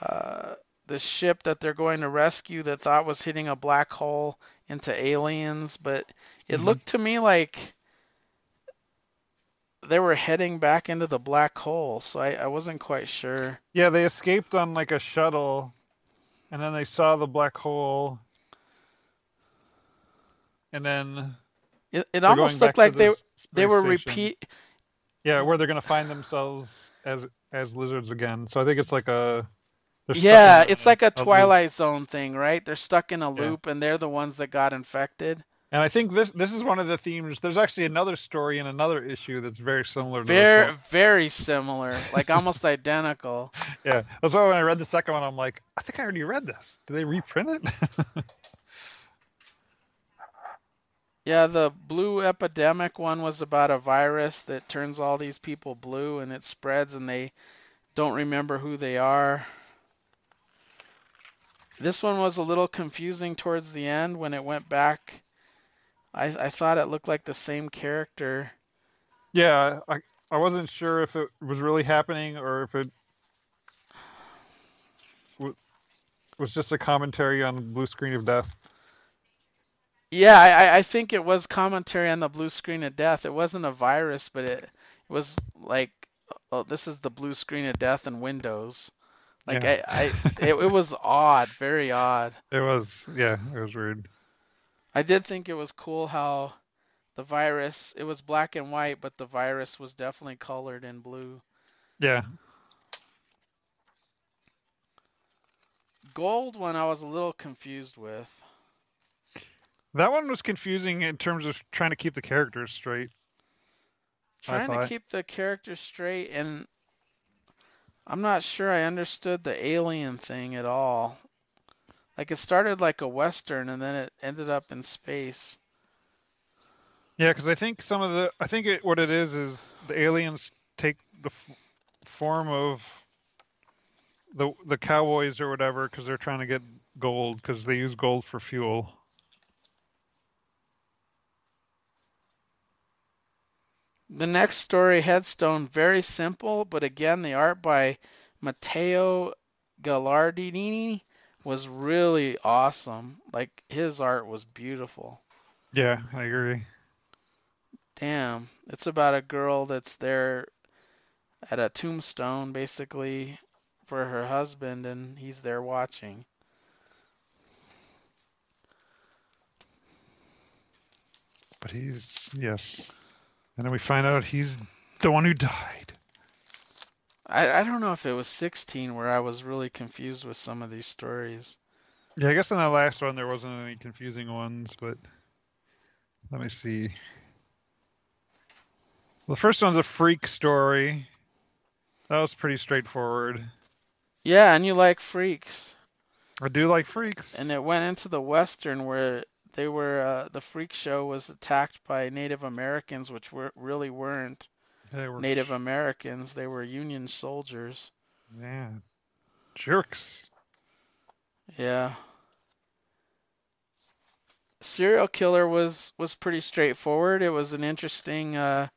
uh, the ship that they're going to rescue that thought was hitting a black hole into aliens, but it Mhm. looked to me like they were heading back into the black hole, so I, I wasn't quite sure. Yeah, they escaped on like a shuttle, and then they saw the black hole, and then It, it almost looked like to they the they were station. repeat Yeah, where they're gonna find themselves as as lizards again. So I think it's like a. Yeah, it's like a loop. Twilight Zone thing, right? They're stuck in a Yeah. loop and they're the ones that got infected. And I think this this is one of the themes. There's actually another story in another issue that's very similar to Very, this very similar, like almost identical. Yeah, that's why when I read the second one, I'm like, I think I already read this. Did they reprint it? Yeah, the blue epidemic one was about a virus that turns all these people blue and it spreads and they don't remember who they are. This one was a little confusing towards the end when it went back. I, I thought it looked like the same character. yeah, I I wasn't sure if it was really happening or if it was just a commentary on Blue Screen of Death. Yeah, I, I think it was commentary on the blue screen of death. It wasn't a virus, but it, it was like, oh, this is the blue screen of death in Windows. Like Yeah. I, I it, it was odd, very odd. It was, yeah, it was weird. I did think it was cool how the virus, it was black and white, but the virus was definitely colored in blue. Yeah, Gold one I was a little confused with. that one was confusing in terms of trying to keep the characters straight. Trying to keep the characters straight and I'm not sure I understood the alien thing at all. Like it started like a western and then it ended up in space. Yeah, because I think some of the, I think it, what it is is the aliens take the f- form of the the cowboys or whatever because they're trying to get gold because they use gold for fuel. The next story, Headstone, very simple, but again, the art by Matteo Gallardini was really awesome. Like his art was beautiful. Yeah, I agree. Damn, it's about a girl that's there at a tombstone basically for her husband, and he's there watching. But he's yes, and then we find out he's the one who died. I, I don't know if it was 16 where I was really confused with some of these stories. Yeah, I guess in that last one there wasn't any confusing ones, but let me see. Well, the first one's a freak story. That was pretty straightforward. Yeah, and you like freaks. I do like freaks. And it went into the western where they were uh, the freak show was attacked by Native Americans, which were really weren't were Native Americans. They were Union soldiers. yeah, jerks. Yeah. Serial killer was was pretty straightforward. It was an interesting uh,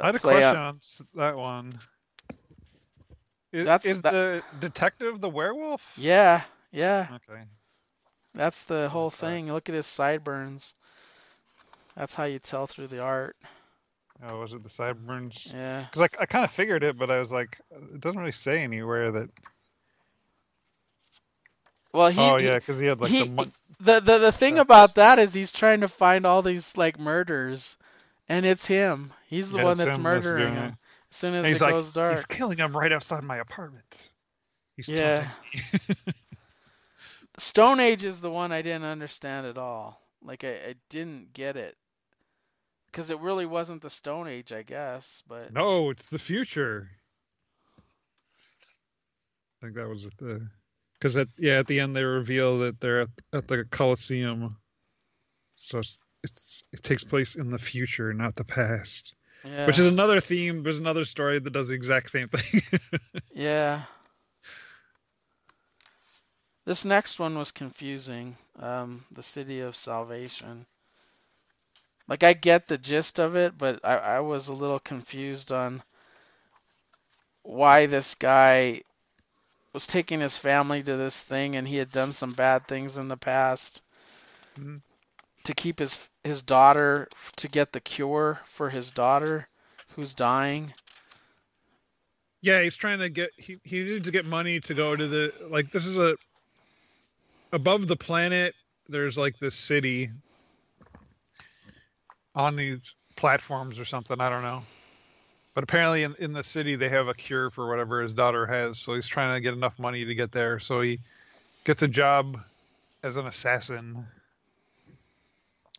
I had a play question on- that one. Is, That's- is that- the detective the werewolf? Yeah, yeah. Okay. That's the whole thing. Look at his sideburns. That's how you tell through the art. Oh, was it the sideburns? Yeah. Because I, I kind of figured it, but I was like, it doesn't really say anywhere that. Well, he, oh yeah, because he had like he- the. Mon- the the the thing about that is he's trying to find all these like murders, and it's him. He's the Yeah, one that's murdering him. As soon as it like, goes dark, he's killing him right outside my apartment. He's Yeah. Stone Age is the one I didn't understand at all. Like I, I didn't get it. Because it really wasn't the Stone Age, I guess. But no, it's the future. I think that was at the. Because at yeah, at the end they reveal that they're at, at the Colosseum. So it's, it's it takes place in the future, not the past. yeah, Which is another theme. There's another story that does the exact same thing. yeah. This next one was confusing. Um, the City of Salvation. Like I get the gist of it, but I, I was a little confused on why this guy was taking his family to this thing and he had done some bad things in the past. Mhm. to keep his his daughter to get the cure for his daughter who's dying. Yeah, he's trying to get he he needs to get money to go to the like this is a above the planet there's like this city on these platforms or something, I don't know. But apparently in, in the city they have a cure for whatever his daughter has, so he's trying to get enough money to get there. So he gets a job as an assassin.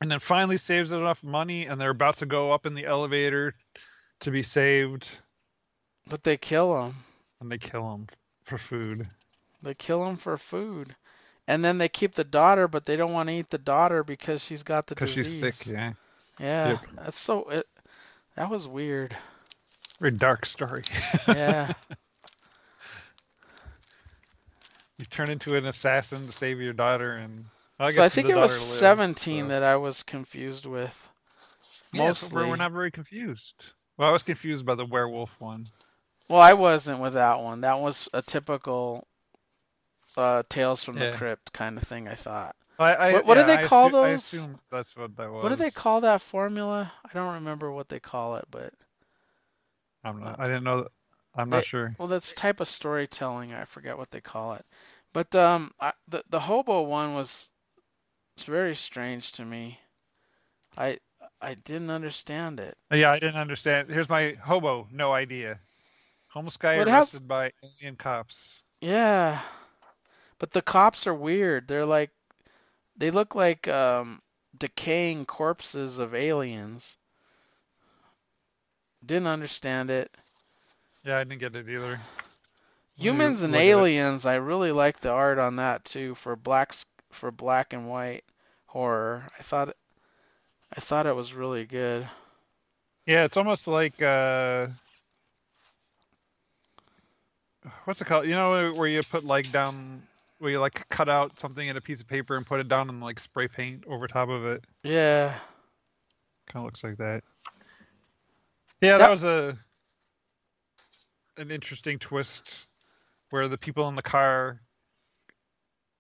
And then finally saves enough money and they're about to go up in the elevator to be saved But they kill him. and they kill him for food. They kill him for food. And then they keep the daughter, but they don't want to eat the daughter because she's got the disease. Because she's sick, yeah. Yeah, Yep. that's so. It, that was weird. Very dark story. Yeah, you turn into an assassin to save your daughter, and well, I so I think the it was lives, 17 so- that I was confused with. Yeah, Mostly. we're not very confused. Well, I was confused by the werewolf one. Well, I wasn't with that one. That was a typical uh, Tales from the Crypt kind of thing. I thought. I, I, What- what do they call assu- I those? assume that's what that was. What do they call that formula? I don't remember what they call it, but I'm not. I didn't know. That, I'm not sure. well, that's type of storytelling. I forget what they call it. But um, I, the the hobo one was it's very strange to me. I I didn't understand it. Yeah, I didn't understand. Here's my hobo. No idea. Homeless guy Well, it has- arrested by alien cops. Yeah, but the cops are weird. They're like they look like um decaying corpses of aliens. Didn't understand it. Yeah, I didn't get it either. Humans and look at it. Aliens, I really like the art on that too for black for black and white horror. I thought I thought it was really good. Yeah, it's almost like uh, what's it called? You know, where you put like down, where you like cut out something in a piece of paper and put it down and like spray paint over top of it. Yeah. Kind of looks like that. Yeah, That- that was a an interesting twist where the people in the car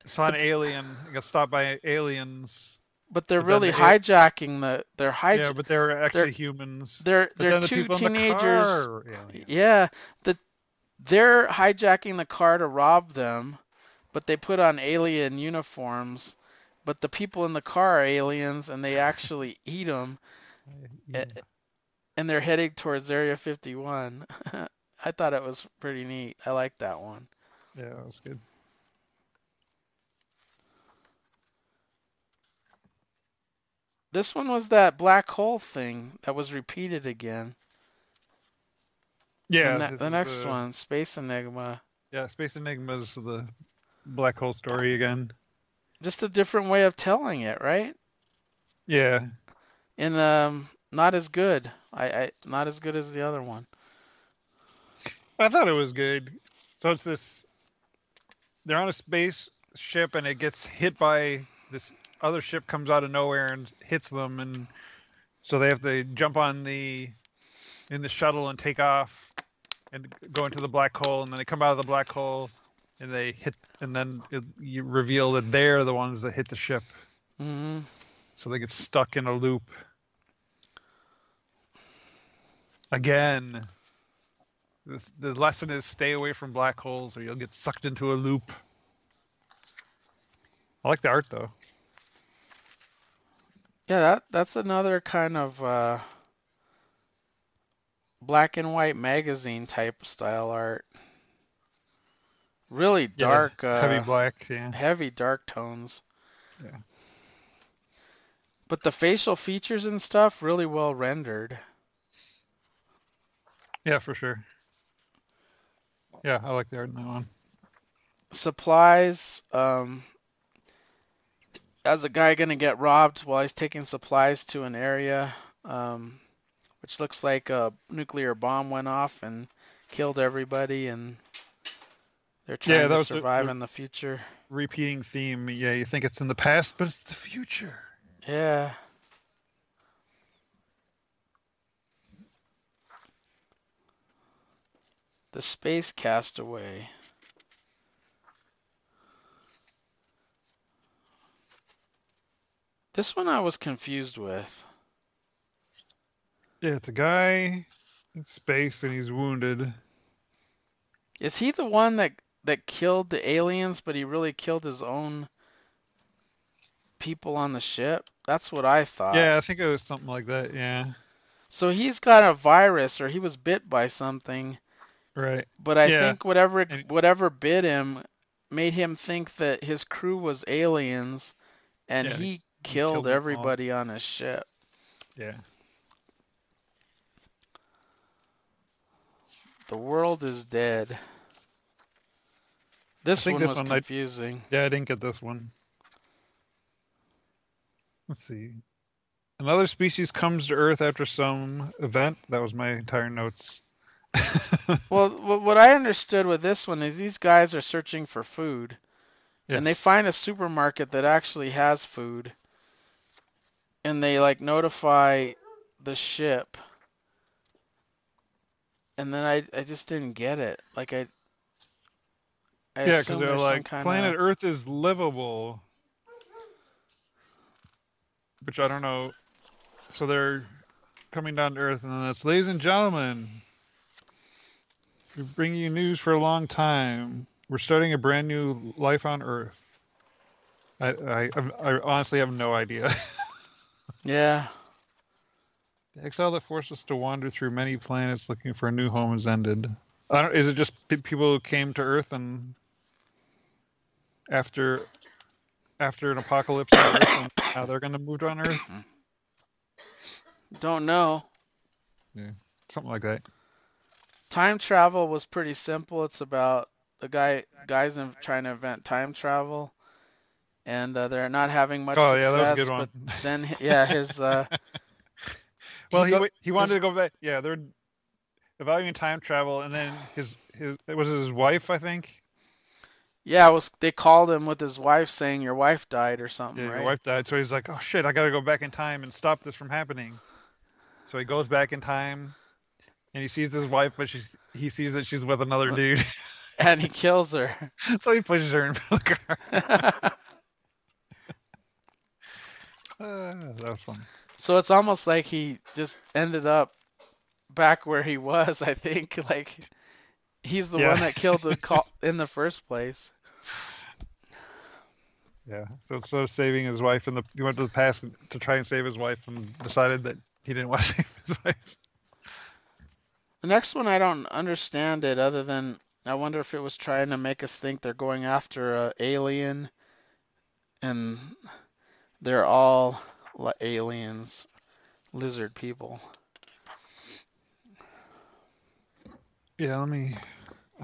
saw an alien, got stopped by aliens. But they're But really the hijacking the they're hijacking. Yeah, but they're actually humans. they're But they're then the two the teenagers. car were aliens. Yeah, the they're hijacking the car to rob them, but they put on alien uniforms. But the people in the car are aliens, and they actually eat them, Yeah. and they're heading towards Area 51. I thought it was pretty neat. I like that one. Yeah, that was good. This one was that black hole thing that was repeated again. Yeah, And that- this the is next one, Space Enigma. Yeah, Space Enigma's the black hole story again. Just a different way of telling it, right? Yeah, And um, not as good. I, I not as good as the other one. I thought it was good. So it's this. They're on a space ship and it gets hit by this other ship comes out of nowhere and hits them and so they have to jump on the in the shuttle and take off and go into the black hole and then they come out of the black hole and they hit and then it, you reveal that they're the ones that hit the ship. Hmm so they get stuck in a loop. Again the, the lesson is stay away from black holes or you'll get sucked into a loop. I like the art though. Yeah, that that's another kind of uh, black and white magazine type style art. Really Yeah, dark, uh, heavy black yeah heavy dark tones. Yeah. But the facial features and stuff really well rendered. yeah for sure yeah i like the art in that one Supplies, um, as a guy gonna get robbed while he's taking supplies to an area, um, which looks like a nuclear bomb went off and killed everybody, and they're trying Yeah, that to survive the- in the future. repeating theme yeah you think it's in the past but it's the future Yeah. The Space Castaway. This one I was confused with. yeah it's a guy in space and he's wounded Is he the one that that killed the aliens, but he really killed his own people on the ship? That's what I thought. yeah i think it was something like that yeah So he's got a virus, or he was bit by something, right but I Yeah. think whatever whatever bit him made him think that his crew was aliens, and Yeah, he he killed, killed everybody on his ship. yeah The world is dead. This one this was one confusing. Yeah, I didn't get this one. Let's see. Another species comes to Earth after some event. That was my entire notes. Well, what I understood with this one is these guys are searching for food, and they find a supermarket that actually has food, and they like notify the ship. And then I I just didn't get it. Like I. I yeah, because they're like, planet Earth is livable. which I don't know. So they're coming down to Earth, and then it's, ladies and gentlemen, we bring you news for a long time. We're starting a brand new life on Earth. I, I, I honestly have no idea. Yeah. The exile that forced us to wander through many planets looking for a new home has ended. I don't, is it just people who came to Earth and after after an apocalypse on Earth, and now they're going to move on Earth? Don't know. Yeah, Something like that. Time travel was pretty simple. It's about the guy guys in, trying to invent time travel, and uh, they're not having much Oh success. yeah, that was a good one. But then, yeah, his uh, well, he go- he wanted to go back. Yeah, they're evaluating time travel, and then his his it was his wife, I think. Yeah, was they called him with his wife saying your wife died or something, Yeah, right? your wife died, so he's like, "Oh shit, I gotta go back in time and stop this from happening." So he goes back in time, and he sees his wife, but she's he sees that she's with another dude, And he kills her. so he pushes her in the car. Uh, that was fun. so it's almost like he just ended up back where he was. I think like he's the Yeah. one that killed the call in the first place. Yeah. So instead of saving his wife, in the he went to the past to try and save his wife, and decided that he didn't want to save his wife. The next one I don't understand it other than I wonder if it was trying to make us think they're going after a alien and they're all aliens, lizard people. Yeah. Let me.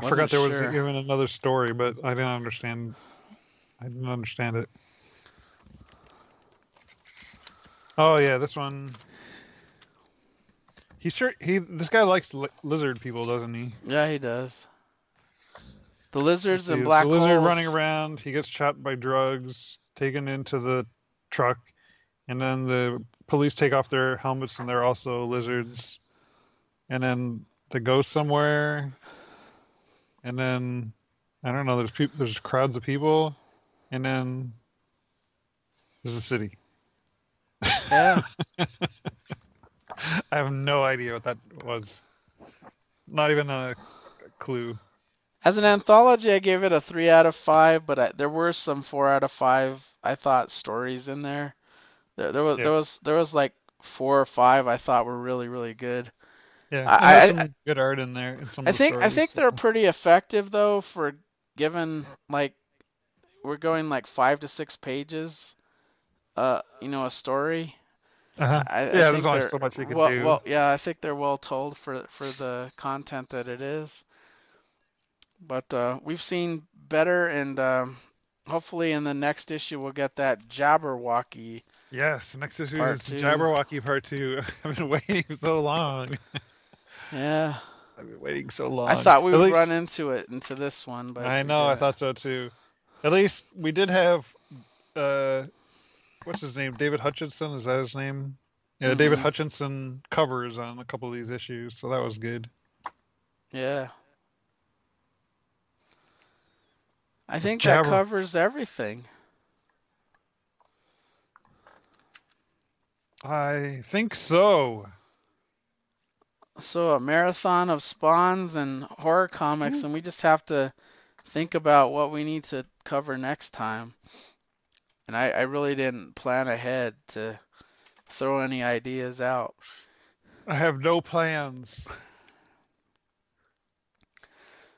I forgot there was sure. even another story, but I didn't understand. I didn't understand it. Oh yeah, this one. He sure he this guy likes li- lizard people, doesn't he? Yeah, he does. The lizards and black a lizard holes. running around. He gets shot by drugs, taken into the truck, and then the police take off their helmets, and they're also lizards. And then they go somewhere, and then I don't know. There's peop there's crowds of people, and then there's a city. Yeah. I have no idea what that was. Not even a clue. As an anthology, I gave it a three out of five, but I, there were some four out of five. I thought stories in there. There, there was, Yeah. there was, there was like four or five I thought were really, really good. Yeah, I- there's I- some good art in there. Some I think, I think so- they're pretty effective though for given like we're going like five to six pages. Uh, you know, a story. Uh-huh. I, I yeah, think there's only so much you can well, do. well, yeah, I think they're well told for for the content that it is. But uh, we've seen better, and um, hopefully in the next issue we'll get that Jabberwocky. yes, next issue is two. Jabberwocky Part Two. I've been waiting so long. Yeah, I've been waiting so long. I thought we At would least- run into it into this one, but I know, I thought so too. At least we did have, uh, what's his name? David Hutchison. Is that his name? Yeah, David Mhm. Hutchison covers on a couple of these issues, so that was good. Yeah. I think Jabber- that covers everything. I think so. So a marathon of spawns and horror comics, and we just have to think about what we need to cover next time. And I, I really didn't plan ahead to throw any ideas out. I have no plans.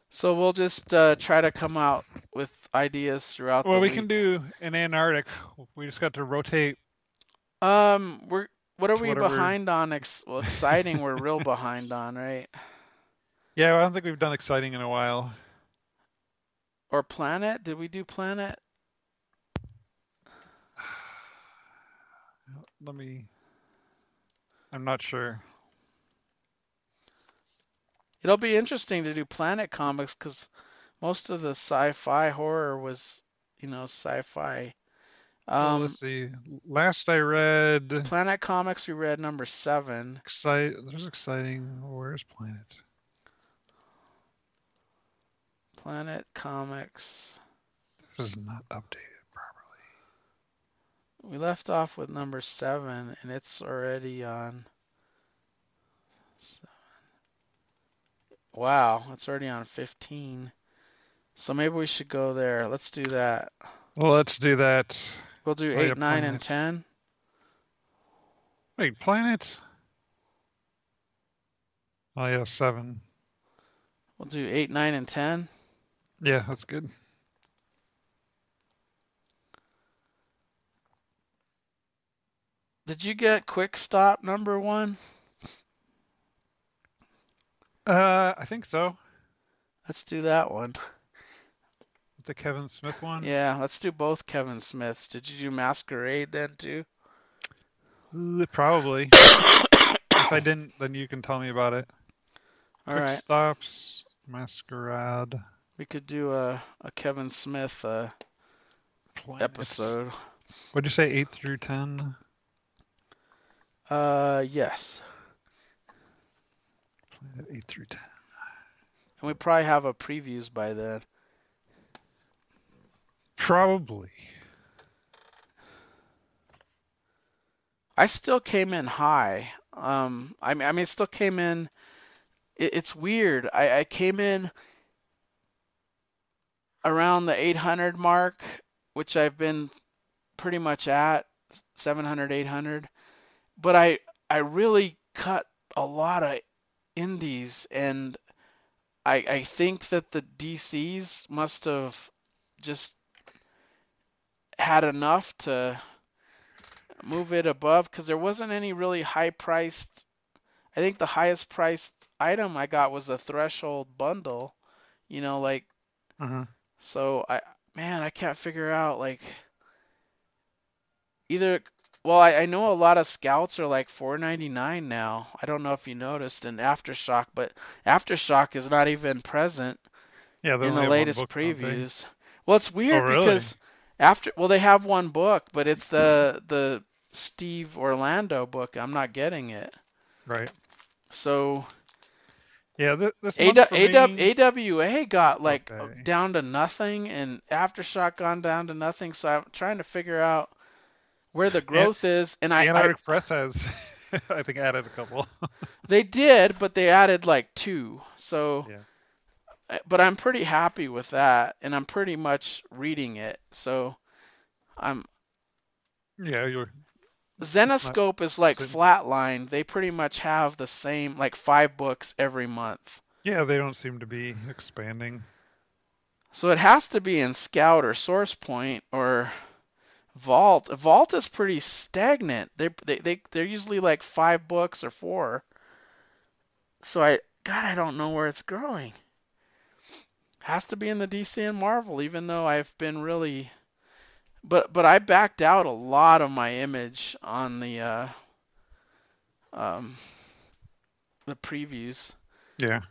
So we'll just uh, try to come out with ideas throughout Well, we week. can do an Antarctic. We just got to rotate. Um, we're what are we Whatever. behind on? Ex- well, exciting. we're real behind on, right? Yeah, I don't think we've done exciting in a while. Or planet? Did we do planet? Let me. I'm not sure. It'll be interesting to do Planet comics because most of the sci-fi horror was, you know, sci-fi. Well, Um, let's see. Last I read, Planet comics we read number seven. excite. There's exciting. Where's Planet? Planet comics. This is not updated properly. We left off with number seven, and it's already on. Seven. Wow, it's already on 15. So maybe we should go there. Let's do that. Well, let's do that. We'll do Wait, 8, a 9, and planet. 10. Wait, planets? Oh yeah, seven. We'll do 8, 9, and 10. Yeah, that's good. Did you get quick stop number one? Uh, I think so. Let's do that one. The Kevin Smith one. Yeah, let's do both Kevin Smiths. Did you do Masquerade then too? Probably. if I didn't, then you can tell me about it. All Quick right, stops, masquerade, we could do a, a Kevin Smith uh, episode. What'd you say? Eight through ten. Uh, yes, Planet eight through ten. and we probably have a previews by then. Probably. I still came in high. Um, I mean, I mean, still came in. It, it's weird. I, I came in around the 800 mark, which I've been pretty much at 700, 800. But I I really cut a lot of indies, and I I think that the DCs must have just had enough to move it above because there wasn't any really high priced. I think the highest priced item I got was a threshold bundle, you know, like Uh-huh. so I man, I can't figure out like either well, I, I know a lot of scouts are like 4.99 now. I don't know if you noticed in Aftershock, but Aftershock is not even present Yeah, in the latest book, don't they? previews. Well, it's weird oh, really? because after well they have one book, but it's the the Steve Orlando book. I'm not getting it. Right. So Yeah, th- this AW, me, AWA got like Okay. down to nothing, and Aftershock gone down to nothing. So I'm trying to figure out where the growth is, and I, I Antarctic Press has, I think, added a couple. they did, but they added like two. So, Yeah. Uh, but I'm pretty happy with that, and I'm pretty much reading it. So, I'm yeah, you're. Zenescope is like sitting- flatline. They pretty much have the same like five books every month. Yeah, they don't seem to be expanding. So it has to be in Scout or Source Point or Vault. Vault is pretty stagnant. They they they they're usually like five books or four. So I God I don't know where it's growing. Has to be in the DC and Marvel, even though I've been really but but I backed out a lot of my image on the uh um the previews. Yeah.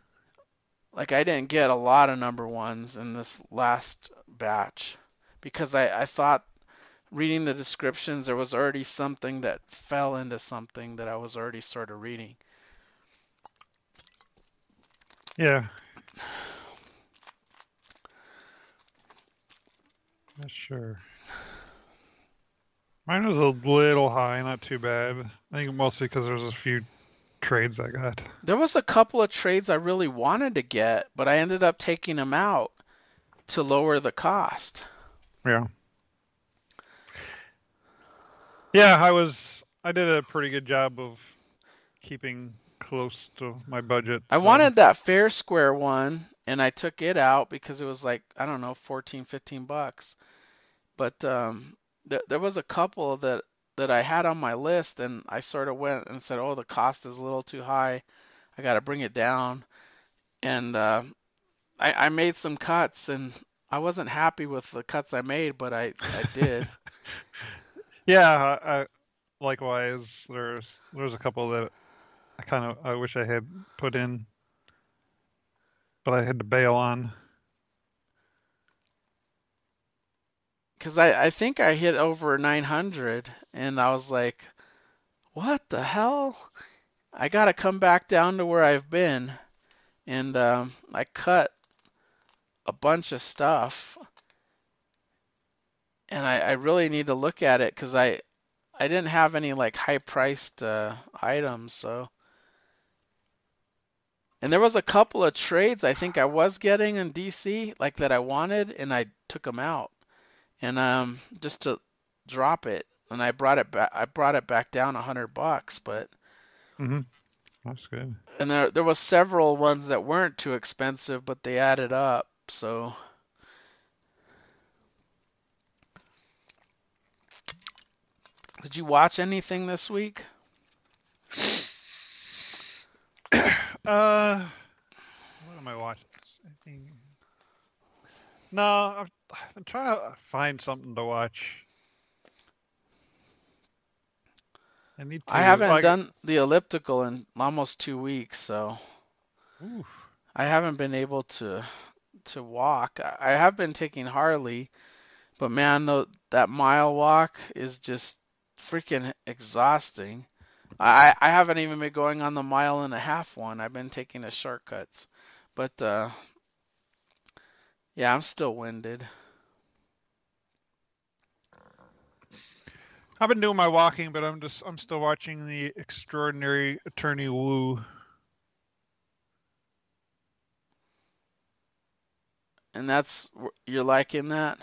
Like I didn't get a lot of number ones in this last batch because I, I thought reading the descriptions there was already something that fell into something that I was already sort of reading. Yeah. Not sure. Mine was a little high, not too bad. I think mostly because there was a few trades I got. There was a couple of trades I really wanted to get, but I ended up taking them out to lower the cost. Yeah. Yeah, I was. I did a pretty good job of keeping close to my budget. I so- wanted that Fair Square one and I took it out because it was like, I don't know, 14, 15 bucks. But um there there was a couple that that I had on my list and I sort of went and said, "Oh, the cost is a little too high. I got to bring it down." And uh, I I made some cuts and I wasn't happy with the cuts I made, but I I did. Yeah, I, likewise. There's there's a couple that I kind of I wish I had put in, but I had to bail on. Because I, I think I hit over 900 and I was like, what the hell? I got to come back down to where I've been. And um, I cut a bunch of stuff. and I, I really need to look at it because I I didn't have any like high priced uh, items, so. And there was a couple of trades I think I was getting in DC like that I wanted, and I took them out, and um just to drop it, and I brought it back. I brought it back down a hundred bucks, but hmm That's good. and there there was several ones that weren't too expensive, but they added up. So did you watch anything this week? Uh, what am I watching? Anything? No, I've, I've been trying to find something to watch. I need to. I haven't like, done the elliptical in almost two weeks, so Oof. I haven't been able to to walk. I have been taking Harley, but man, though that mile walk is just freaking exhausting. I I haven't even been going on the mile and a half one. I've been taking the shortcuts, but uh, yeah, I'm still winded. I've been doing my walking, but I'm just I'm still watching the Extraordinary Attorney Woo. And that's you're liking that?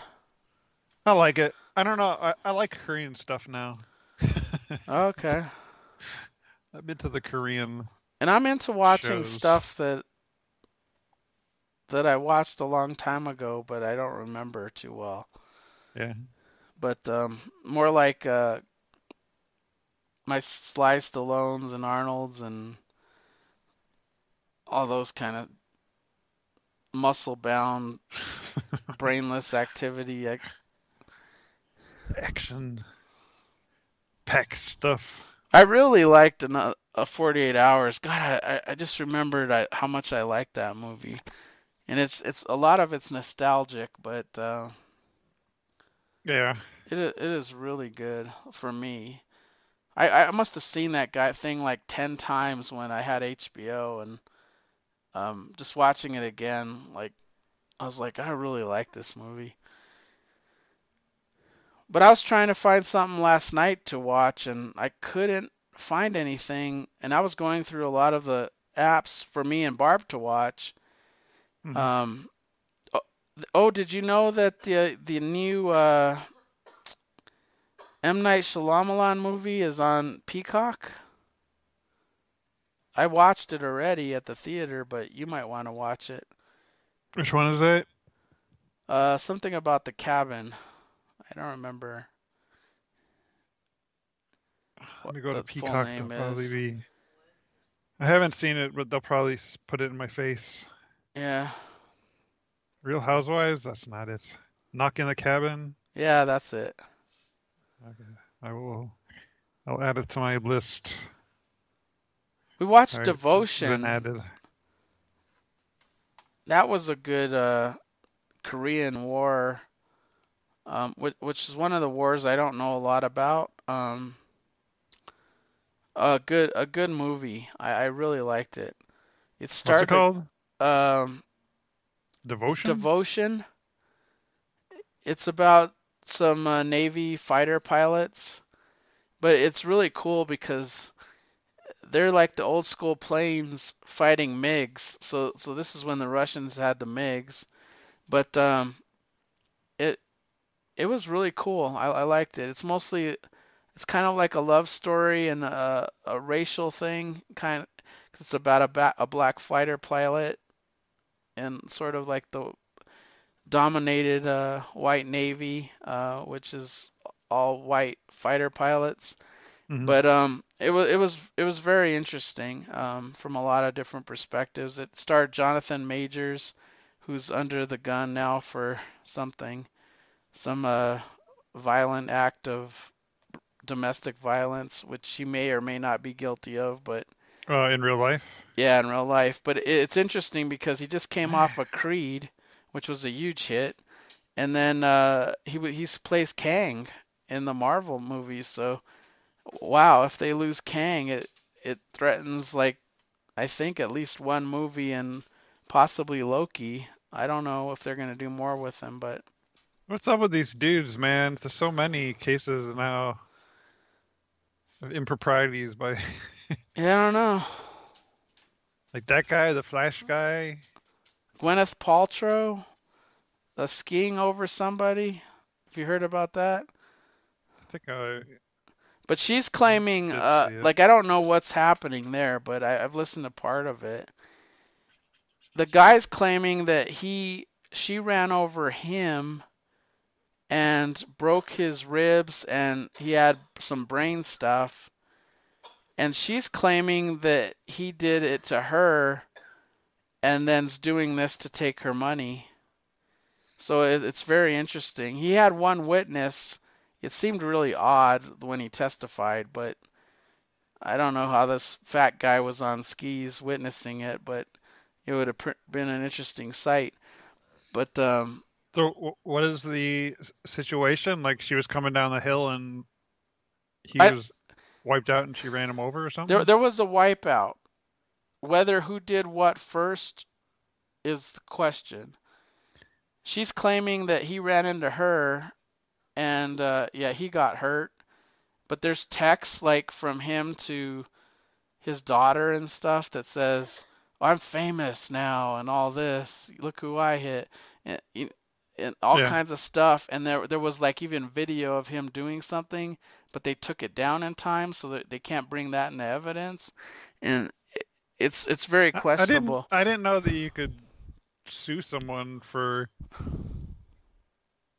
I like it. I don't know. I, I like Korean stuff now. Okay. I'm into the Korean. And I'm into watching Shows. stuff that that I watched a long time ago, but I don't remember too well. Yeah. But um, more like uh, my Sly Stallones and Arnold's and all those kind of muscle-bound, brainless activity. Action. Peck stuff. I really liked a, a 48 Hours. God, I, I- I just remembered I, how much I liked that movie. And it's it's a lot of it's nostalgic, but uh, Yeah. It it is really good for me. I I must have seen that guy thing like 10 times when I had HBO and um just watching it again like I was like I really like this movie. But I was trying to find something last night to watch and I couldn't find anything and I was going through a lot of the apps for me and Barb to watch. Mhm. Um oh, did you know that the the new uh M. Night Shyamalan movie is on Peacock. I watched it already at the theater, but you might want to watch it. Which one is it? Uh, something about the cabin. I don't remember. Let me go to Peacock. They'll probably be. I haven't seen it, but they'll probably put it in my face. Yeah, Real Housewives? That's not it. Knock in the Cabin? yeah, that's it. Okay. I will. I'll add it to my list. We watched right, Devotion. Added. That was a good uh, Korean War, um, which, which is one of the wars I don't know a lot about. Um, a good a good movie. I, I really liked it. It What's started it called? um, Devotion? Devotion. It's about some uh, Navy fighter pilots, but it's really cool because they're like the old school planes fighting MiGs. So so this is when the Russians had the MiGs, but um, it it was really cool. I, I liked it. It's mostly it's kind of like a love story and a, a racial thing, kind of. It's about a ba- a black fighter pilot and sort of like the dominated uh, white navy, uh, which is all white fighter pilots. Mhm. But um, it was it was it was very interesting um, from a lot of different perspectives. It starred Jonathan Majors, who's under the gun now for something, some uh, violent act of domestic violence, which he may or may not be guilty of, but Uh, in real life? yeah, in real life. But it's interesting because he just came off of Creed, which was a huge hit, and then uh, he he plays Kang in the Marvel movies. So, wow, if they lose Kang, it it threatens like I think at least one movie and possibly Loki. I don't know if they're gonna do more with him, but What's up with these dudes, man? There's so many cases now of improprieties by Yeah, I don't know. like that guy, the Flash guy. Gwyneth Paltrow, uh, skiing over somebody. Have you heard about that? I think I But she's claiming, uh, like I don't know what's happening there, but I, I've listened to part of it. The guy's claiming that he, she ran over him and broke his ribs, and he had some brain stuff. And she's claiming that he did it to her, and then's doing this to take her money. So it, it's very interesting. He had one witness it seemed really odd when he testified, but I don't know how this fat guy was on skis witnessing it, but it would have pr- been an interesting sight. But um, So what is the situation? Like she was coming down the hill and he I- was wiped out and she ran him over or something? there there was a wipeout. Whether who did what first is the question. She's claiming that he ran into her, and uh, yeah, he got hurt. But there's texts like from him to his daughter and stuff that says, "I'm famous now and all this. Look who I hit," and, and all Yeah. kinds of stuff. And there there was like even video of him doing something, but they took it down in time so that they can't bring that into evidence. And it's it's very I- I didn't questionable. I didn't know that you could sue someone for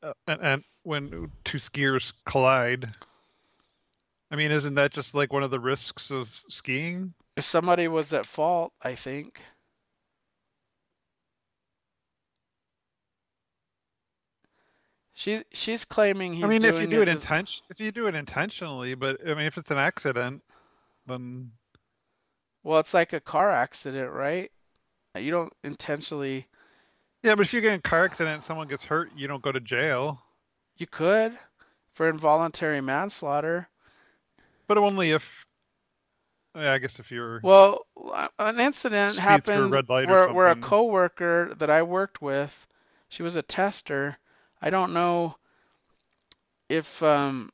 uh, and, and when two skiers collide. I mean, isn't that just like one of the risks of skiing? If somebody was at fault, I think. She's she's claiming he's I mean, if you do it to- intention, if you do it intentionally, but I mean, if it's an accident, then Well, it's like a car accident, right? You don't intentionally. yeah. But if you get in a car accident, and someone gets hurt, you don't go to jail. You could for involuntary manslaughter. But only if, yeah, I guess if you're Well, an incident happened where where a coworker that I worked with, she was a tester. I don't know if um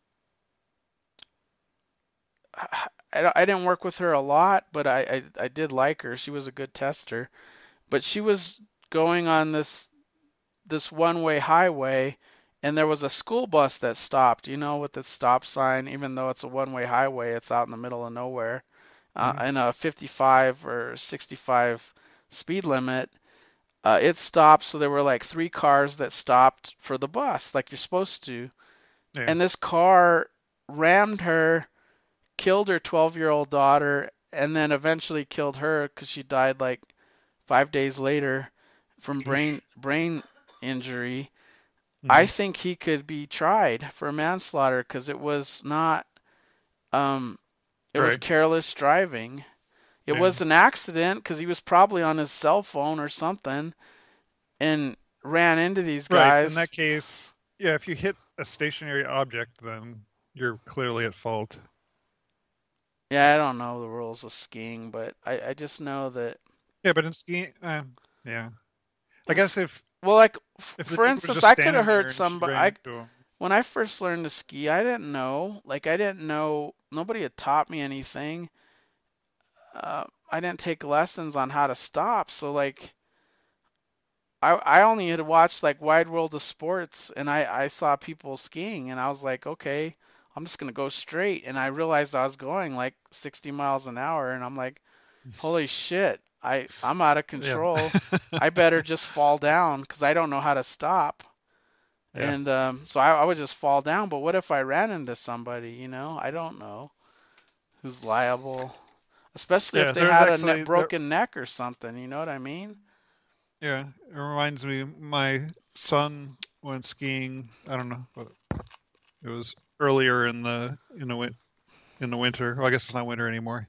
I, I didn't work with her a lot, but I, I I did like her. She was a good tester. But she was going on this this one-way highway and there was a school bus that stopped, you know, with the stop sign, even though it's a one-way highway, it's out in the middle of nowhere uh, Mhm. in a 55 or 65 speed limit, uh, it stopped. So there were like three cars that stopped for the bus, like you're supposed to. yeah. And this car rammed her, killed her 12 year old daughter, and then eventually killed her because she died like five days later from brain brain injury. I Mhm. think he could be tried for manslaughter because it was not, um, it was careless driving. It Yeah. was an accident because he was probably on his cell phone or something and ran into these guys. right. In that case, yeah, if you hit a stationary object, then you're clearly at fault. Yeah, I don't know the rules of skiing, but I, I just know that. Yeah, but in skiing, uh, yeah. I guess if Well, like if for instance, I could have hurt somebody. I when I first learned to ski, I didn't know. Like I didn't know. Nobody had taught me anything. Uh, I didn't take lessons on how to stop. So like, I I only had watched like Wide World of Sports, and I I saw people skiing, and I was like, okay, I'm just gonna go straight. And I realized I was going like 60 miles an hour, and I'm like, holy shit, I I'm out of Yeah. control. I better just fall down because I don't know how to stop. Yeah. And um, so I, I would just fall down. But what if I ran into somebody? You know, I don't know who's liable, especially Yeah, if they had a actually- ne- there- broken neck or something. You know what I mean? Yeah, it reminds me. My son went skiing. I don't know, but it was earlier in the in the win- in the winter. Well, I guess it's not winter anymore.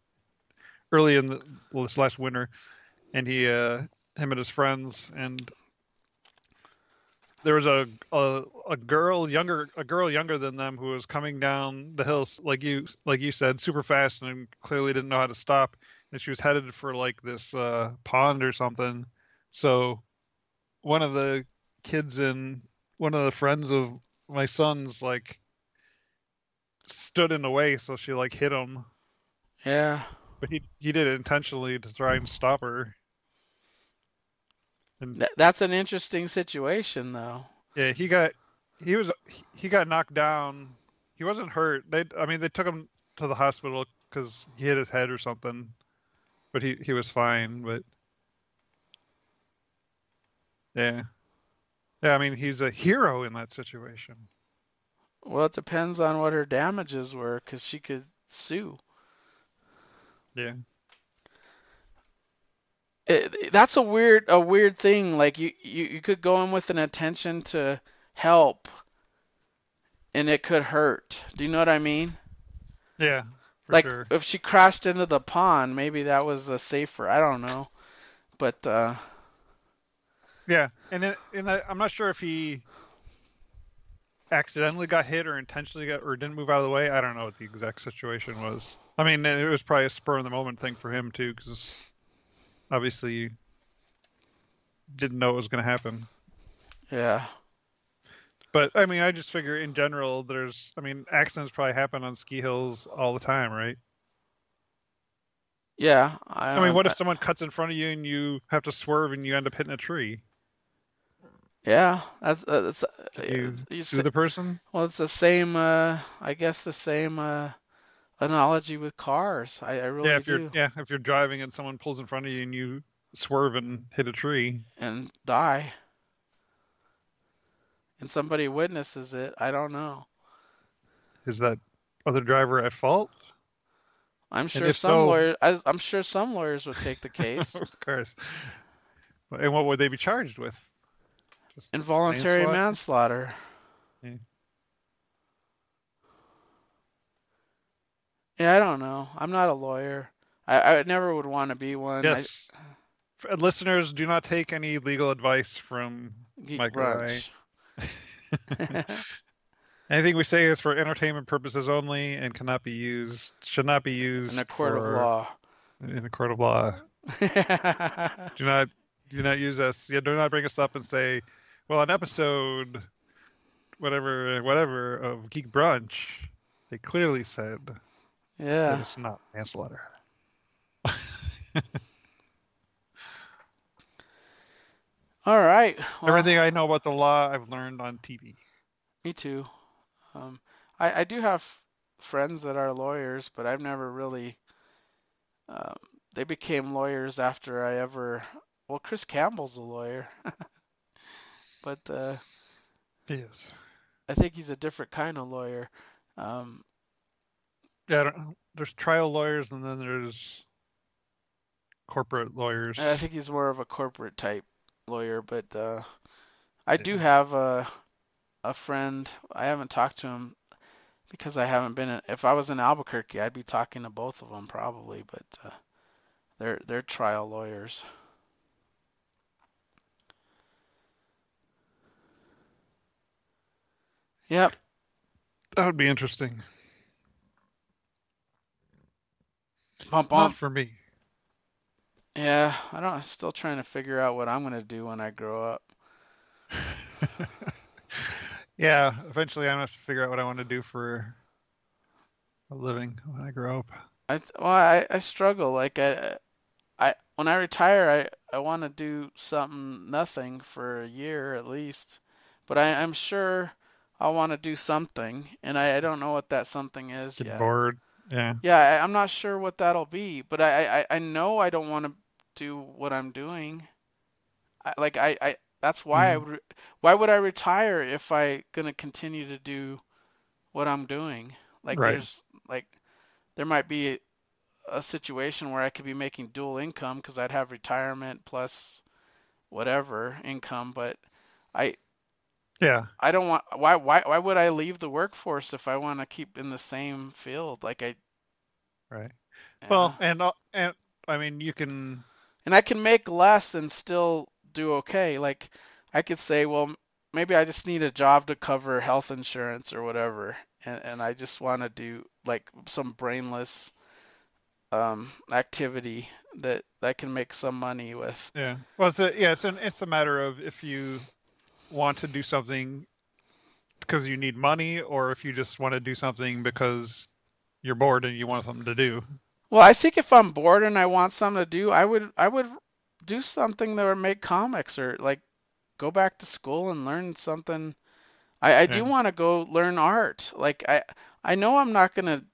Early in the well, this last winter, and he, uh, him and his friends, and there was a, a a girl younger a girl younger than them who was coming down the hills like you like you said super fast and clearly didn't know how to stop and she was headed for like this uh, pond or something so one of the kids in one of the friends of my son's like stood in the way, so she like hit him. Yeah. But he he did it intentionally to try and stop her. And Th- that's an interesting situation, though. yeah, he got he was he got knocked down. He wasn't hurt. They I mean they took him to the hospital because he hit his head or something, but he he was fine. But yeah, yeah. I mean he's a hero in that situation. Well, it depends on what her damages were, because she could sue. Yeah. It, that's a weird a weird thing. Like you, you you could go in with an intention to help, and it could hurt. Do you know what I mean? Yeah, like sure. if she crashed into the pond, maybe that was a safer. I don't know, but uh, Yeah, and it, and I, I'm not sure if he accidentally got hit or intentionally got or didn't move out of the way. I don't know what the exact situation was. I mean, it was probably a spur of the moment thing for him too, because obviously you didn't know it was going to happen. yeah, But I mean, I just figure in general, there's, I mean, accidents probably happen on ski hills all the time, right? yeah. I, I mean, what I- if someone cuts in front of you and you have to swerve and you end up hitting a tree? Yeah, that's uh, that's. uh, you you sue sa- the person? Well, it's the same. Uh, I guess the same uh, analogy with cars. I, I really yeah, if do. you're yeah, if you're driving and someone pulls in front of you and you swerve and hit a tree, And die. And somebody witnesses it. I don't know. is that other driver at fault? I'm sure some so- lawyers. I, I'm sure some lawyers would take the case. of course. And what would they be charged with? Just Involuntary manslaughter? manslaughter. Yeah. Yeah, I don't know. I'm not a lawyer. I, I never would want to be one. Yes. F- Listeners, do not take any legal advice from Geek Mike and I. brunch. anything we say is for entertainment purposes only and cannot be used, should not be used in a court of law. In a court of law. Do not do not use us. Yeah, do not bring us up and say, well, an episode, whatever, whatever of Geek Brunch, they clearly said yeah. it's not manslaughter. All right. Well, Everything I know about the law, I've learned on TV. Me too. Um, I, I do have friends that are lawyers, but I've never really. Um, they became lawyers after I ever. Well, Chris Campbell's a lawyer, but uh, Yes. I think he's a different kind of lawyer. Um, I don't, there's trial lawyers and then there's corporate lawyers. I think he's more of a corporate type lawyer, but uh, I do have a a friend. I haven't talked to him because I haven't been. In, if I was in Albuquerque, I'd be talking to both of them probably, but uh, they're they're trial lawyers. Yep. That would be interesting. Bump Not for me. Yeah, I don't. I'm still trying to figure out what I'm gonna do when I grow up. yeah, eventually I'm gonna have to figure out what I want to do for a living when I grow up. I well, I, I struggle. Like I, I when I retire, I I want to do something nothing for a year at least. But I I'm sure I'll want to do something, and I, I don't know what that something is Get yet. bored. Yeah. Yeah, I, I'm not sure what that'll be, but I I, I know I don't want to do what I'm doing. I, like I, I that's why I Mhm. would why would I retire if I gonna continue to do what I'm doing? Like Right. there's like there might be a, a situation where I could be making dual income because I'd have retirement plus whatever income, but I Yeah. I don't want why why why would I leave the workforce if I want to keep in the same field? Like I Right. yeah. Well, and uh, and I mean you can and I can make less and still do okay. Like I could say, well, maybe I just need a job to cover health insurance or whatever, and and I just want to do like some brainless um activity that I can make some money with. yeah. Well, it's a yeah, it's an it's a matter of if you want to do something because you need money, or if you just want to do something because you're bored and you want something to do. Well, I think if I'm bored and I want something to do, I would I would do something that would make comics or like go back to school and learn something. I, I do want to go learn art. Like I I know I'm not gonna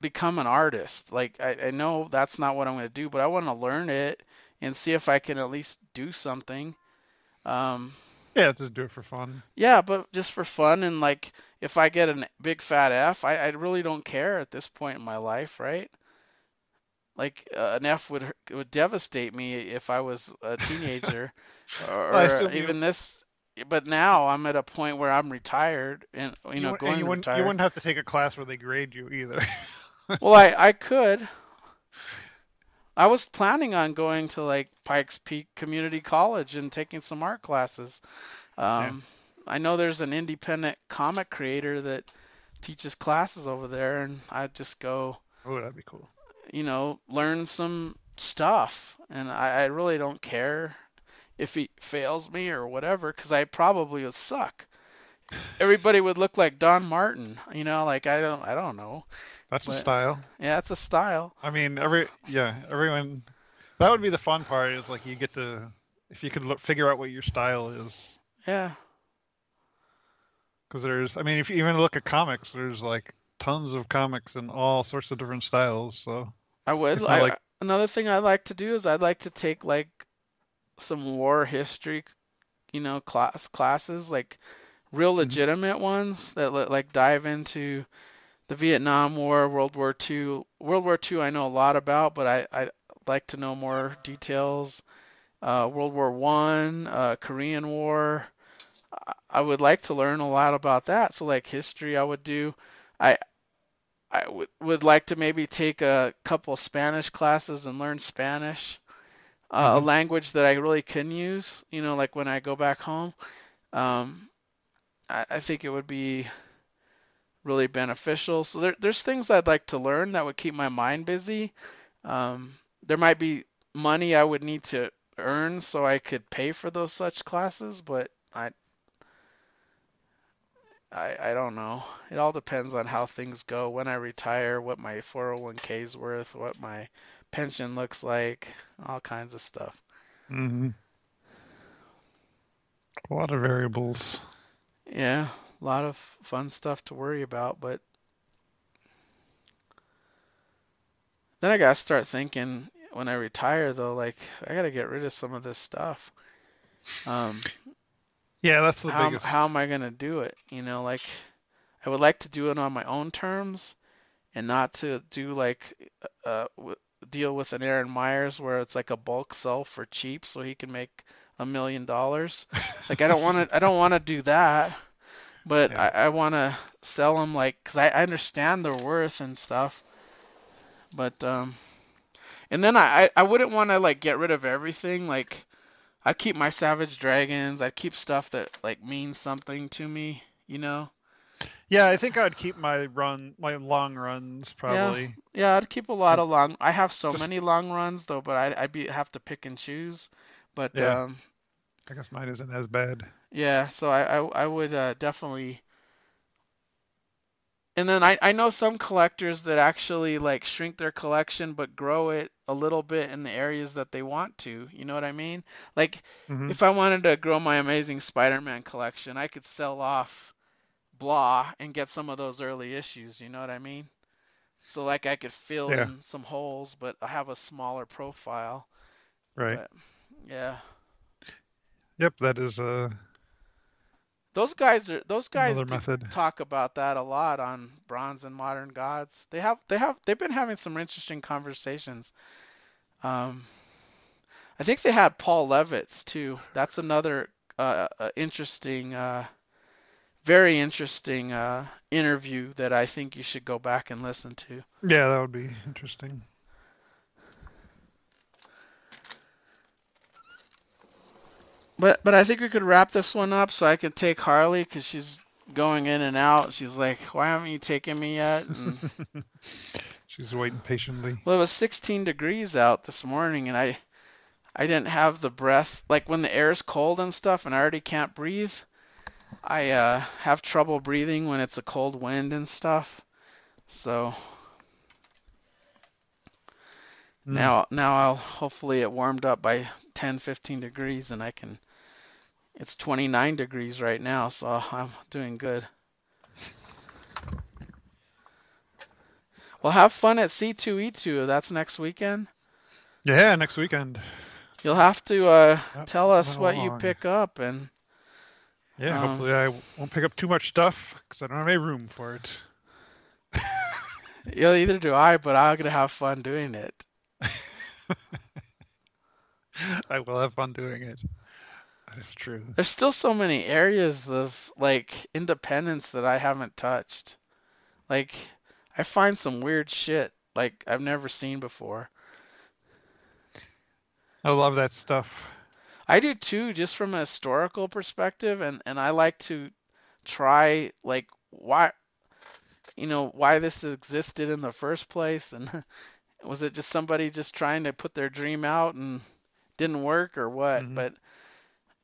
become an artist. Like I, I know that's not what I'm gonna do, but I want to learn it and see if I can at least do something. Um, Yeah, just do it for fun. yeah, but just for fun and like if I get a big fat F, I, I really don't care at this point in my life, right? Like uh, an F would would devastate me if I was a teenager, or, or assume you- even this. But now I'm at a point where I'm retired, and you know, going you wouldn't retire. you wouldn't have to take a class where they grade you either. Well, I I could. I was planning on going to like Pikes Peak Community College and taking some art classes. Um, I know there's an independent comic creator that teaches classes over there, and I'd just go, oh, that'd be cool. you know, learn some stuff. And I, I really don't care if he fails me or whatever, because I probably would suck. Everybody would look like Don Martin, you know, like I don't, I don't know. That's a style. Yeah, that's a style. I mean, every yeah, everyone. That would be the fun part. Is like you get to if you could look, figure out what your style is. Yeah. Because there's, I mean, if you even look at comics, there's like tons of comics in all sorts of different styles. So I would. I, like- another thing I'd like to do is I'd like to take like some war history, you know, class classes, like real Mm-hmm. legitimate ones that like dive into the Vietnam War, World War II. World War II I know a lot about, but I I'd like to know more details. Uh, World War One, uh, Korean War. I- I would like to learn a lot about that. So like history, I would do. I I would would like to maybe take a couple Spanish classes and learn Spanish, uh, a Mhm. language that I really can use. You know, like when I go back home. Um, I, I think it would be really beneficial. So there, there's things I'd like to learn that would keep my mind busy. Um, there might be money I would need to earn so I could pay for those such classes, but I I, I don't know. It all depends on how things go. When I retire, what my 401k is worth, what my pension looks like, all kinds of stuff. hmm a lot of variables. Yeah, a lot of fun stuff to worry about, but then I gotta start thinking when I retire though, like I gotta get rid of some of this stuff. Um, Yeah, that's the how biggest. how am I gonna do it? You know, like I would like to do it on my own terms, and not to do like uh w- deal with an Aaron Myers where it's like a bulk sell for cheap so he can make a million dollars. Like I don't want to I don't want to do that, but Yeah. I I want to sell them like because I, I understand their worth and stuff, but um, and then I I, I wouldn't want to like get rid of everything like. I'd keep my Savage Dragons. I'd keep stuff that like means something to me, you know. Yeah, I think I'd keep my run, my long runs probably. Yeah, yeah I'd keep a lot of long. I have so Just- many long runs though, but I'd, I'd be have to pick and choose. But Yeah. um, I guess mine isn't as bad. Yeah, so I I, I would uh, definitely. And then I, I know some collectors that actually like shrink their collection but grow it a little bit in the areas that they want to. You know what I mean? Like hmm If I wanted to grow my Amazing Spider-Man collection, I could sell off blah and get some of those early issues, you know what I mean? So like I could fill Yeah. in some holes, but I have a smaller profile. Right. But yeah. Yep, that is uh, Those guys are those guys talk about that a lot on Bronze and Modern Gods. They have they have they've been having some interesting conversations. Um I think they had Paul Levitz too. That's another uh, uh, interesting uh very interesting uh interview that I think you should go back and listen to. Yeah, that would be interesting. But but I think we could wrap this one up so I can take Harley because she's going in and out. She's like, "Why haven't you taken me yet?" And, She's waiting patiently. well, it was 16 degrees out this morning, and I I didn't have the breath. Like when the air is cold and stuff, and I already can't breathe. I uh, have trouble breathing when it's a cold wind and stuff. So. Now now I'll hopefully it warmed up by 10 15 degrees and I can it's 29 degrees right now, so I'm doing good. Well, have fun at C2E2. That's next weekend. Yeah, next weekend. You'll have to uh, Yep, tell us what you pick up and Yeah, Um, hopefully I won't pick up too much stuff because I don't have any room for it. Yeah, either do I, but I'm gonna have fun doing it. I will have fun doing it. That is true. There's still so many areas of like independence that I haven't touched. Like I find some weird shit like I've never seen before. I love that stuff. I do too, just from a historical perspective, and and I like to try like why you know why this existed in the first place and was it just somebody just trying to put their dream out and didn't work or what Mhm. but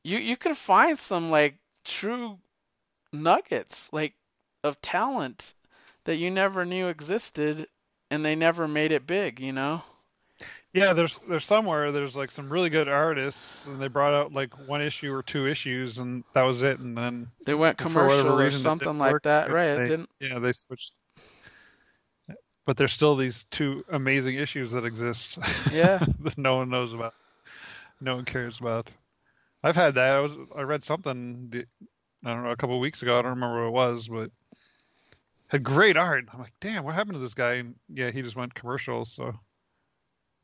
you you can find some like true nuggets like of talent that you never knew existed and they never made it big you know Yeah, there's there's somewhere there's like some really good artists and they brought out like one issue or two issues and that was it and then they went commercial or reason something like work, that right it didn't yeah they switched. But there's still these two amazing issues that exist yeah that no one knows about, no one cares about. I've had that. I was I read something the, I don't know a couple of weeks ago. I don't remember what it was, but had great art. I'm like, damn, what happened to this guy? And yeah, he just went commercial. So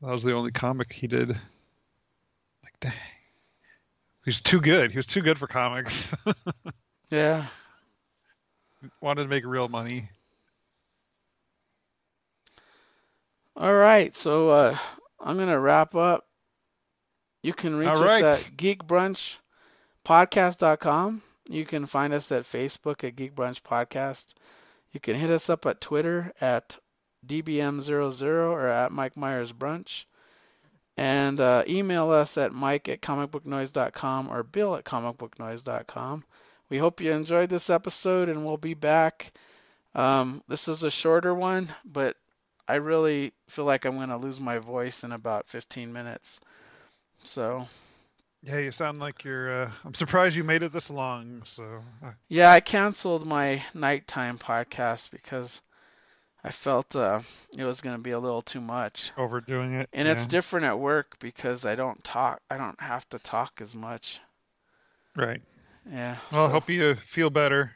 that was the only comic he did. Like, dang, he was too good. He was too good for comics. yeah Wanted to make real money. All right, so uh, I'm gonna wrap up. You can reach All us at geekbrunchpodcast.com. You can find us at Facebook at Geek Brunch Podcast. You can hit us up at Twitter at DBM00 or at Mike Myers Brunch. And uh, email us at mike at comicbooknoise.com or bill at comicbooknoise.com. We hope you enjoyed this episode and we'll be back. Um, this is a shorter one, but I really feel like I'm going to lose my voice in about 15 minutes. So, Yeah, you sound like you're. Uh, I'm surprised you made it this long. So uh, yeah, I canceled my nighttime podcast because I felt uh, it was going to be a little too much. overdoing it. And it's different at work because I don't talk, I don't have to talk as much. right. Yeah. Well, I hope you feel better.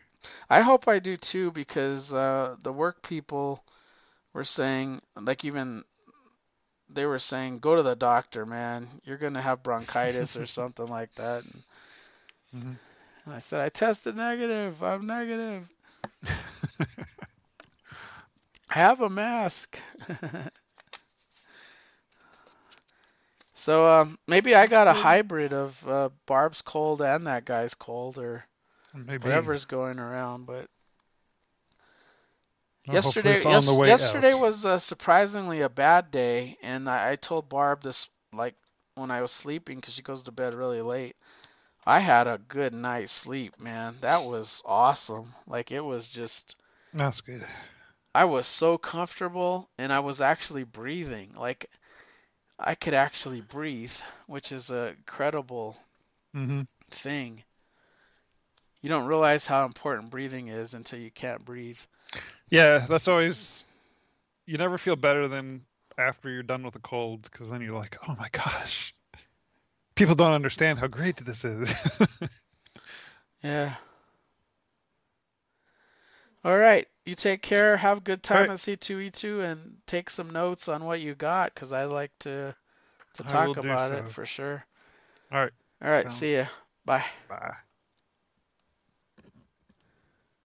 I hope I do too because uh, the work people were saying, like even they were saying, go to the doctor, man. You're gonna have bronchitis or something like that. And Mhm. I said, I tested negative. I'm negative. Have a mask. so um, maybe I got a hybrid of uh, Barb's cold and that guy's cold or Maybe. whatever's going around, but. Yesterday yes, yesterday out. was uh, surprisingly a bad day and I, I told barb this like when i was sleeping because she goes to bed really late. I had a good night's sleep man. That was awesome. Like it was just That's good. i was so comfortable and i was actually breathing. Like i could actually breathe which is a incredible hmm thing. You don't realize how important breathing is until you can't breathe Yeah, that's always. You never feel better than after you're done with a cold, because then you're like, oh my gosh, people don't understand how great this is. Yeah. All right. You take care. Have a good time right. at C2E2 and take some notes on what you got because I like to to talk about it for sure. All right. All right. Sounds- See ya. Bye. Bye.